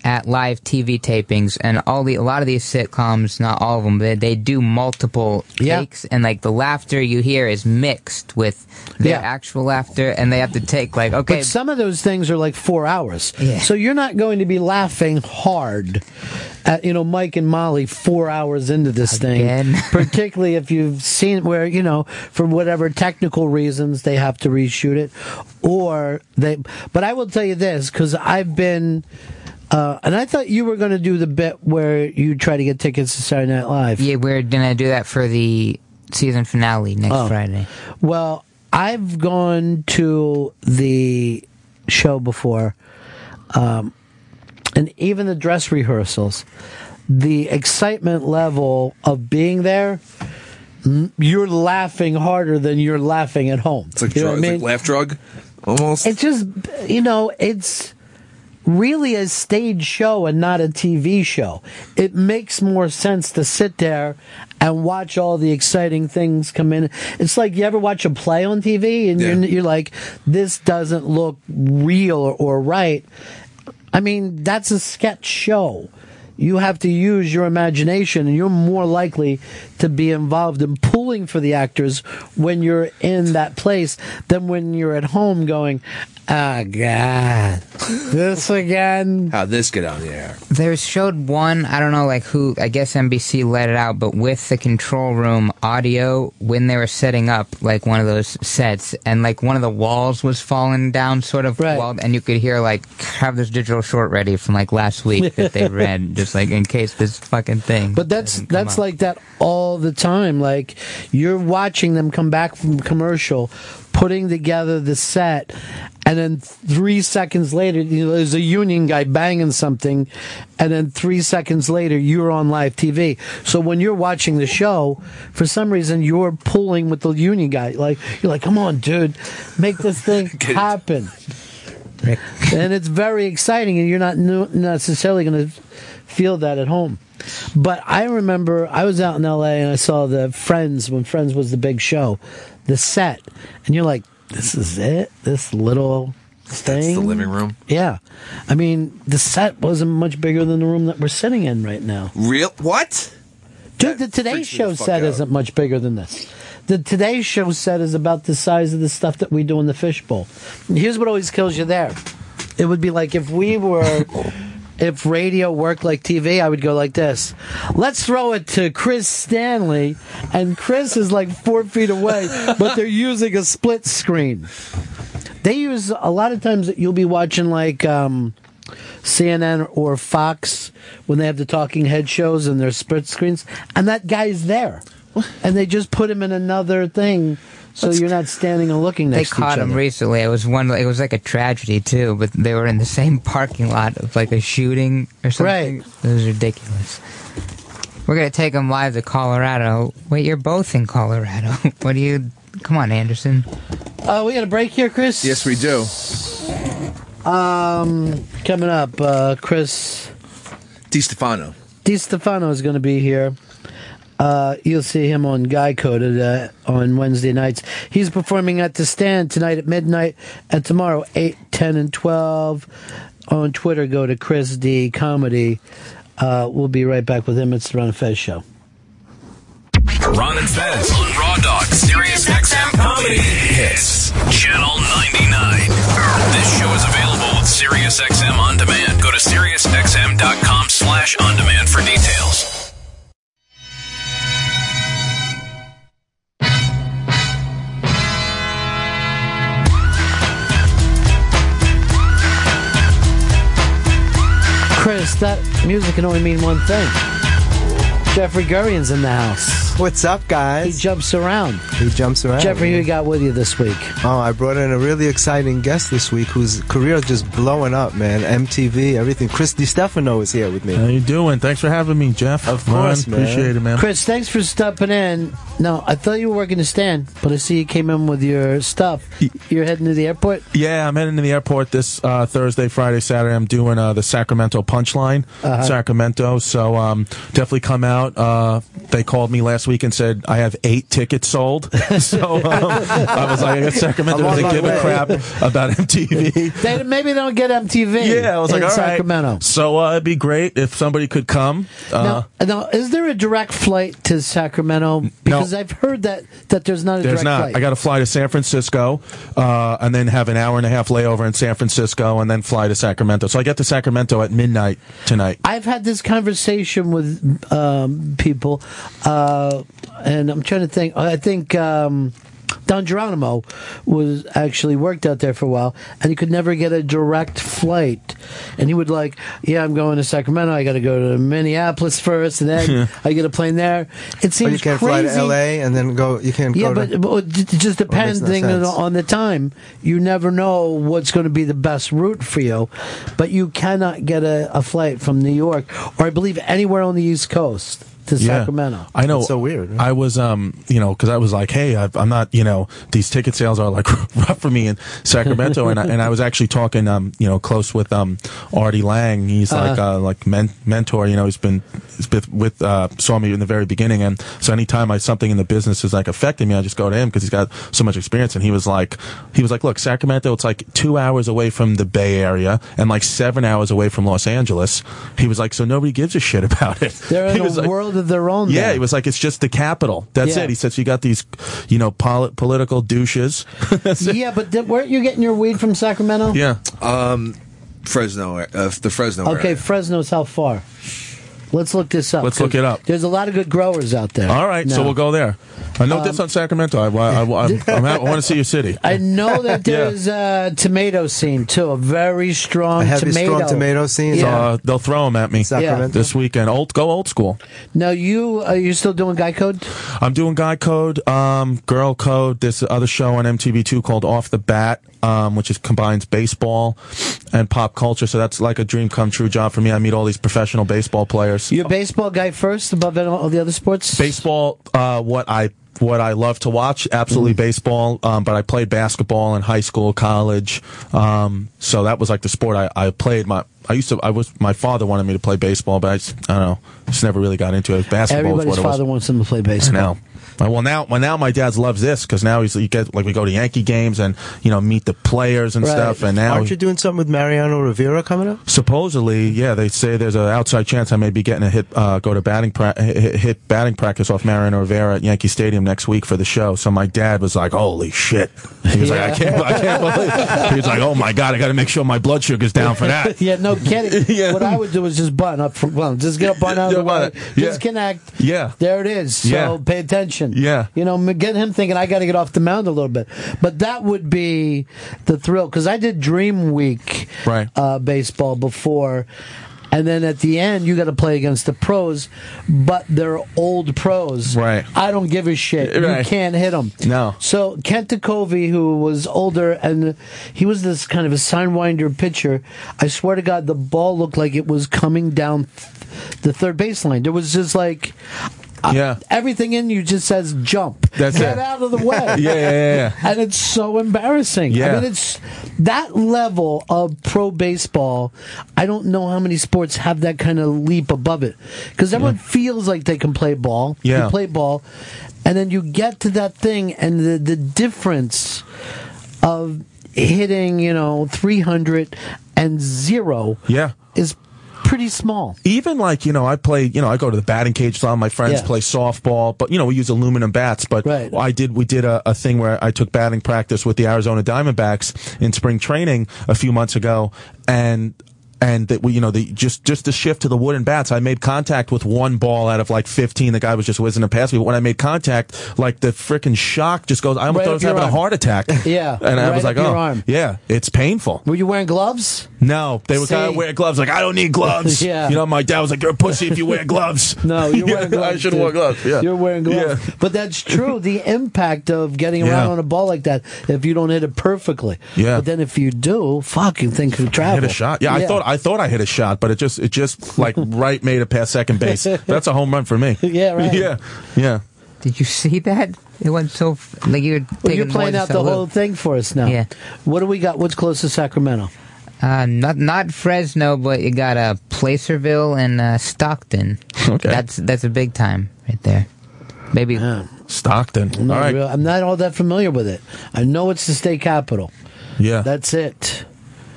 at live TV tapings, and all the a lot of these sitcoms, not all of them, but they do multiple takes, and like the laughter you hear is mixed with their Yeah. actual laughter, and they have to take like okay, But some of those things are like four hours. So you're not going to be laughing hard at, you know, Mike and Molly four hours into this thing. Particularly if you've seen where, you know, for whatever technical reasons they have to reshoot it. Or they, but I will tell you this, because I've been, uh, and I thought you were going to do the bit where you try to get tickets to Saturday Night Live. yeah, we're gonna do that for the season finale next Oh. Friday. Well, I've gone to the show before, um, and even the dress rehearsals. The excitement level of being there, mm, you're laughing harder than you're laughing at home. It's like You know drug, what I it's mean? like laugh drug, almost. It's just, you know, it's really a stage show and not a TV show. It makes more sense to sit there and watch all the exciting things come in. It's like you ever watch a play on TV and you're, you're like, this doesn't look real or, or right. I mean, that's a sketch show. You have to use your imagination, and you're more likely to be involved in pulling for the actors when you're in that place than when you're at home going, "Ah, God, this again." How'd this get on the air? There's showed one, I don't know like who, I guess NBC let it out, but with the control room audio when they were setting up like one of those sets and like one of the walls was falling down sort of wall, and you could hear like have this digital short ready from like last week that they read just like in case this fucking thing. But that's that's like that all the time. Like you're watching them come back from commercial, putting together the set, and then three seconds later, you know, there's a union guy banging something, and then three seconds later, you're on live TV. So when you're watching the show, for some reason, you're pulling with the union guy. Like you're like, come on, dude, make this thing happen. and it's very exciting, and you're not necessarily going to feel that at home. But I remember I was out in LA and I saw the Friends when Friends was the big show, the set, and you're like, this is it, this little thing. That's the living room. Yeah, I mean the set wasn't much bigger than the room that we're sitting in right now. Real what? Dude, the Today Show set isn't much bigger than this. The Today Show set is about the size of the stuff that we do in the fishbowl. Here's what always kills you there. It would be like if we were, if radio worked like TV, I would go like this. Let's throw it to Chris Stanley, and Chris is like four feet away, but they're using a split screen. They use a lot of times that you'll be watching like um, CNN or Fox when they have the talking head shows and their split screens, and that guy's there, and they just put him in another thing, so you're not standing and looking They next to each caught him recently. It was one. It was like a tragedy too. But they were in the same parking lot of like a shooting or something. Right. It was ridiculous. We're gonna take them live to Colorado. Wait, you're both in Colorado. what do you? Come on, Anderson. Uh, we got a break here, Chris. Yes, we do. Um, coming up, uh, Chris Di Stefano. Di Stefano is going to be here. Uh, you'll see him on Guy Code uh, on Wednesday nights. He's performing at the stand tonight at midnight and tomorrow 8, 10, and 12. On Twitter, go to Chris D Comedy. Uh, we'll be right back with him. It's the Ron and Fez Show. Ron and Fez on Raw Dog, Sirius XM Comedy Hits, Channel 99. This show is available with Sirius XM On Demand. Go to SiriusXM.com slash on demand for details. Chris, that music can only mean one thing. Jeffrey Gurian's in the house. What's up, guys? He jumps around. He jumps around. Jeffrey, who you got with you this week? Oh, I brought in a really exciting guest this week whose career is just blowing up, man. MTV, everything. Chris DiStefano is here with me. How you doing? Thanks for having me, Jeff. Of course, man. Appreciate it, man. Chris, thanks for stepping in. No, I thought you were working the stand, but I see you came in with your stuff. You're heading to the airport? Yeah, I'm heading to the airport this uh, Thursday, Friday, Saturday. I'm doing uh, the Sacramento Punchline, Uh-huh. Sacramento. So um, definitely come out. Uh, they called me last week and said I have eight tickets sold. so um, I was like, I got Sacramento I'm on doesn't my give a crap about MTV. They, maybe they don't get MTV. Yeah, I was like, in all right. Sacramento. So uh, it'd be great if somebody could come. Uh, now, now, is there a direct flight to Sacramento? Because I've heard that, that there's not a There's direct not. flight. I got to fly to San Francisco, uh, and then have an hour and a half layover in San Francisco, and then fly to Sacramento. So I get to Sacramento at midnight tonight. I've had this conversation with people, uh, and I'm trying to think. I think um, Don Geronimo was actually worked out there for a while, and he could never get a direct flight. And he would like, yeah, I'm going to Sacramento. I got to go to Minneapolis first, and then I get a plane there. It Or seems you can't crazy. fly to LA and then go. You can't Yeah, go but, to. but just makes no depending on the time, you never know what's going to be the best route for you. But you cannot get a, a flight from New York or I believe anywhere on the East Coast to Yeah. Sacramento. I know. It's so weird. I was, um, you know, because I was like, hey, I've, I'm not, you know, these ticket sales are like rough for me in Sacramento, and I, and I was actually talking, um, you know, close with um, Artie Lange. He's like, Uh-huh. uh, like men- mentor. You know, he's been, he's been with, uh, saw me in the very beginning, and so anytime I something in the business is like affecting me, I just go to him because he's got so much experience. And he was like, he was like, look, Sacramento, it's like two hours away from the Bay Area and like seven hours away from Los Angeles. He was like, so nobody gives a shit about it. They're in was a like- world of their own. yeah, there. he was like, it's just the capital. That's Yeah. it. He says you got these, you know, poli- political douches. yeah, but th- weren't you getting your weed from Sacramento? yeah. Um, Fresno, uh, the Fresno. Okay, area. Fresno's how far? Let's look this up. Let's look it up. There's a lot of good growers out there. All right, so we'll go there. I know Um, this on Sacramento. I, I, I, I'm, I want to see your city. I know that Yeah. there's a tomato scene too, a very strong A heavy, tomato. strong tomato scene? Yeah. Uh, they'll throw them at me Sacramento? this weekend. Old, go old school. Now you are you still doing Guy Code? I'm doing Guy Code, um, Girl Code. This other show on MTV2 called Off the Bat, um, which is combines baseball and pop culture. So that's like a dream come true job for me. I meet all these professional baseball players. You're a baseball guy first above all the other sports. Baseball, uh, what I what I love to watch, absolutely baseball. Um, but I played basketball in high school, college. Um, so that was like the sport I, I played. My I used to. I was my father wanted me to play baseball, but I, just, I don't know. Just never really got into it. Basketball Everybody's is what it father wants them to play baseball. Now, well, now, well, now my dad loves this because now he's you get like we go to Yankee games and you know meet the players and Right. stuff, and now Aren't you doing something with Mariano Rivera coming up? supposedly, yeah, they say there's an outside chance I may be getting a hit, uh, go to batting pra- hit, hit batting practice off Mariano Rivera at Yankee Stadium next week for the show. So my dad was like, "Holy shit!" He was like, "I can't, I can't believe." He was like, "Oh my god, I got to make sure my blood sugar's down for that." yeah, no kidding. yeah. What I would do is just button up from well, just get a button out of the way, Yeah. disconnect. Yeah. There it is. So Yeah. pay attention. Yeah. You know, get him thinking I got to get off the mound a little bit. But that would be the thrill because I did Dream Week Right. uh, baseball before. And then at the end, you got to play against the pros, but they're old pros. Right. I don't give a shit. You can't hit them. No. So Kent Tekulve, who was older, and he was this kind of a sidewinder pitcher. I swear to God, the ball looked like it was coming down th- the third baseline. There was just like Yeah. Everything in you just says jump. That's Get it. out of the way. Yeah, yeah, yeah, yeah. And it's so embarrassing. Yeah. I Yeah. mean, it's that level of pro baseball. I don't know how many sports have that kind of leap above it because everyone feels like they can play ball. Yeah. You play ball, and then you get to that thing, and the the difference of hitting, you know, three hundred and zero. Yeah. Is pretty small. Even like, you know, I play, you know, I go to the batting cage, some of my friends Yeah. play softball, but, you know, we use aluminum bats. But I did, we did a, a thing where I took batting practice with the Arizona Diamondbacks in spring training a few months ago. And, and that we, you know, the just just the shift to the wooden bats. I made contact with one ball out of like fifteen. The guy was just whizzing past me. But when I made contact, like the freaking shock just goes. I almost Right thought I was having a heart attack. Yeah, and I right was like, oh, arm. yeah, it's painful. Were you wearing gloves? No, they were kind of wear gloves. Like I don't need gloves. Yeah. you know, my dad was like, "You're a pussy if you wear gloves." No, you're wearing gloves. I should dude. gloves. Yeah, You're wearing gloves. But that's true. The impact of getting around Yeah. on a ball like that, if you don't hit it perfectly. Yeah. But then if you do, fuck, you think you travel. hit a shot. Yeah, I thought I thought I hit a shot, but it just it just like right made it past second base. That's a home run for me. Yeah, right. Yeah, yeah. Did you see that? It went so f- like you were well, you're playing out than the a whole little- thing for us now. Yeah. What do we got? What's close to Sacramento? Uh, not not Fresno, but you got uh, Placerville and uh, Stockton. Okay. that's that's a big time right there. Maybe Stockton. I'm not, All right. real, I'm not all that familiar with it. I know it's the state capital. Yeah, That's it.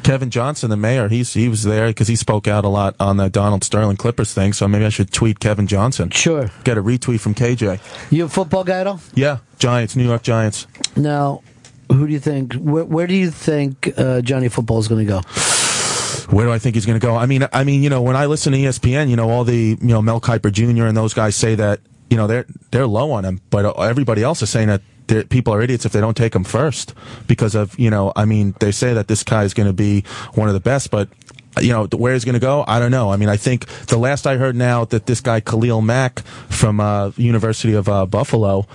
Kevin Johnson, the mayor, he's he was there because he spoke out a lot on the Donald Sterling Clippers thing. So maybe I should tweet Kevin Johnson. Sure. Get a retweet from KJ. You a football guy at all? Yeah, Giants, New York Giants. Now, who do you think? Where, where do you think uh, Johnny Football is going to go? Where do I think he's going to go? I mean, I mean, you know, when I listen to ESPN, you know, all the you know Mel Kiper Jr. and those guys say that you know they're they're low on him, but everybody else is saying that people are idiots if they don't take him first because of you know, I mean, they say that this guy is going to be one of the best, but. You know where he's going to go? I don't know. I mean, I think the last I heard now that this guy Khalil Mack from uh, University of uh, Buffalo,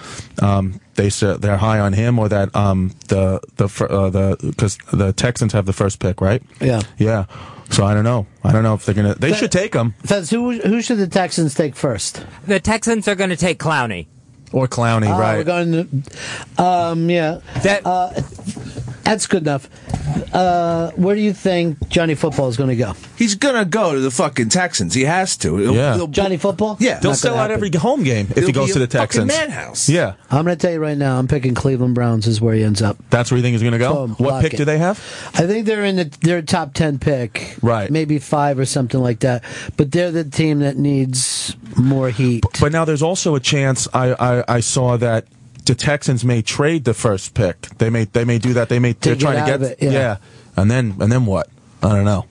um, they said they're high on him, or that um, the the uh, the because the Texans have the first pick, right? Yeah. Yeah. So I don't know. I don't know if they're gonna. They should take him Fez, who who should the Texans take first? The Texans are going to take Clowney. Or Clowney, Ah, right? We're going to, um, yeah. That uh, that's good enough. Uh, where do you think Johnny Football is going to go? He's gonna go to the fucking Texans. He has to. He'll- Yeah. he'll- Johnny Football? Yeah. They'll Not sell gonna out happen. every home game if It'll he goes be to a the fucking Texans. madhouse. Yeah, I'm going to tell you right now. I'm picking Cleveland Browns is where he ends up. that's where you think he's gonna go. Boom, what lock pick it. do they have? I think they're in the their top ten pick, Right. Maybe five or something like that. But they're the team that needs more heat. But now there's also a chance. I I, I saw that. The Texans may trade the first pick. They may they may do that. They may they're trying to get of it, yeah. and then and then what? I don't know.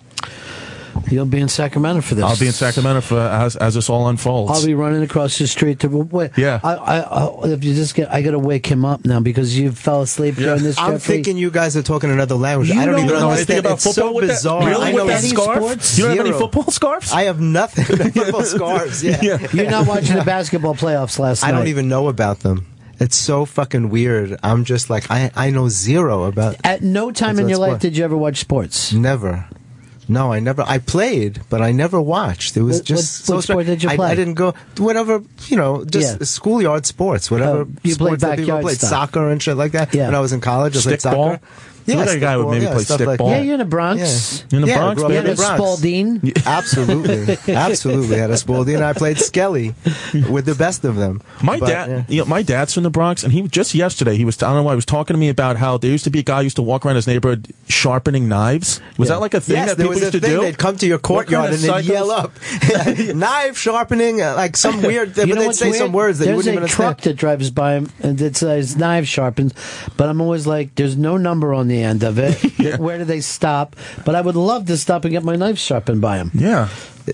You'll be in Sacramento for this. I'll be in Sacramento for as as this all unfolds. I'll be running across the street to wait. Yeah. I, I, I, if you just get, I got to wake him up now because you fell asleep during this. I'm Jeffrey. thinking you guys are talking another language. You I don't don't even know understand. anything about it's so football with that? bizarre. Really? I With know that any scarf? sports? You don't have any football scarves? I have nothing. football scarves. Yeah. You're not watching the basketball playoffs last night. I don't even know about them. It's so fucking weird. I'm just like I I know zero about. At no time in your what's life did you ever watch sports. Never. No, I never. I played, but I never watched. It was What- just what- so what sport did you I- play? I, didn't go. Whatever you know, just Yeah. schoolyard sports. Whatever Oh, you played sports that people backyard played, stuff. soccer and shit like that. Yeah. When I was in college, I played Stickball? soccer. You look like a guy would stickball, maybe yeah, play stuff like stickball. Yeah, you're in the Bronx. In the Yeah, Bronx, grew You had baby. a the Bronx. Spalding. Absolutely, absolutely. Had a Spalding. I played Skelly with the best of them. My But, dad, yeah. you know, my dad's from the Bronx, and he just yesterday he was I don't know why he was talking to me about how there used to be a guy who used to walk around his neighborhood sharpening knives. Was Yeah. that like a thing Yes, that people was used to thing. do? They'd come to your What kind courtyard of and they'd yell up, knife sharpening, uh, like some weird. thing, You but know they'd say weird? some words that you There's wouldn't a truck that drives by and that says knife sharpened, but I'm always like, there's no number on the end of it. Where do they stop? But I would love to stop and get my knife sharpened by him. Yeah.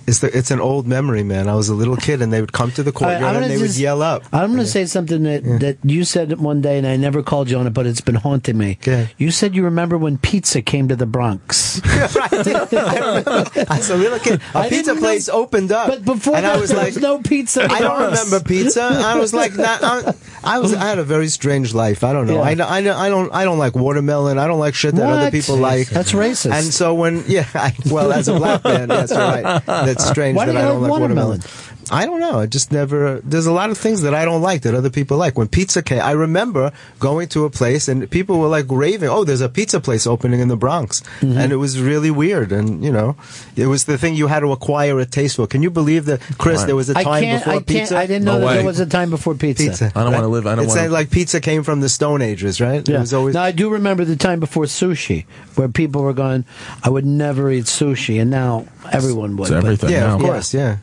It's the, it's an old memory, man. I was a little kid, and they would come to the right, courtyard I'm and they would yell up. I'm going to say something that, that you said one day, and I never called you on it, but it's been haunting me. You said you remember when pizza came to the Bronx. I remember. As a little kid, a pizza didn't know- place opened up, But before and that, I was there like, was no pizza. I don't remember pizza. I was like, not, I, I was. I had a very strange life. I don't know. Yeah. I, I, I don't. I don't like watermelon. I don't like shit that other people like. That's racist. And so when, yeah, I, well, as a black man, that's right. That's strange Why that I don't like like watermelon? I don't know. I just never. There's a lot of things that I don't like that other people like. When pizza came, I remember going to a place and people were like raving, "Oh, there's a pizza place opening in the Bronx," Mm-hmm. and it was really weird. And you know, it was the thing you had to acquire a taste for. Can you believe that, Chris? There was a time before I pizza. I didn't know that there was a time before pizza. Pizza. I don't wanna live- I don't It wanna- said like pizza came from the Stone Ages, right? Yeah. It was always. now I do remember the time before sushi, where people were going, "I would never eat sushi," and now everyone would. It's everything yeah, of now. course, yeah.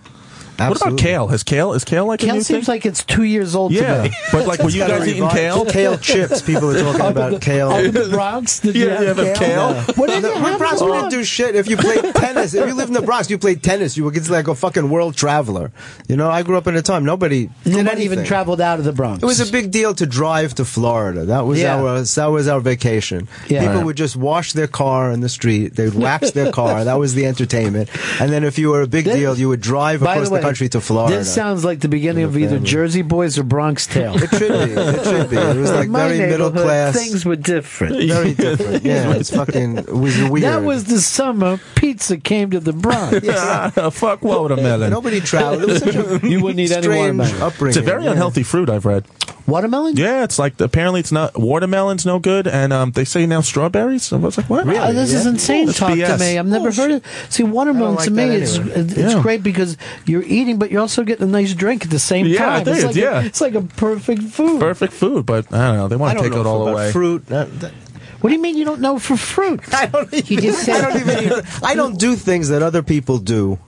What about kale? Has kale is kale like a Kale new seems thing? like it's two years old. Yeah, to but like, were you guys eating kale? Kale chips. People are talking about the- kale. up in the Bronx, did you Yeah, have you have kale? kale? What did No, you in have? Bronx, we didn't do shit. If you played tennis, if you lived in the Bronx, you played tennis, you were it's like a fucking world traveler. You know, I grew up in a time nobody. You're did not even traveled out of the Bronx. It was a big deal to drive to Florida. That was Yeah. our that was our vacation. Yeah. People Right. would just wash their car in the street. They'd wax their car. That was the entertainment. And then if you were a big This- deal, you would drive across the the, way, country to Florida. This sounds like the beginning of either. Jersey Boys or Bronx Tale. it should be. It should be. It was like In my very middle class. Things were different. Very different. Yeah, it's fucking. It was weird. That was the summer pizza came to the Bronx. Ah, yeah. Fuck watermelon. Nobody traveled. It was such a You wouldn't eat any strange watermelon. upbringing. It's a very yeah. unhealthy fruit. I've read. Watermelon? Yeah, it's like apparently it's not watermelon's no good, and um, they say now strawberries. So I was like, what? Uh, this is insane It's talk to me. I've never heard it. See, watermelon like to me, that it's anyway. it's Yeah. great because you're eating, but you're also getting a nice drink at the same Yeah, time. it it's is, like yeah. a, it's like a perfect food. Perfect food, but I don't know. They want to take know it all away. Fruit. That- that- What do you mean you don't know for fruit? I don't even. just I don't even. even- I don't do things that other people do.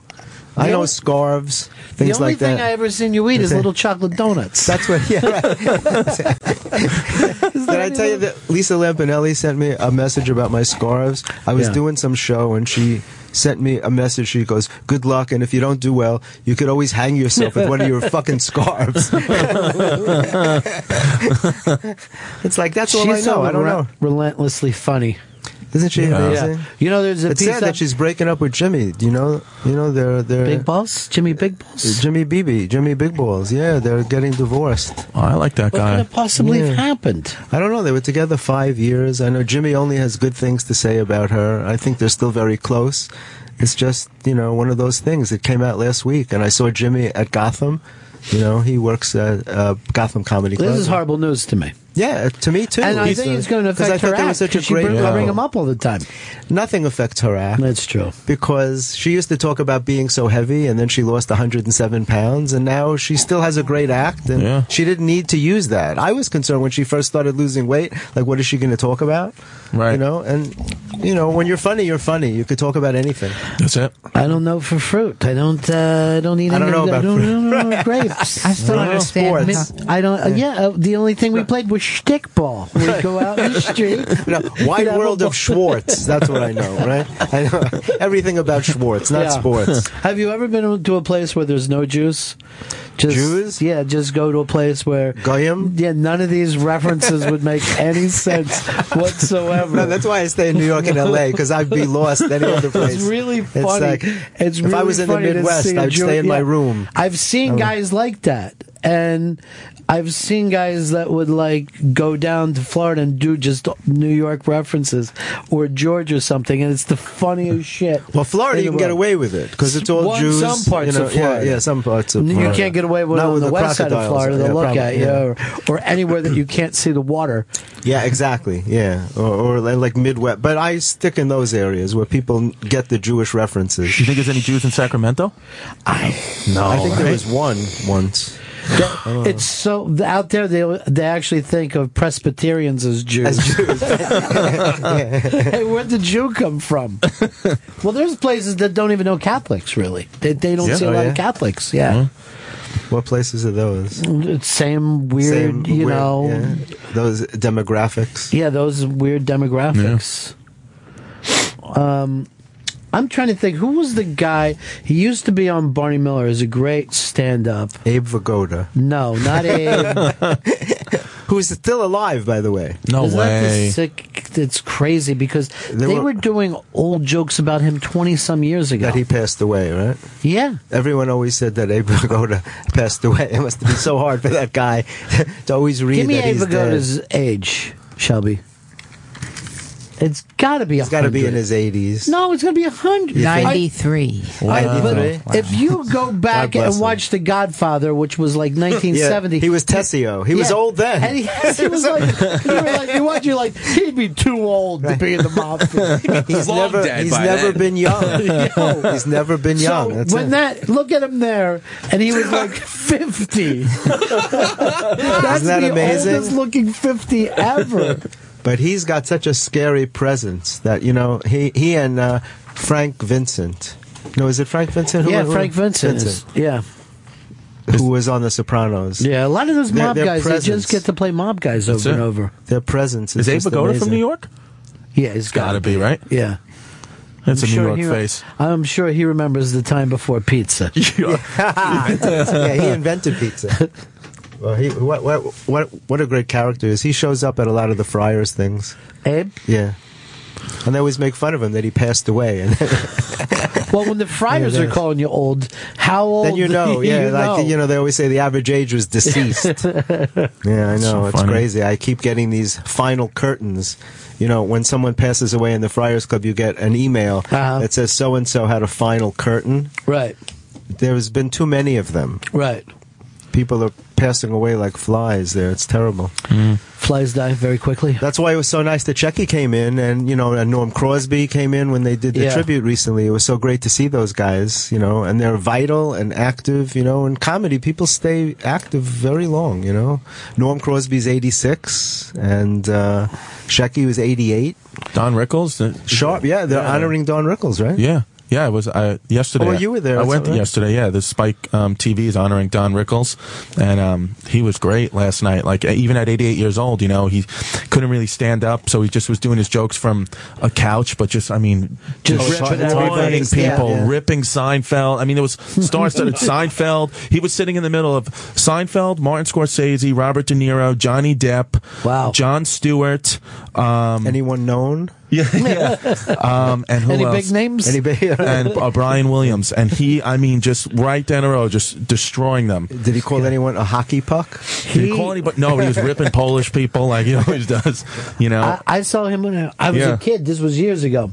I know scarves, The only like thing that. I ever seen you eat is little chocolate donuts. That's what. Yeah. Right. Did I tell you that Lisa Lampanelli sent me a message about my scarves? I was Yeah. doing some show and she sent me a message. She goes, "Good luck, and if you don't do well, you could always hang yourself with one of your fucking scarves." it's like that's all I know. I don't know. relentlessly funny. Isn't she Yeah. amazing? You know, there's a It's piece sad that she's breaking up with Jimmy. You know, you know they're they're Big Balls, Jimmy Big Balls. Jimmy BB, Jimmy Big Balls. Yeah, they're getting divorced. Oh, I like that guy. What could guy. have possibly Yeah. have happened? I don't know. They were together five years. I know Jimmy only has good things to say about her. I think they're still very close. It's just, you know, one of those things. It came out last week, and I saw Jimmy at Gotham. You know, he works at uh, Gotham Comedy Club. This is horrible news to me. Yeah, to me too. And I He's, think uh, it's going to 'cause affect I her thought they were act such a because she great bring, couple. bring him up all the time. Nothing affects her act. That's true. because she used to talk about being so heavy and then she lost 107 pounds and now she still has a great act and Yeah. she didn't need to use that. I was concerned when she first started losing weight, like what is she going to talk about? Right. You know, and you know, when you're funny, you're funny. You could talk about anything. That's it. I don't know for fruit. I don't. Uh, I don't eat. I don't any- know about I don't, fruit. I don't know grapes. I still Well, don't understand. sports. I don't. Uh, yeah, uh, the only thing we played was shtick ball. We'd go out in the street. Know, wide world of Schwartz. That's what I know, right? I know everything about Schwartz, not Yeah. sports. Have you ever been to a place where there's no juice? Just, Jews? Yeah, just go to a place where Goyim? Yeah, none of these references would make any sense whatsoever. No, that's why I stay in New York and L.A. because I'd be lost any other place. It's really funny. like, it's if really I was in the Midwest, I'd Jew- stay in my room. I've seen Oh. guys like that, and I've seen guys that would like go down to Florida and do just New York references or Georgia or something, and it's the funniest shit. Well, Florida, you the can get away with it because it's all Well, in Jews. some parts you know, of Florida. Yeah, yeah, some parts of Florida. You can't get away with it Not on the, the west side of. Florida. They'll Yeah, look probably, at you, yeah. or, or anywhere that you can't see the water. Yeah, exactly. Yeah, or, or like Midwest. But I stick in those areas where people get the Jewish references. You think there's any Jews in Sacramento? I No, I think there was one once. It's so out there. They they actually think of Presbyterians as Jews. As Jews. hey, where'd the Jew come from? well, there's places that don't even know Catholics. Really, they, they don't Yeah. see a Oh, lot yeah? of Catholics. Yeah, What places are those? Same weird. Same you weird- know, yeah. those demographics. Yeah, those weird demographics. Um, I'm trying to think. Who was the guy? He used to be on Barney Miller as a great stand-up. Abe Vigoda. No, not Abe. Who's still alive, by the way. No Isn't that the way. sick? It's crazy because They they, were- were, doing old jokes about him twenty some years ago. That he passed away, right? yeah, Everyone always said that Abe Vigoda passed away. It must have been so hard for that guy to always read give me that Abe he's dead. Vigoda's age, Shelby. It's got to be. He's got to be in his 80s. No, it's going to be a hundred. 93. I- Wow. but Wow. If you go back and him. watch The Godfather, which was like 1970, Yeah, he was Tessio. He was old then. And he, he was like, you were like, you watch, you're like, he'd be too old to be in the mafia. He's never, he's never been young. he's never been young. So That's when it. that, look at him there, and he was like 50. That's Isn't that the amazing? oldest looking 50 ever. But he's got such a scary presence that you know he he and uh, Frank Vincent. No, is it Frank Vincent? Who yeah, who- Frank Vincent. Is, yeah. who was on The Sopranos. Yeah, a lot of those mob their guys, they just get to play mob guys That's over and over. Their presence is, Is Abe just Vigoda from. New York? Yeah, he's Gotta got be, right? Yeah. That's a I'm New sure York he- face. I'm sure he remembers the time before pizza. yeah, he invented pizza. Well, he what what what what a great character is. He shows up at a lot of the Friars things. Abe? Yeah. And they always make fun of him that he passed away. And Well, when the Friars Yeah, are calling you old, how old? then you know, yeah, you like know? you know, they always say the average age was deceased. yeah, I know So it's funny. crazy. I keep getting these final curtains. You know, when someone passes away in the Friars Club, you get an email Uh-huh. that says so and so had a final curtain. Right, There's been too many of them. right. People are passing away like flies. There, it's terrible. Flies die very quickly. That's why it was so nice that Shecky came in, and you know, and Norm Crosby came in when they did the Yeah. tribute recently. It was so great to see those guys, you know, and they're vital and active, you know. In comedy, people stay active very long, you know. Norm Crosby's eighty six, and uh, Shecky was eighty eight. Don Rickles? Sharp, yeah, they're Yeah. honoring Don Rickles, right? Yeah. Yeah, it was uh, yesterday. Oh, you were there, I went right. yesterday. Yeah, the Spike um, TV is honoring Don Rickles, and um, he was great last night. Like even at 88 years old, you know, he couldn't really stand up, so he just was doing his jokes from a couch. But just, I mean, Just just ripping people, yeah, yeah. ripping Seinfeld. I mean, there was stars that Seinfeld. He was sitting in the middle of Seinfeld, Martin Scorsese, Robert De Niro, Johnny Depp, wow, Jon Stewart. Um, Anyone known? Yeah, yeah. um, and who Any else? big names? Any big- and uh, Brian Williams, and he, I mean, just right down the road, just destroying them. Did he call anyone a hockey puck? Did he call anybody? No, but he was ripping Polish people like he always does. You know, I, I saw him when I, I was Yeah. a kid. This was years ago.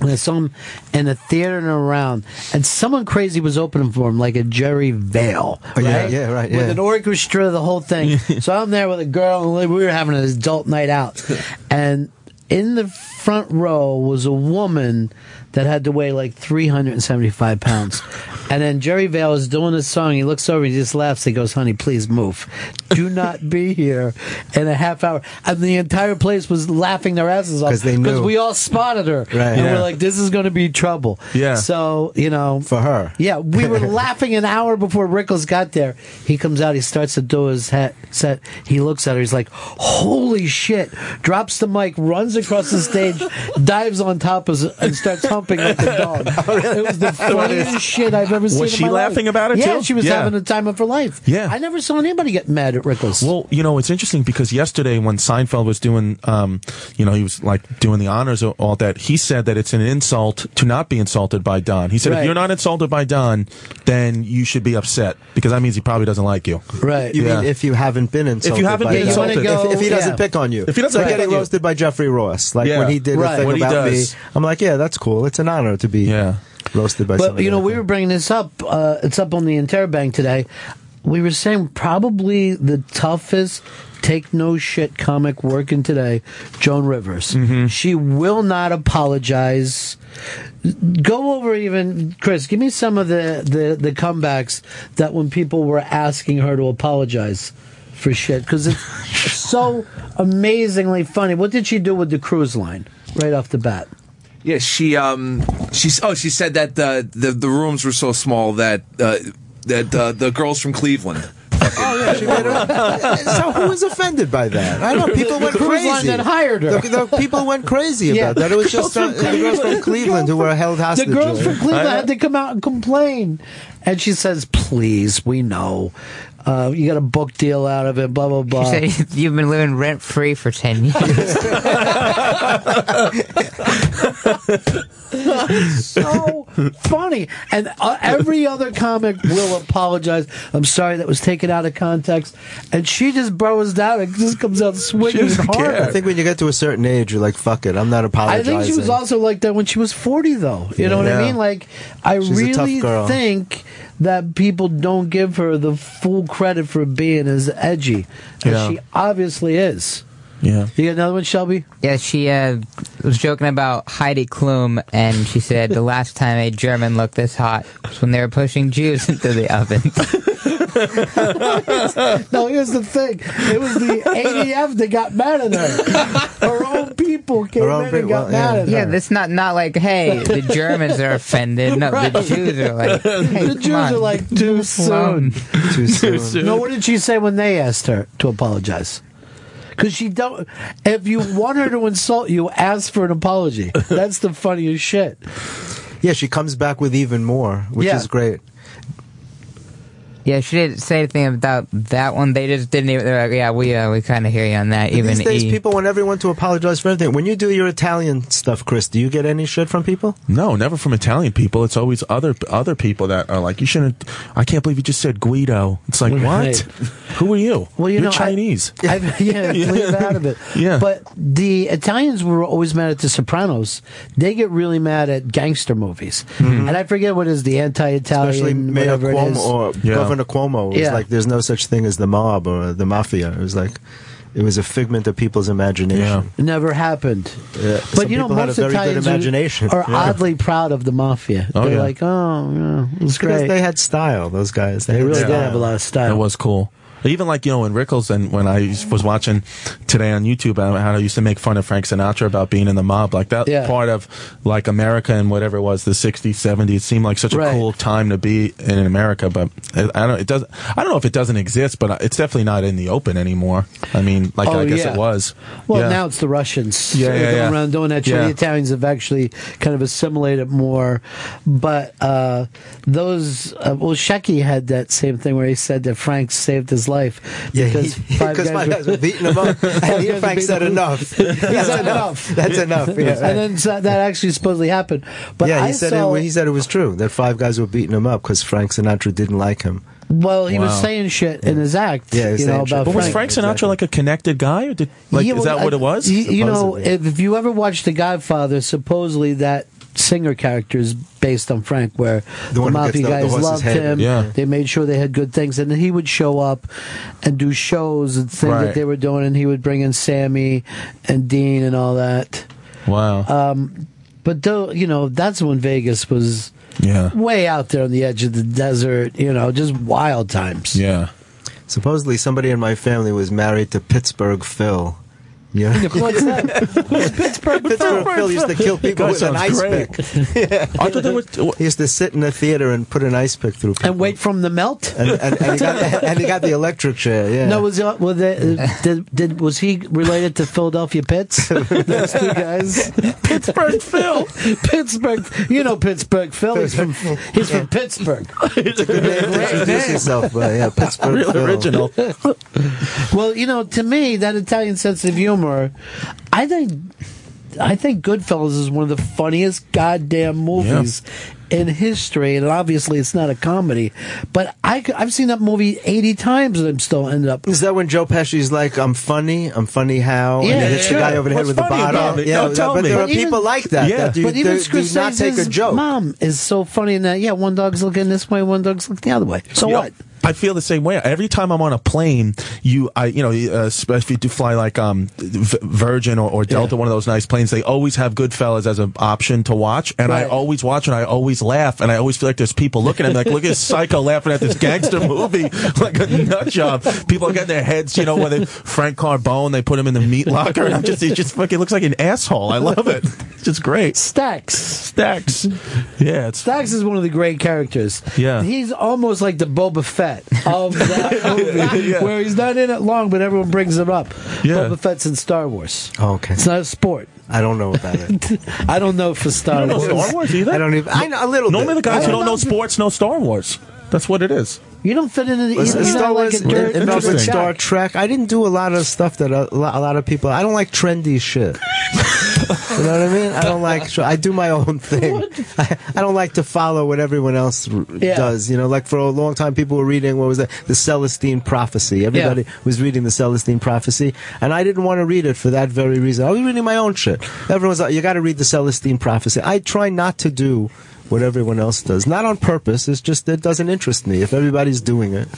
And I saw him in a theater and around, and someone crazy was opening for him, like a Jerry Vale, Oh, yeah, right? yeah, right, With an orchestra, the whole thing. so I'm there with a girl, and we were having an adult night out, and in the front row was a woman that had to weigh like 375 pounds. And then Jerry Vale is doing his song. He looks over, he just laughs. He goes, Honey, please move. Do not be here in a half hour. And the entire place was laughing their asses off 'Cause they knew. we all spotted her. Right. And Yeah. we're like, This is going to be trouble. Yeah. So, you know. For her. Yeah, we were laughing an hour before Rickles got there. He comes out, he starts to do his hat, set. He looks at her, he's like, Holy shit. Drops the mic, runs across the stage, dives on top of us, and starts humping like a dog. Oh, it was the funniest shit I've ever seen. Was in she my life. laughing about it, Yeah, too? she was Yeah. having the time of her life. Yeah. I never saw anybody get mad at Rickles. Well, you know, it's interesting because yesterday when Seinfeld was doing, um, you know, he was like doing the honors and all that, he said that it's an insult to not be insulted by Don. He said, Right. if you're not insulted by Don, then you should be upset because that means he probably doesn't like you. Right. You Yeah. mean if you haven't been insulted? If you haven't by been them. insulted. You wanna if, if he doesn't yeah. pick on you, If he doesn't like pick getting roasted by Jeffrey Ross, like Yeah. when he did Right. a thing What about me, I'm like, yeah, that's cool. It's an honor to be Yeah. roasted by. But you know, like we were bringing this up. Uh, it's up on the iBang today. We were saying probably the toughest take no shit comic working today, Joan Rivers. She will not apologize. Go over even Chris. Give me some of the, the the comebacks that when people were asking her to apologize for shit because it's so amazingly funny. What did she do with the cruise line right off the bat? Yeah, she um she's oh she said that the the, the rooms were so small that uh, that uh, the girls from Cleveland. Oh yeah, she made her. so who was offended by that? I know people went The cruise crazy. line that hired her. The, the people went crazy Yeah. about that. It was just uh, from the girls from Cleveland who were held hostage. The hostage. girls from Cleveland had to come out and complain. And she says, please, we know. Uh, you got a book deal out of it. Blah blah She blah. said you've been living rent free for ten years. so funny. And uh, every other comic will apologize. I'm sorry that was taken out of context. And she just bros down and just comes out swinging hard. I think when you get to a certain age, you're like, fuck it, I'm not apologizing. I think she was also like that when she was 40, though. You know what I mean? Like, I She's a tough really girl. think that people don't give her the full credit for being as edgy as Yeah. she obviously is. Yeah. You got another one, Shelby? Yeah, she uh, was joking about Heidi Klum, and she said the last time a German looked this hot was when they were pushing Jews into the oven. no, here's the thing. It was the ADL that got mad at her. Her own people came own in and people, got mad at her. Yeah, that's not not like hey, the Germans are offended. No, Right. the Jews are like hey, the Jews on. are like too soon. Too soon. No, what did she say when they asked her to apologize? Because she don't. If you want her to insult you, ask for an apology. That's the funniest shit. Yeah, she comes back with even more, which Yeah. is great. Yeah, she didn't say anything about that one. They just didn't even. They're like, yeah, we uh, we kind of hear you on that. But Even these days, E. people want everyone to apologize for everything. When you do your Italian stuff, Chris, do you get any shit from people? No, never from Italian people. It's always other other people that are like, you shouldn't. I can't believe you just said Guido. It's like, Right. what? Who are you? Well, you You're know, I- Chinese. I, yeah, leave out of it. Yeah. But the Italians were always mad at The Sopranos. They get really mad at gangster movies. Mhm. And I forget what is the anti-Italian, Especially Mayor whatever it is. Cuomo or Governor Cuomo. It was Yeah. like, there's no such thing as the mob or the mafia. It was like, it was a figment of people's imagination. It never happened. Yeah, But some you know, people had a most very good Italians are- imagination. are, Yeah. oddly proud of the mafia. Oh, They're yeah. like, oh, yeah, It's great. they had style, those guys. They had really did have a lot of style. It was cool. Even like you know in Rickles and when I was watching today on YouTube uh, how I used to make fun of Frank Sinatra about being in the mob like that Yeah. part of like America and whatever it was the 60s 70s it seemed like such a Right. cool time to be in America but I, I don't it doesn't I don't know if it doesn't exist but it's definitely not in the open anymore I mean like Oh, I guess yeah. it was Well, Yeah. now it's the Russians. Yeah, yeah, going yeah. around doing that. The Italians have actually kind of assimilated more. But uh, those, uh, well, Shecky had that same thing where he said that Frank saved his life. Yeah, because he- five because five guys were beating him up. And Five he- Frank beating said enough. He That's said enough. That's enough, yeah. and then so that actually supposedly happened. But yeah, I he said saw, it, he said it was true that five guys were beating him up because Frank Sinatra didn't like him. well, he was saying shit in his act. Yeah, was you know about but was Frank. Frank Sinatra like a connected guy or did like Yeah, is well, that what it was You, you know, if, if you ever watched The Godfather, supposedly that singer characters based on Frank, where The the, one who mafia the- the guys horse's loved head. him. Yeah. They made sure they had good things, and then he would show up and do shows and things Right. that they were doing, and he would bring in Sammy and Dean and all that. wow Um, but though, you know, that's when Vegas was yeah way out there on the edge of the desert. You know, just wild times. yeah Supposedly, somebody in my family was married to Pittsburgh Phil. Yeah. What's that? Pittsburgh. Pittsburgh Phil used to kill people That with an ice great. pick. I thought there was He used to sit in the theater and put an ice pick through people. And wait from the melt. And, and, and, he, got, and he got the electric chair, yeah. No, was it, was, it, uh, did, did was he related to Philadelphia Pitts? Those two guys. Pittsburgh Phil Pittsburgh. You know Pittsburgh Phil. He's from he's from Pittsburgh. it's a good name to introduce yourself, but yeah, Pittsburgh real Phil. original Well, you know, to me, that Italian sense of humor, I think, I think Goodfellas is one of the funniest goddamn movies in history, and obviously it's not a comedy, but I, have seen that movie eighty times, and I'm still ended up. Is that when Joe Pesci's like, I'm funny, I'm funny how? Yeah, and he hits yeah, the guy over the head with the funny bottle. about? Yeah, No, tell but me. there are But even- people like that Yeah. that do, but even do, do not take a joke. mom is so funny in that. Yeah, one dog's looking this way, one dog's looking the other way. So You know, what? I feel the same way. Every time I'm on a plane, you, I, you know, uh, especially if you do fly like um, Virgin or, or Delta, one of those nice planes, they always have Goodfellas as an option to watch, and I always watch and I always laugh, and I always feel like there's people looking at me like, look at this psycho laughing at this gangster movie like a nut job. People are getting their heads, you know, when they Frank Carbone, they put him in the meat locker, and I'm just, he just fucking looks like an asshole. I love it. It's just great. Stacks. Stacks. Yeah, it's Stacks is one of the great characters. Yeah. He's almost like the Boba Fett of that movie, Yeah. where he's not in it long, but everyone brings him up. Yeah. Boba Fett's in Star Wars. Oh, okay. It's not a sport. I don't know about it. I don't know for Star You don't know Wars. Star Wars either. I don't even. I know a little Normally, bit. the guys who don't don't know know. sports know Star Wars. That's what it is. You don't fit into the. You, Listen, you're Star not like Wars, a dirt, no, but dirt Star. Trek. I didn't do a lot of stuff that a, lo- a lot of people. I don't like trendy shit. you know what I mean? I don't like. I do my own thing. I, I don't like to follow what everyone else r- Yeah. does. You know, like for a long time, people were reading what was that? The Celestine Prophecy. Everybody was reading the Celestine Prophecy, and I didn't want to read it for that very reason. I was reading my own shit. Everyone's like, "You got to read the Celestine Prophecy." I try not to do what everyone else does, not on purpose. It's just it doesn't interest me. If everybody's doing it,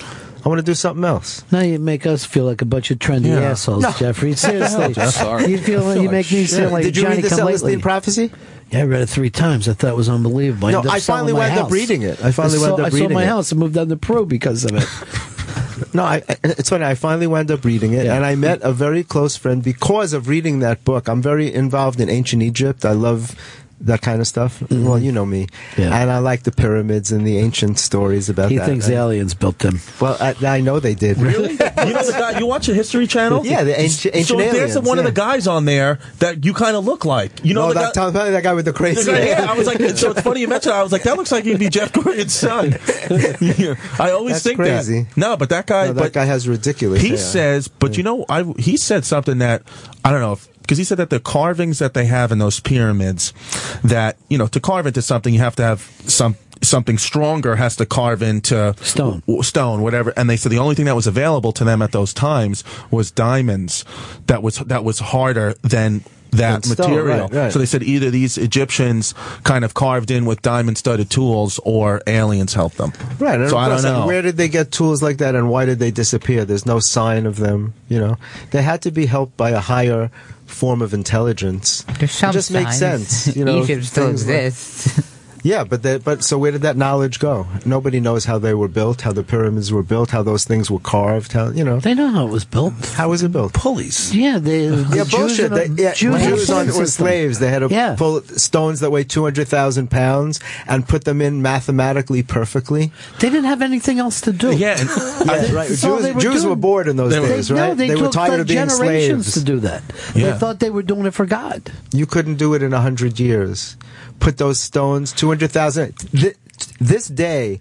I want to do something else. Now you make us feel like a bunch of trendy Yeah. assholes, No. Jeffrey. Seriously, sorry. you feel feel you like make me shit. sound like Did you Johnny read the Come Celestine Lately. Prophecy? Yeah, I read it three times. I thought it was unbelievable. I No, I finally wound up reading it. I finally I wound up I sold my it. house and moved down to Peru because of it. No, I, I- it's funny. I finally wound up reading it, and I met a very close friend because of reading that book. I'm very involved in ancient Egypt. I love that kind of stuff. Mm-hmm. Well, you know me, and I like the pyramids and the ancient stories about He that. thinks I- aliens built them. Well, I, I know they did. Really? you know the guy you watch a History Channel? Yeah, the ancient- ancient So there's aliens, one of the guys on there that you kind of look like. You know no, the that, guy. tell that guy with the crazy. The guy- hair. yeah, I was like, so it's funny you mentioned. that. I was like, that looks like he'd be Jeff Gordon's son. I always That's think crazy. that. No, but that guy, No, that but guy has ridiculous. he hair. says, but you know, I he said something that I don't know because he said that the carvings that they have in those pyramids, that you know, to carve into something, you have to have some something stronger has to carve into stone, stone, whatever. And they said the only thing that was available to them at those times was diamonds. That was that was harder than that stone, material. right, right. So they said either these Egyptians kind of carved in with diamond studded tools or aliens helped them. Right. So I don't know. Where did they get tools like that, and why did they disappear? There's no sign of them. You know, they had to be helped by a higher form of intelligence. There's some it just makes sense. You know, Egypt still exists. yeah, but they, but so where did that knowledge go? Nobody knows how they were built, how the pyramids were built, how those things were carved. How you know? They know how it was built. How was it built? Pulleys. Yeah, they. The Yeah, Jews bullshit. and the- They, yeah, Jews Jews on, were slaves. They had to Yeah. pull stones that weigh two hundred thousand pounds and put them in mathematically perfectly. They didn't have anything else to do. Yeah, Yeah, right. That's Jews, were Jews doing. were bored in those They were- days, They, right? no, they, were took tired like of being generations slaves. to do that. Yeah. They thought they were doing it for God. You couldn't do it in a hundred years. Put those stones, two hundred thousand. Th- this day,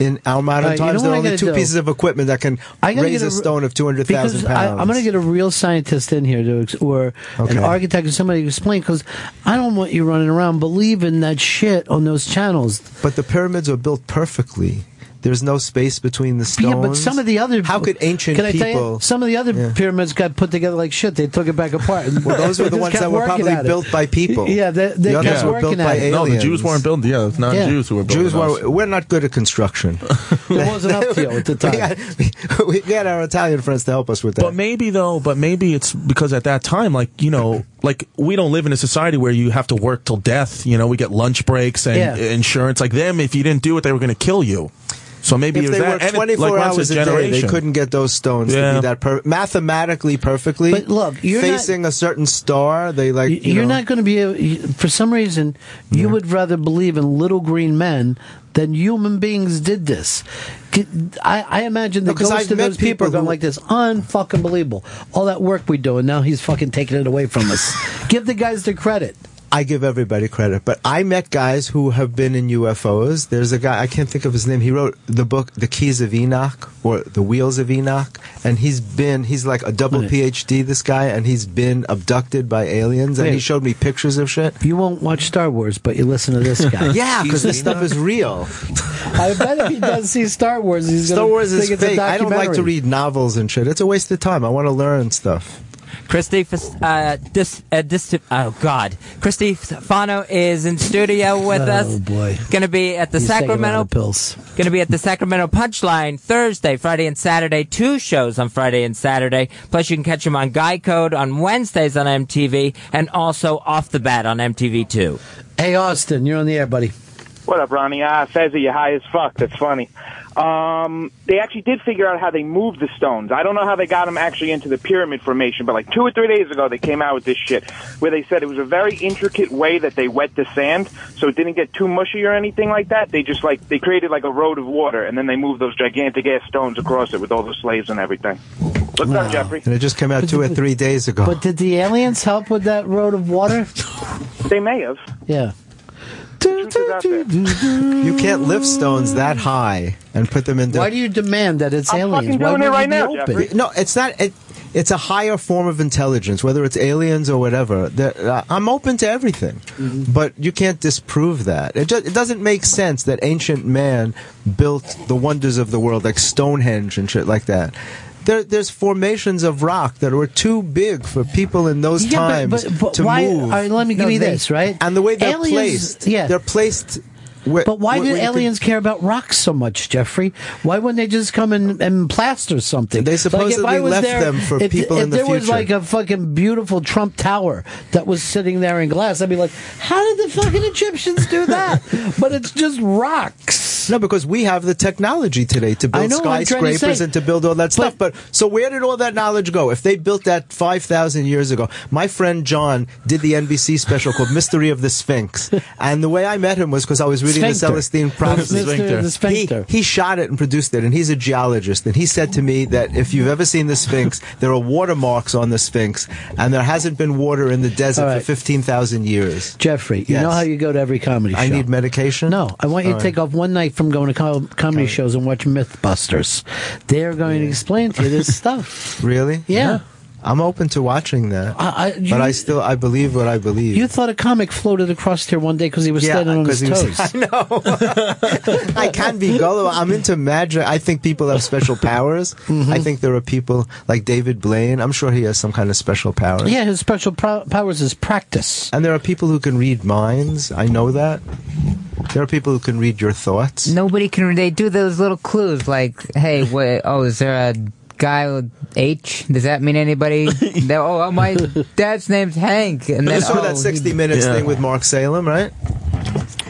in our modern All right, you know times, there are only two do? pieces of equipment that can I raise a, a- stone of two hundred thousand Because I, pounds. I'm going to get a real scientist in here to, or Okay. an architect or somebody to explain. Because I don't want you running around believing that shit on those channels. but the pyramids were built perfectly. There's no space between the stones. Yeah, but some of the other How could ancient can I tell people? you, some of the other Yeah. pyramids got put together like shit. They took it back apart. Well, those were the ones that were probably built by people. Yeah, they, they The others kept were built by it. no, the. Jews weren't building. Yeah, it's not Yeah. Jews who were building. Jews those. were. We're not good at construction. It wasn't up to you at the we, time. got, we got our Italian friends to help us with that. But maybe though, but maybe it's because at that time, like you know, like we don't live in a society where you have to work till death. You know, we get lunch breaks and Yeah. insurance. Like them, if you didn't do it, they were going to kill you. So maybe if it was they that. worked and it- 24 like hours said, a day, they couldn't get those stones to Yeah. be that per- mathematically perfectly. But look, you're not- facing a certain star. They like. You You're know, not going to be able, for some reason. You would rather believe in little green men than human beings did this. I imagine the No, 'cause ghost I've of those people, people are going who- like this. Unfucking believable. All that work we do, and now he's fucking taking it away from us. Give the guys the credit. I give everybody credit, but I met guys who have been in UFOs. There's a guy I can't think of his name. He wrote the book The Keys of Enoch or The Wheels of Enoch, and he's been he's like a double PhD. This guy, and he's been abducted by aliens, and he showed me pictures of shit. You won't watch Star Wars, but you listen to this guy. Yeah, because this stuff is real. I bet if he does see Star Wars, he's Star Wars is fake. I don't like to read novels and shit. It's a waste of time. I want to learn stuff. Christy, uh, dis, uh, dis, oh God, Chris Distefano is in studio with Oh, us. boy. Going to be at the He's taking a lot Sacramento of pills. Going to be at the Sacramento Punchline Thursday, Friday, and Saturday. Two shows on Friday and Saturday. Plus, you can catch him on Guy Code on Wednesdays on MTV, and also Off the Bat on MTV too. Hey, Austin, you're on the air, buddy. What up, Ronnie? Ah, Fezzi, you high as fuck. That's funny. Um, they actually did figure out how they moved the stones. I don't know how they got them actually into the pyramid formation, but like two or three days ago, they came out with this shit where they said it was a very intricate way that they wet the sand, so it didn't get too mushy or anything like that. They just like they created like a road of water, and then they moved those gigantic ass stones across it with all the slaves and everything. What's up, Jeffrey? And it just came out two or three days ago. But did the aliens help with that road of water? They may have. Yeah. You can't lift stones that high and put them into. Why do you demand that it's I'm aliens? Why doing it wouldn't right now, open? Jeffrey. No, it's not. It, it's a higher form of intelligence, whether it's aliens or whatever. Uh, I'm open to everything, Mm-hmm. but you can't disprove that. It, just, it doesn't make sense that ancient man built the wonders of the world, like Stonehenge and shit like that. There, there's formations of rock that were too big for people in those Yeah, times but- but to why- move. right, let me give No, you this, right? And the way they're Aliens- placed, yeah. they're placed. But why where- do where you can- aliens care about rocks so much, Jeffrey? Why wouldn't they just come and, and plaster something? They supposedly left them for if, people if in the future. If there was like a fucking beautiful Trump Tower that was sitting there in glass, I'd be like, how did the fucking Egyptians do that? but it's just rocks. No, because we have the technology today to build know, to skyscrapers say. and to build all that stuff. But so where did all that knowledge go? If they built that five thousand years ago, my friend John did the NBC special called "Mystery of the Sphinx," and the way I met him was because I was reading the. Celestine prophecy. Of the Sphincter. He, he shot it and produced it, and he's a geologist. And he said to me that if you've ever seen the Sphinx, there are watermarks on the Sphinx, and there hasn't been water in the desert right. for fifteen thousand years. Jeffrey, you Yes. know how you go to every comedy show? I need medication. No, I want you All to right. take off one night from going to co- comedy shows and watch Mythbusters. They're going to explain to you this stuff. Really? Yeah. I'm open to watching that. I, I, you, but I still I believe what I believe. you thought a comic floated across here one day because he was Yeah, standing on his he was- toes. I know. I can be gullible. I'm into magic. I think people have special powers. Mm-hmm. I think there are people like David Blaine. I'm sure he has some kind of special power. Yeah, his special pro- powers is practice. And there are people who can read minds. I know that. There are people who can read your thoughts. Nobody can. They do those little clues like, "Hey, wait, oh, is there a guy with H? Does that mean anybody?" They- oh, oh, my dad's name's Hank. And then you saw oh, that 60 he- Minutes thing with Marc Salem, right?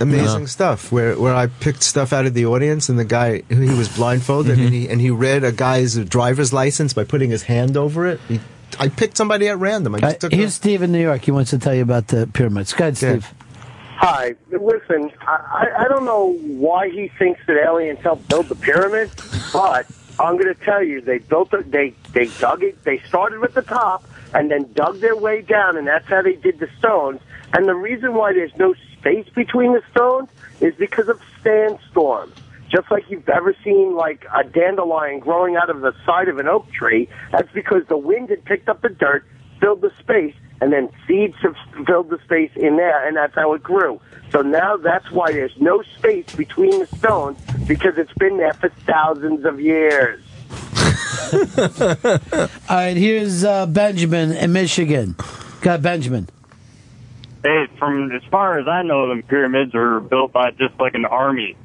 Amazing No. stuff. Where where I picked stuff out of the audience, and the guy he was blindfolded, and he and he read a guy's driver's license by putting his hand over it. He, I picked somebody at random. I Uh, just took here's Steve in New York. He wants to tell you about the pyramids. Go ahead, Steve. Hi. Listen, I, I I don't know why he thinks that aliens helped build the pyramids, but I'm going to tell you, they built it. They they dug it. They started at the top and then dug their way down, and that's how they did the stones. And the reason why there's no space between the stones is because of sandstorms. Just like you've ever seen like a dandelion growing out of the side of an oak tree, that's because the wind had picked up the dirt, filled the space, and then seeds have filled the space in there, and that's how it grew. So now that's why there's no space between the stones because it's been there for thousands of years. All right, here's uh, Benjamin in Michigan. Got Benjamin. Hey, from as far as I know, the pyramids are built by just like an army,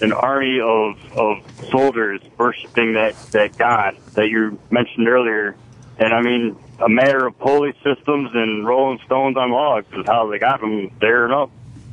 an army of of soldiers worshiping that that god that you mentioned earlier. And I mean, a matter of pulley systems and rolling stones on logs is how they got them there and up.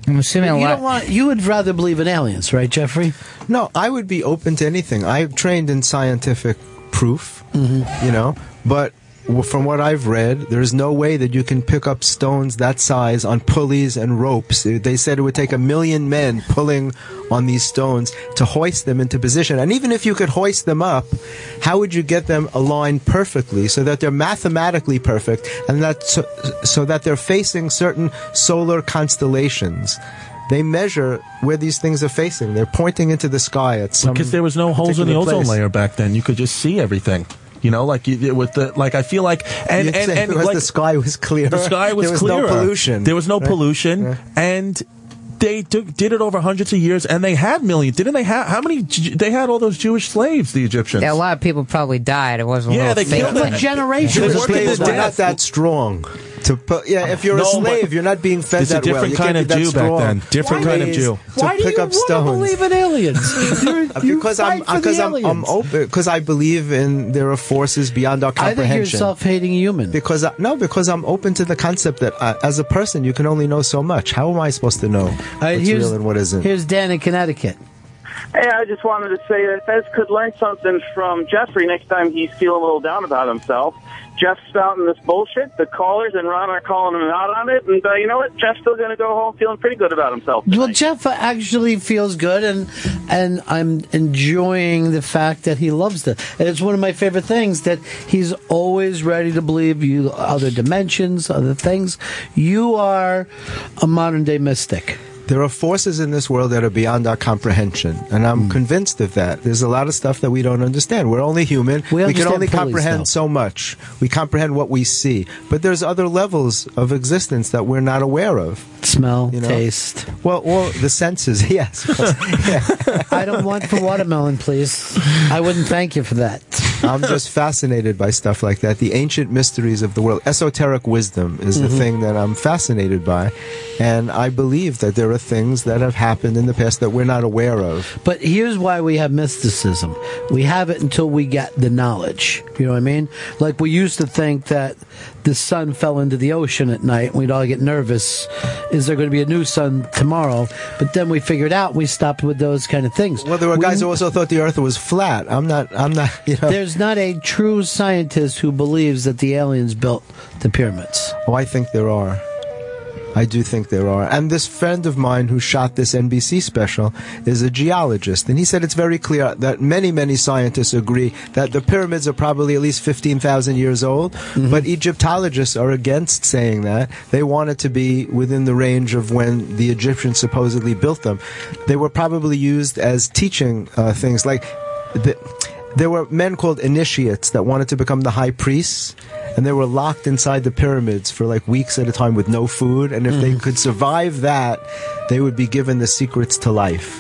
I'm assuming a You lot. don't want. You would rather believe in aliens, right, Jeffrey? No, I would be open to anything. I've trained in scientific proof, Mm-hmm. you know, but w- from what I've read, there's no way that you can pick up stones that size on pulleys and ropes. They said it would take a million men pulling on these stones to hoist them into position. And even if you could hoist them up, how would you get them aligned perfectly so that they're mathematically perfect and that so, so that they're facing certain solar constellations? They measure where these things are facing. They're pointing into the sky at some because there was no holes in the ozone place. layer back then. You could just see everything. You know, like you, with the like, I feel like and You'd and, say and like, the sky was clear. The sky was There was clearer. no pollution. There was no Right? pollution, Yeah. and they took, did it over hundreds of years, and they had millions. Didn't they have how many? They had all those Jewish slaves, the Egyptians. Yeah, a lot of people probably died. It wasn't. Yeah, they fake killed thing. them. generations. Jewish slaves were not that strong. To put, yeah, if you're No, a slave, but you're not being fed it's a that well. different You kind can't of be that Jew back strong. then. Different kind of Ways Jew. To Why do pick you up want to stones. believe in aliens? You're, you because fight I'm for the because I'm, I'm open because I believe in there are forces beyond our I think you're a comprehension. self-hating human. because I, no, because I'm open to the concept that uh, as a person you can only know so much. How am I supposed to know All right, what's here's, real and what isn't? Here's Dan in Connecticut. Hey, I just wanted to say that Fez could learn something from Jeffrey next time he's feeling a little down about himself. Jeff's spouting this bullshit. The callers and Ron are calling him out on it. And uh, you know what? Jeff's still going to go home feeling pretty good about himself. Well, Jeff actually feels good, and and I'm enjoying the fact that he loves it. And it's one of my favorite things that he's always ready to believe you other dimensions, other things. You are a modern day mystic. There are forces in this world that are beyond our comprehension, and I'm convinced of that. There's a lot of stuff that we don't understand. We're only human. We can only comprehend so much. We comprehend what we see, but there's other levels of existence that we're not aware of. Smell, You know? taste. Well, well, the senses. Yes. I don't want for watermelon, please. I wouldn't thank you for that. I'm just fascinated by stuff like that. The ancient mysteries of the world. Esoteric wisdom is the Mhm. thing that I'm fascinated by. And I believe that there are things that have happened in the past that we're not aware of. But here's why we have mysticism. We have it until we get the knowledge. You know what I mean? Like we used to think that the sun fell into the ocean at night and we'd all get nervous. Is there going to be a new sun tomorrow? But then we figured out we stopped with those kind of things. Well, there were guys who also thought the earth was flat. I'm not, I'm not, you know. There's not a true scientist who believes that the aliens built the pyramids. Oh, I think there are. I do think there are. And this friend of mine who shot this NBC special is a geologist. And he said it's very clear that many, many scientists agree that the pyramids are probably at least 15,000 years old. But Egyptologists are against saying that. They want it to be within the range of when the Egyptians supposedly built them. They were probably used as teaching uh, things like. The, there were men called initiates that wanted to become the high priests, and they were locked inside the pyramids for like weeks at a time with no food. And if they mm-hmm. could survive that, they would be given the secrets to life.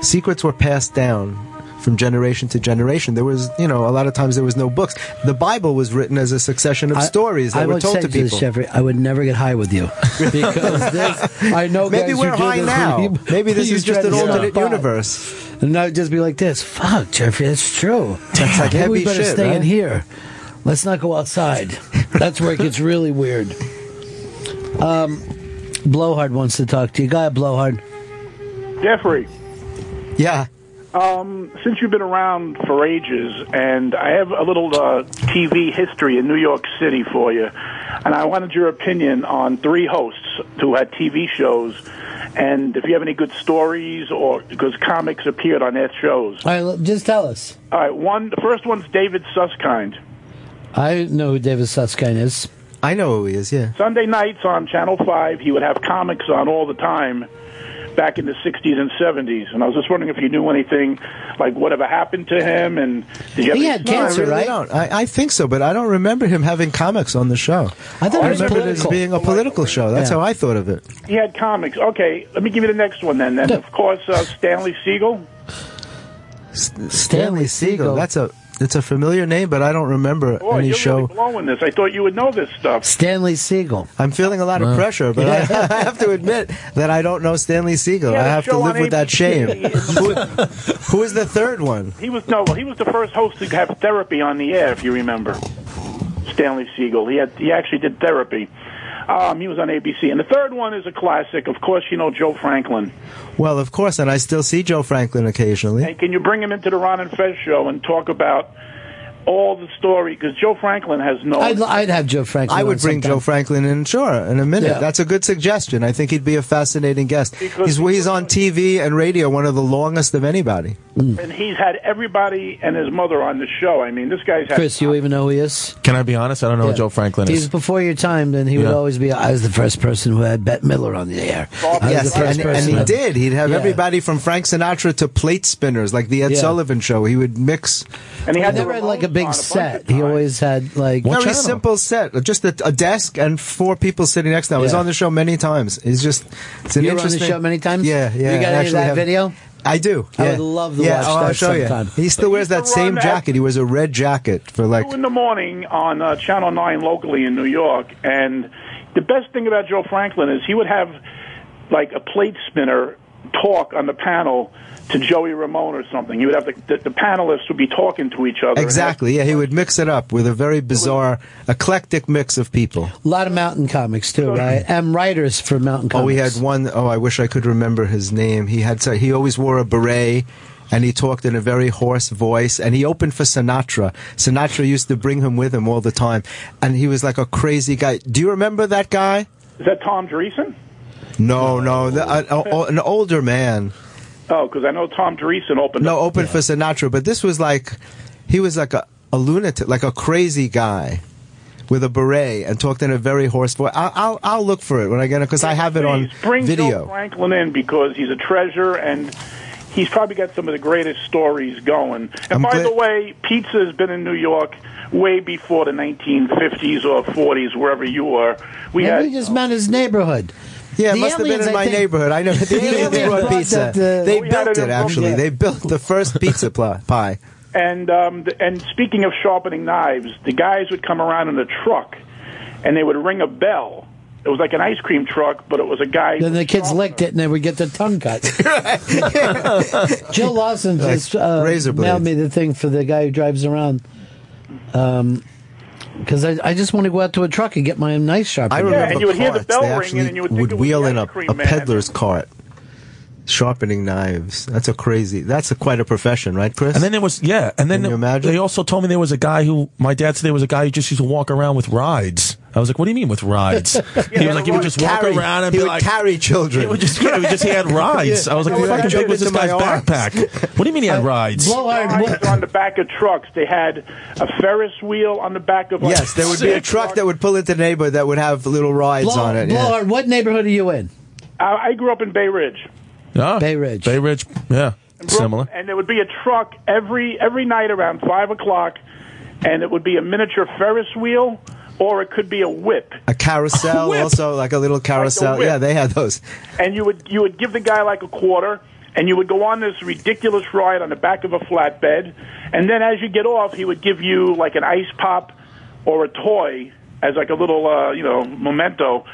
Secrets were passed down from generation to generation. There was, you know, a lot of times there was no books. The Bible was written as a succession of I- stories that I were would told say to this, people. Jeffrey, I would never get high with you because this, I know Maybe guys we're high now. when Maybe this is just an alternate stop universe. And I would just be like this. Fuck, Jeffrey, that's true. That's like Maybe we better shit, stay in here. Let's not go outside. That's where it gets really weird. Um, Blowhard wants to talk to you. Guy Blowhard. Jeffrey. Yeah. Um, since you've been around for ages, and I have a little uh, TV history in New York City for you, and I wanted your opinion on three hosts who had TV shows, and if you have any good stories or because comics appeared on their shows. All right, just tell us. All right, one. The first one's David Susskind. I know who David Susskind is. I know who he is, yeah. Sunday nights on Channel 5, he would have comics on all the time back in the 60s and 70s. And I was just wondering if you knew anything, like whatever happened to him, and did you He had cancer, I really don't. I, I think so, but I don't remember him having comics on the show. I thought it was remember it as being a political show. That's Yeah. how I thought of it. He had comics. Okay, let me give you the next one then. Then, of course, uh, Stanley Siegel. Stanley Siegel. That's a it's a familiar name, but I don't remember Boy, any you're show. really blowing this. I thought you would know this stuff. Stanley Siegel. I'm feeling a lot of Wow. pressure, but I, I have to admit that I don't know Stanley Siegel. He I had a have to show live on with that shame. ABC. who, who is the third one? He was no, he was the first host to have therapy on the air, if you remember. Stanley Siegel. He had he actually did therapy. Um, he was on ABC, and the third one is a classic. Of course, you know Joe Franklin. Well, of course, and I still see Joe Franklin occasionally. And can you bring him into the Ron and Fez show and talk about all the story? Because Joe Franklin has no. I'd, I'd have Joe Franklin. I on would bring sometime. Joe Franklin in, sure, in a minute. Yeah. That's a good suggestion. I think he'd be a fascinating guest. Because- He's, he's on TV and radio, one of the longest of anybody. Mm. and he's had everybody and his mother on the show. I mean, this guy's had. Chris, you even know who he is? Can I be honest? I don't know Yeah. who Joe Franklin is. He's before your time, then he would always be. I was the first person who had Bette Midler on the air. I Yes, the and, and he did. He'd have Yeah. everybody from Frank Sinatra to plate spinners, like the Ed Yeah. Sullivan Show. He would mix. And he He never had like a big set. He always had like very simple set, just a, a desk and four people sitting next to him. He's on the show many times. He's just it's an You were on the interesting show many times? Yeah, yeah. You got I any of that have- video? I do. I would love to yeah, watch oh, I'll that show sometime. you. He still wears that same run that- jacket. He wears a red jacket for like. two in the morning on uh, Channel 9 locally in New York. And the best thing about Joe Franklin is he would have like a plate spinner talk on the panel to Joey Ramone or something. You would have the, the, the panelists would be talking to each other. Exactly. Yeah, he would mix it up with a very bizarre, eclectic mix of people. A lot of mountain comics too, right? And writers for mountain oh, comics. Oh, we had one oh I wish I could remember his name. He had he always wore a beret and he talked in a very hoarse voice and he opened for Sinatra. Sinatra used to bring him with him all the time and he was like a crazy guy. Do you remember that guy? Is that Tom Dreesen? No, no, the, uh, uh, an older man. Oh, because I know Tom Dreesen opened No, up. opened for Sinatra, but this was like he was like a, a lunatic, like a crazy guy. with a beret and talked in a very hoarse voice. I'll I'll, I'll look for it when I get it because I have it on Bring Joe video. Franklin in because he's a treasure and he's probably got some of the greatest stories going. And I'm by glad- the way, pizza has been in New York way before the 1950s or 40s, wherever you were. We Maybe had he just meant his neighborhood. Yeah, it The must have been in my think- neighborhood. I know the The aliens aliens brought brought pizza. that, uh, they We built it it actually. Brooklyn. They built the first pizza pl- pie. And um, th- and speaking of sharpening knives, the guys would come around in a truck, and they would ring a bell. It was like an ice cream truck, but it was a guy. Then the kids licked it and they would get their tongue cut. Jill Lawson just uh, mailed me the thing for the guy who drives around. Um, because I, I just want to go out to a truck and get my knife sharp. I remember carts. they actually would wheel in a, a peddler's cart, sharpening knives. That's a crazy. That's a, quite a profession, right, Chris? And then there was yeah, and then Can you imagine? they also told me there was a guy who my dad said there was a guy who just used to walk around with rides. I was like, "What do you mean with rides?" he was like, "He would just walk around and he be would like, carry children. He would just, yeah, he just he had rides." I was like, "What the fucking Jump big was this my guy's arms. backpack?" What do you mean he had rides? Rides on the back of trucks. They had a Ferris wheel on the back of. Like, Yes, there would be a truck that would pull into the neighborhood that would have little rides Blow, on it. yeah. Blowhard, what neighborhood are you in? I, I grew up in Bay Ridge. Yeah, Bay Ridge. Bay Ridge, yeah, similar. and there would be a truck every every night around five o'clock, and it would be a miniature Ferris wheel, or it could be a whip. A carousel, also like a little carousel. whip. yeah, they had those. And you would you would give the guy like a quarter, and you would go on this ridiculous ride on the back of a flatbed, and then as you get off, he would give you like an ice pop or a toy as like a little uh, you know memento.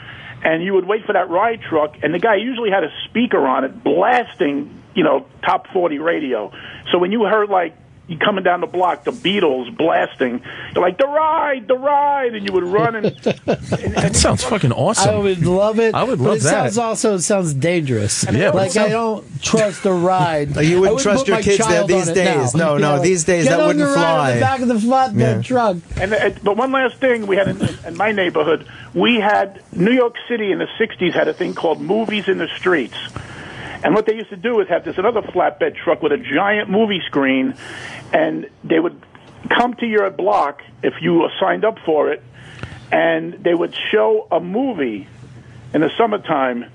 And you would wait for that ride truck, and the guy usually had a speaker on it, blasting, you know, top forty radio. So when you heard like coming down the block, the Beatles blasting, you're like the ride, the ride, and you would run and That sounds fucking awesome. I would love it. I would but love it that. Sounds also it sounds dangerous. Yeah, like sounds- I don't trust a ride. You wouldn't I would trust your kids there these days. now. No, You no, know, these days get that on wouldn't the ride fly. On the back of the flatbed Yeah. truck. And uh, but one last thing we had in, in my neighborhood, we had New York City in the '60s had a thing called movies in the streets. And what they used to do is have this another flatbed truck with a giant movie screen, and they would come to your block if you signed up for it, and they would show a movie in the summertime,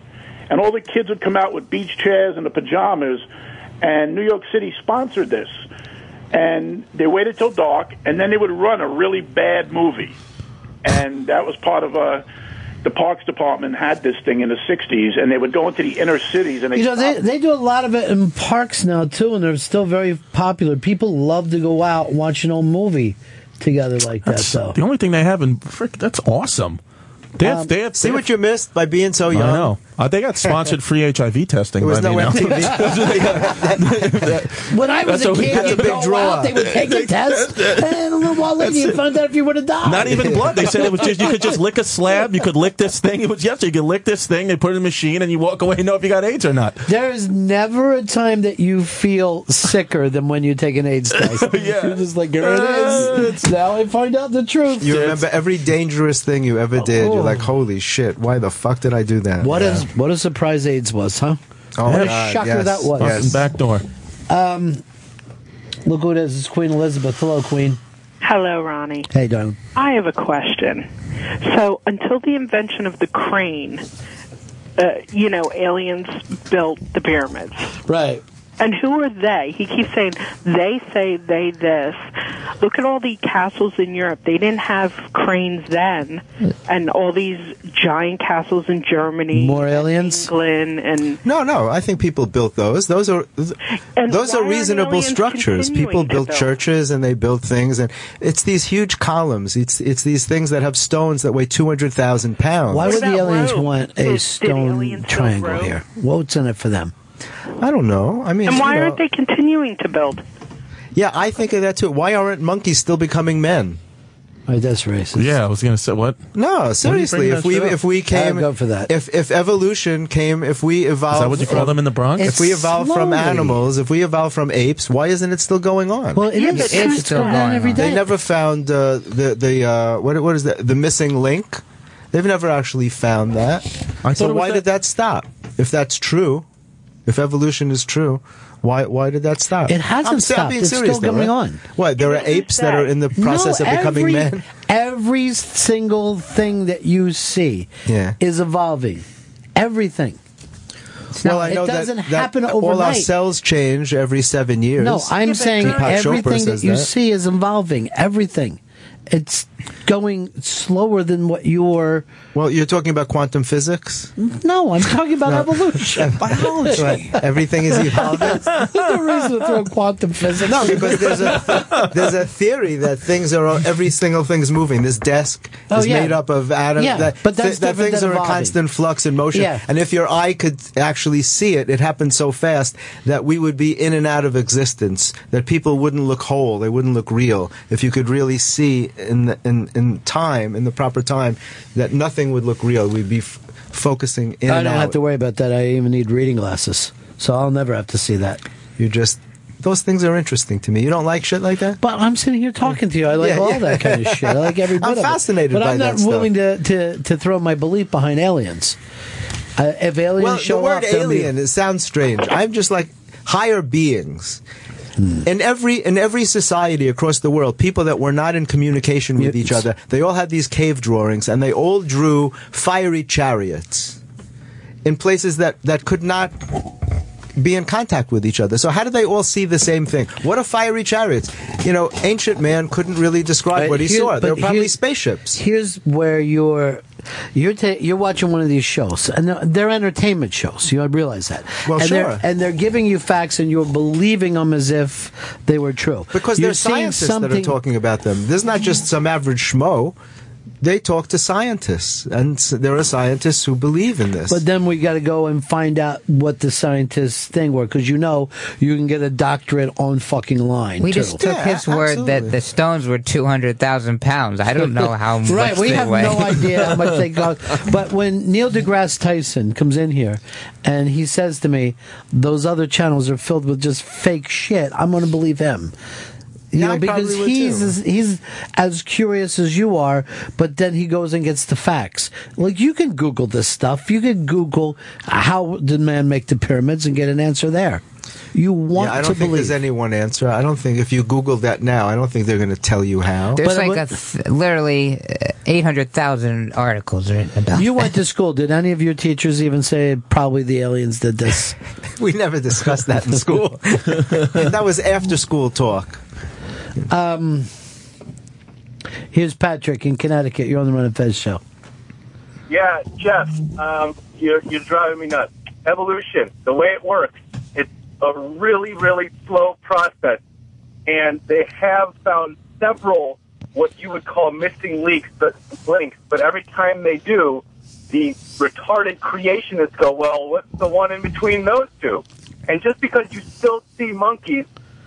and all the kids would come out with beach chairs and the pajamas, and New York City sponsored this. And they waited till dark, and then they would run a really bad movie. And that was part of uh, the Parks Department had this thing in the 60s, and they would go into the inner cities and they You know, they, they do a lot of it in parks now too, and they're still very popular. People love to go out and watch an old movie together like that. That's So the only thing they have in frick. That's awesome. They have, Um, they have, see they what have- you missed by being so young. I know. Uh, they got sponsored free HIV testing. There was by no me now. MTV. when I was That's a what kid, you'd big go draw. out, they would take a test, and a little while later, you found out if you would have died. Not even blood. They said it was just you could just lick a slab. You could lick this thing. It was yes, you could lick this thing. They put it in a machine, and you walk away and know if you got AIDS or not. There is never a time that you feel sicker than when you take an AIDS test. Yeah. You're just like, here it is. Now I find out the truth. You remember every dangerous thing you ever did. You're like, holy shit! Why the fuck did I do that? What Yeah. is what a surprise AIDS was, huh? Oh what my a God, shocker yes, that was. Fucking back door. Um, look who it is. It's Queen Elizabeth. Hello, Queen. Hello, Ronnie. Hey, darling. I have a question. So, until the invention of the crane, uh, you know, aliens built the pyramids. Right. And who are they? He keeps saying they say they this. Look at all the castles in Europe. They didn't have cranes then, and all these giant castles in Germany, More aliens. England, and No, no. I think people built those. Those are And those are reasonable aliens structures. People built build? churches and they built things, and it's these huge columns. It's it's these things that have stones that weigh two hundred thousand pounds. Why would the aliens want a Did stone aliens triangle here? What's in it for them? I don't know. I mean, and why you know, aren't they continuing to build? Yeah, I think of that too. Why aren't monkeys still becoming men? Oh, that's racist. Yeah, I was gonna say what? No, seriously. bringing If we up? if we came, I'd go for that. If if evolution came, if we evolved, Is that what you call from- them in the Bronx? If we evolved from animals, if we evolved from apes, why isn't it still going on? Well, it Yeah, is. It's it's still still going going on. day. They never found uh, the the uh, what what is that? The missing link. They've never actually found that. I so why that- did that stop? If that's true, If evolution is true, why why did that stop? It hasn't I'm, stopped. being It's serious, still though, going right? on. What? There are apes that are in the process No, of becoming every, men. Every single thing that you see Yeah. is evolving. Everything. well, I know it doesn't that, happen that all our cells change every seven years. No, I'm saying Deepak Chopra everything that says you see is evolving. Everything. It's going slower than what you're. Well, you're talking about quantum physics. No, I'm talking about evolution, biology. Right. Everything is evolving. There's no reason to throw quantum physics. No, because there's a there's a theory that things are every single thing's moving. This desk Oh, is yeah. made up of atoms. Yeah, that, but that's that things than are in constant flux and motion. Yeah. And if your eye could actually see it, it happens so fast that we would be in and out of existence. That people wouldn't look whole. They wouldn't look real. If you could really see in the, in in time, in the proper time, that nothing would look real. We'd be f- focusing in I don't have to worry about that. I even need reading glasses, so I'll never have to see that. You just those things are interesting to me. You don't like shit like that? But I'm sitting here talking to you. I like Yeah, all yeah. that kind of shit. I like every bit I'm of it. fascinated but I'm not willing to, to, to throw my belief behind aliens. Uh, if aliens well, show the word up, be- alien it sounds strange. I'm just like higher beings. Hmm. In every in every society across the world, people that were not in communication with each other, they all had these cave drawings, and they all drew fiery chariots in places that that could not be in contact with each other. So how did they all see the same thing? What are fiery chariots? You know, ancient man couldn't really describe But what he here- saw. They were probably spaceships. Here's where you're you're ta- you're watching one of these shows, and they're, they're entertainment shows. You realize that? Well, and sure. They're, and they're giving you facts, and you're believing them as if they were true. Because you're they're scientists that are talking about them. There's not just some average schmo. They talk to scientists, and there are scientists who believe in this. But then we got to go and find out what the scientists thing were, because you know you can get a doctorate on fucking line. We too. just took his word that the stones were 200,000 pounds. I don't know how much right, we they have weigh. no idea how much they cost. But when Neil deGrasse Tyson comes in here and he says to me, "Those other channels are filled with just fake shit," I'm going to believe him. You Yeah, know, I because he's as, he's as curious as you are, but then he goes and gets the facts. Like you can Google this stuff. You can Google how did man make the pyramids and get an answer there. You want yeah, I don't to think believe. there's any one answer. I don't think if you Google that now, I don't think they're going to tell you how. There's like a th- literally uh, 800,000 articles written about You went to school. Did any of your teachers even say probably the aliens did this? we never discussed that in school. that was after school talk. Um, here's Patrick in Connecticut. You're on the Ron and Fez show. Yeah, Jeff, um, you're, you're driving me nuts. Evolution, the way it works, it's a really, really slow process. And they have found several what you would call missing links, but links. But every time they do, the retarded creationists go, "Well, what's the one in between those two? And just because you still see monkeys,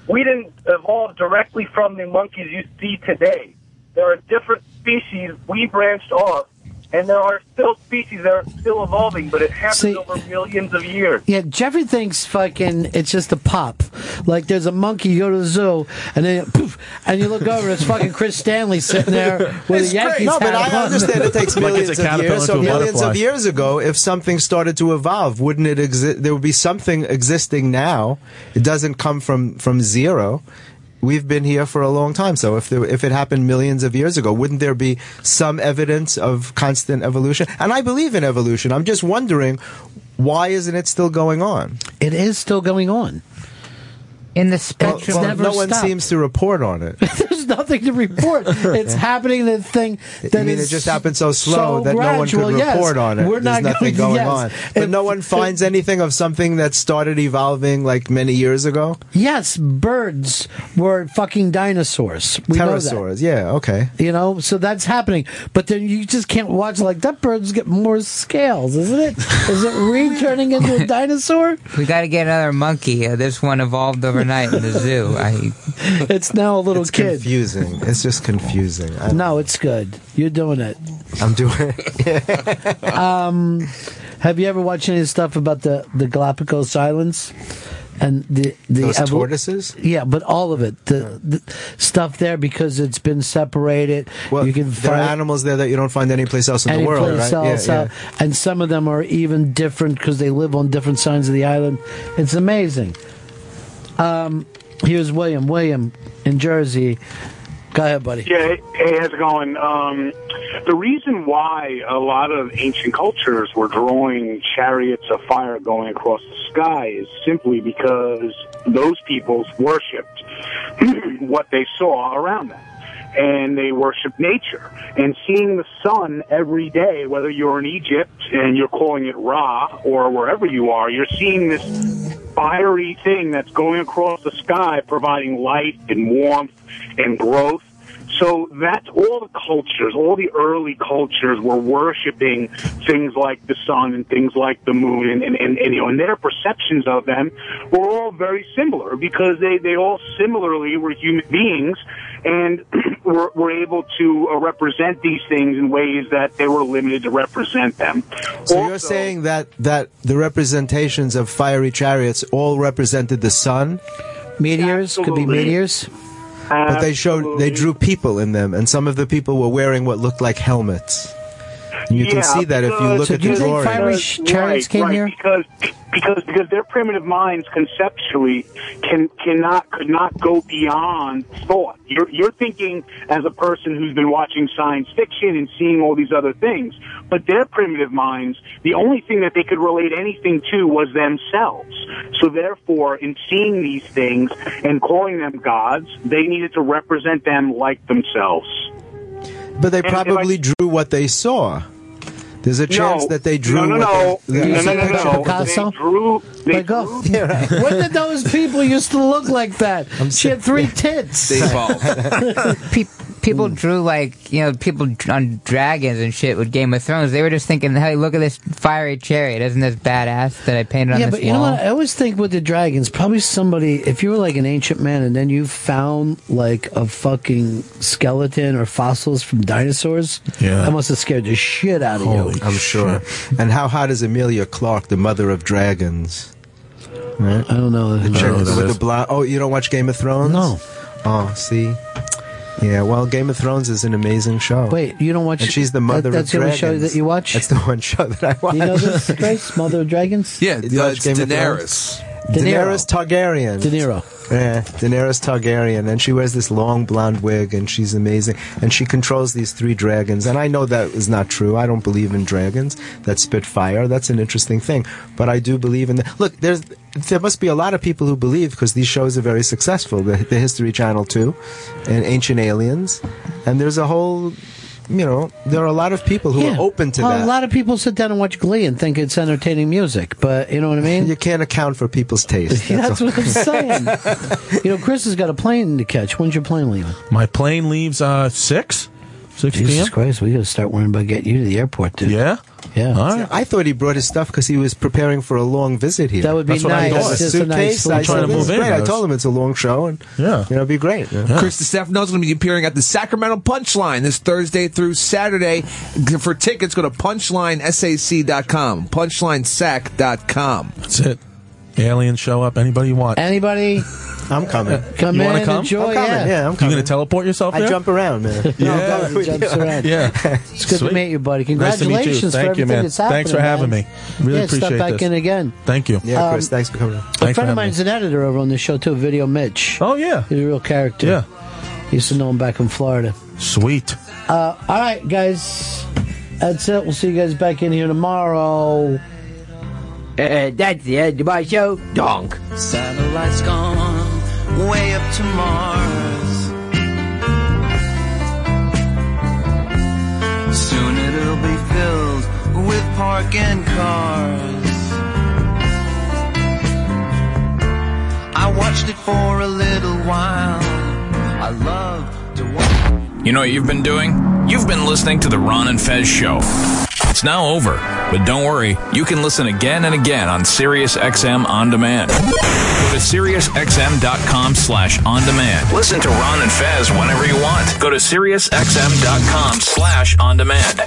we didn't evolve directly from the monkeys you see today. There are different species. We branched off, and there are still species that are still evolving, but it happens See- over millions of years. Yeah, Jeffrey thinks fucking it's just a pop. Like there's a monkey, you go to the zoo, and then poof, and you look over, it's fucking Chris Stanley sitting there with It's a Yankees great. No, but hat I on. understand it takes millions it's a of years. So into a millions butterfly. of years ago, if something started to evolve, wouldn't it exist? There would be something existing now. It doesn't come from from zero. We've been here for a long time. So if there, if it happened millions of years ago, wouldn't there be some evidence of constant evolution? And I believe in evolution. I'm just wondering why isn't it still going on? It is still going on. In the spectrum, well, never no one stopped. seems to report on it. There's nothing to report. It's happening. The thing that I mean, it is just happened so slow so that no one could gradual. Yes. report on it. We're There's not nothing going, going yes. on. But If- no one finds anything of something that started evolving like many years ago. Yes, birds were fucking dinosaurs. We know that. Pterosaurs, yeah, okay. You know, so that's happening. But then you just can't watch like that bird's get more scales, isn't it? Is it returning into a dinosaur? we got to get another monkey. Uh, this one evolved overnight in the zoo. I, It's now a little It's kid. confusing. It's just confusing. I, No, it's good. You're doing it. I'm doing it. Um, have you ever watched any stuff about the, the Galapagos Islands? and the the Those evol- tortoises? Yeah, but all of it, the, the stuff there because it's been separated. Well, you can there are find animals there that you don't find anyplace else in any the world, place right? else out. and some of them are even different because they live on different sides of the island. It's amazing. Um, here's William. William in Jersey. Go ahead, buddy. Yeah, hey, how's it going? Um, the reason why a lot of ancient cultures were drawing chariots of fire going across the sky is simply because those peoples worshipped what they saw around them. And they worship nature. And seeing the sun every day, whether you're in Egypt and you're calling it Ra, or wherever you are, you're seeing this fiery thing that's going across the sky, providing light and warmth and growth. So that's all the cultures, all the early cultures were worshiping things like the sun and things like the moon and, and, and, and you know, and their perceptions of them were all very similar because they, they all similarly were human beings and were, were able to uh, represent these things in ways that they were limited to represent them. So you're saying that that the representations of fiery chariots all represented the sun? Meteors could be Absolutely. meteors. But they showed they drew people in them, and some of the people were wearing what looked like helmets. And you can see that if you because- look at the drawings. right, right, Because because because their primitive minds conceptually can cannot could not go beyond thought. You're you're thinking as a person who's been watching science fiction and seeing all these other things, but their primitive minds, the only thing that they could relate anything to was themselves. So therefore, in seeing these things and calling them gods, they needed to represent them like themselves. But they And if I- probably drew what they saw. There's a chance No. that they drew. No, no, what no. they- No, no, no, no. Picasso? They drew. They Like, oh, when did those people used to look like that? she had three tits. Pe- people hmm. drew like you know people on dragons and shit with Game of Thrones. They were just thinking, "Hey, look at this fiery chariot! Isn't this badass that I painted on yeah, this but you know what? I always think with the dragons, probably somebody, if you were like an ancient man and then you found like a fucking skeleton or fossils from dinosaurs, Yeah. that must have scared the shit out of you. I'm sure. And how hot is Emilia Clarke, the mother of dragons? Right? I don't know. The I don't chick know with the blonde. Oh, you don't watch Game of Thrones? No. Oh, see. Yeah, well, Game of Thrones is an amazing show. Wait, you don't watch? And she's the mother that, That's of the only show that you watch. That's the one show that I watch. You know this, Grace? Mother of Dragons. Yeah, You uh, watch it's Game of Daenerys. De Daenerys Targaryen. De Niro. Yeah, Daenerys Targaryen, and she wears this long blonde wig, and she's amazing. And she controls these three dragons. And I know that is not true. I don't believe in dragons that spit fire. That's an interesting thing. But I do believe in the look. There's there must be a lot of people who believe because these shows are very successful. The, the History Channel too, and Ancient Aliens, and there's a whole. You know, there are a lot of people who Yeah. are open to well, that. A lot of people sit down and watch Glee and think it's entertaining music, but you know what I mean? You can't account for people's taste. That's, all. what I'm saying. you know, Chris has got a plane to catch. When's your plane leaving? My plane leaves uh six, six Jesus p.m. Christ, we got to start worrying about getting you to the airport, dude. Yeah, yeah. See, I thought he brought his stuff because he was preparing for a long visit here. That would be That's what I nice. thought. Just a nice suitcase. little I trying said, to move in. great." I I told him it's a long show, and yeah, you know, it'd be great. Chris Distefano is going to be appearing at the Sacramento Punchline this Thursday through Saturday. For tickets, go to punchlinesac.com. Punchlinesac.com. That's it. Aliens show up. Anybody you want? Anybody? I'm coming. Come you in, wanna come? enjoy. I'm coming, yeah. yeah, I'm coming. You coming. gonna teleport yourself I jump around, man. Yeah. He jumps around. Yeah. It's good Sweet. to meet you, buddy. Nice to meet you. Congratulations Thank for you, everything man. that's happening. Thanks for having man. me. Really yeah, appreciate step back this. in again. Thank you. Yeah, Chris, Um, thanks for coming. A Thanks friend of having mine's an editor over on the show too, Video Mitch. Oh yeah, he's a real character. Yeah. used to know him back in Florida. Sweet. Uh, all right, guys, that's it. We'll see you guys back in here tomorrow. Uh, that's the end of my show. Donk. Satellites gone way up to Mars. Soon it'll be filled with parking cars. I watched it for a little while. I love to watch. You know what you've been doing? You've been listening to the Ron and Fez show. It's now over, but don't worry, you can listen again and again on SiriusXM On Demand. Go to SiriusXM.com slash on demand. Listen to Ron and Fez whenever you want. Go to SiriusXM.com slash on demand.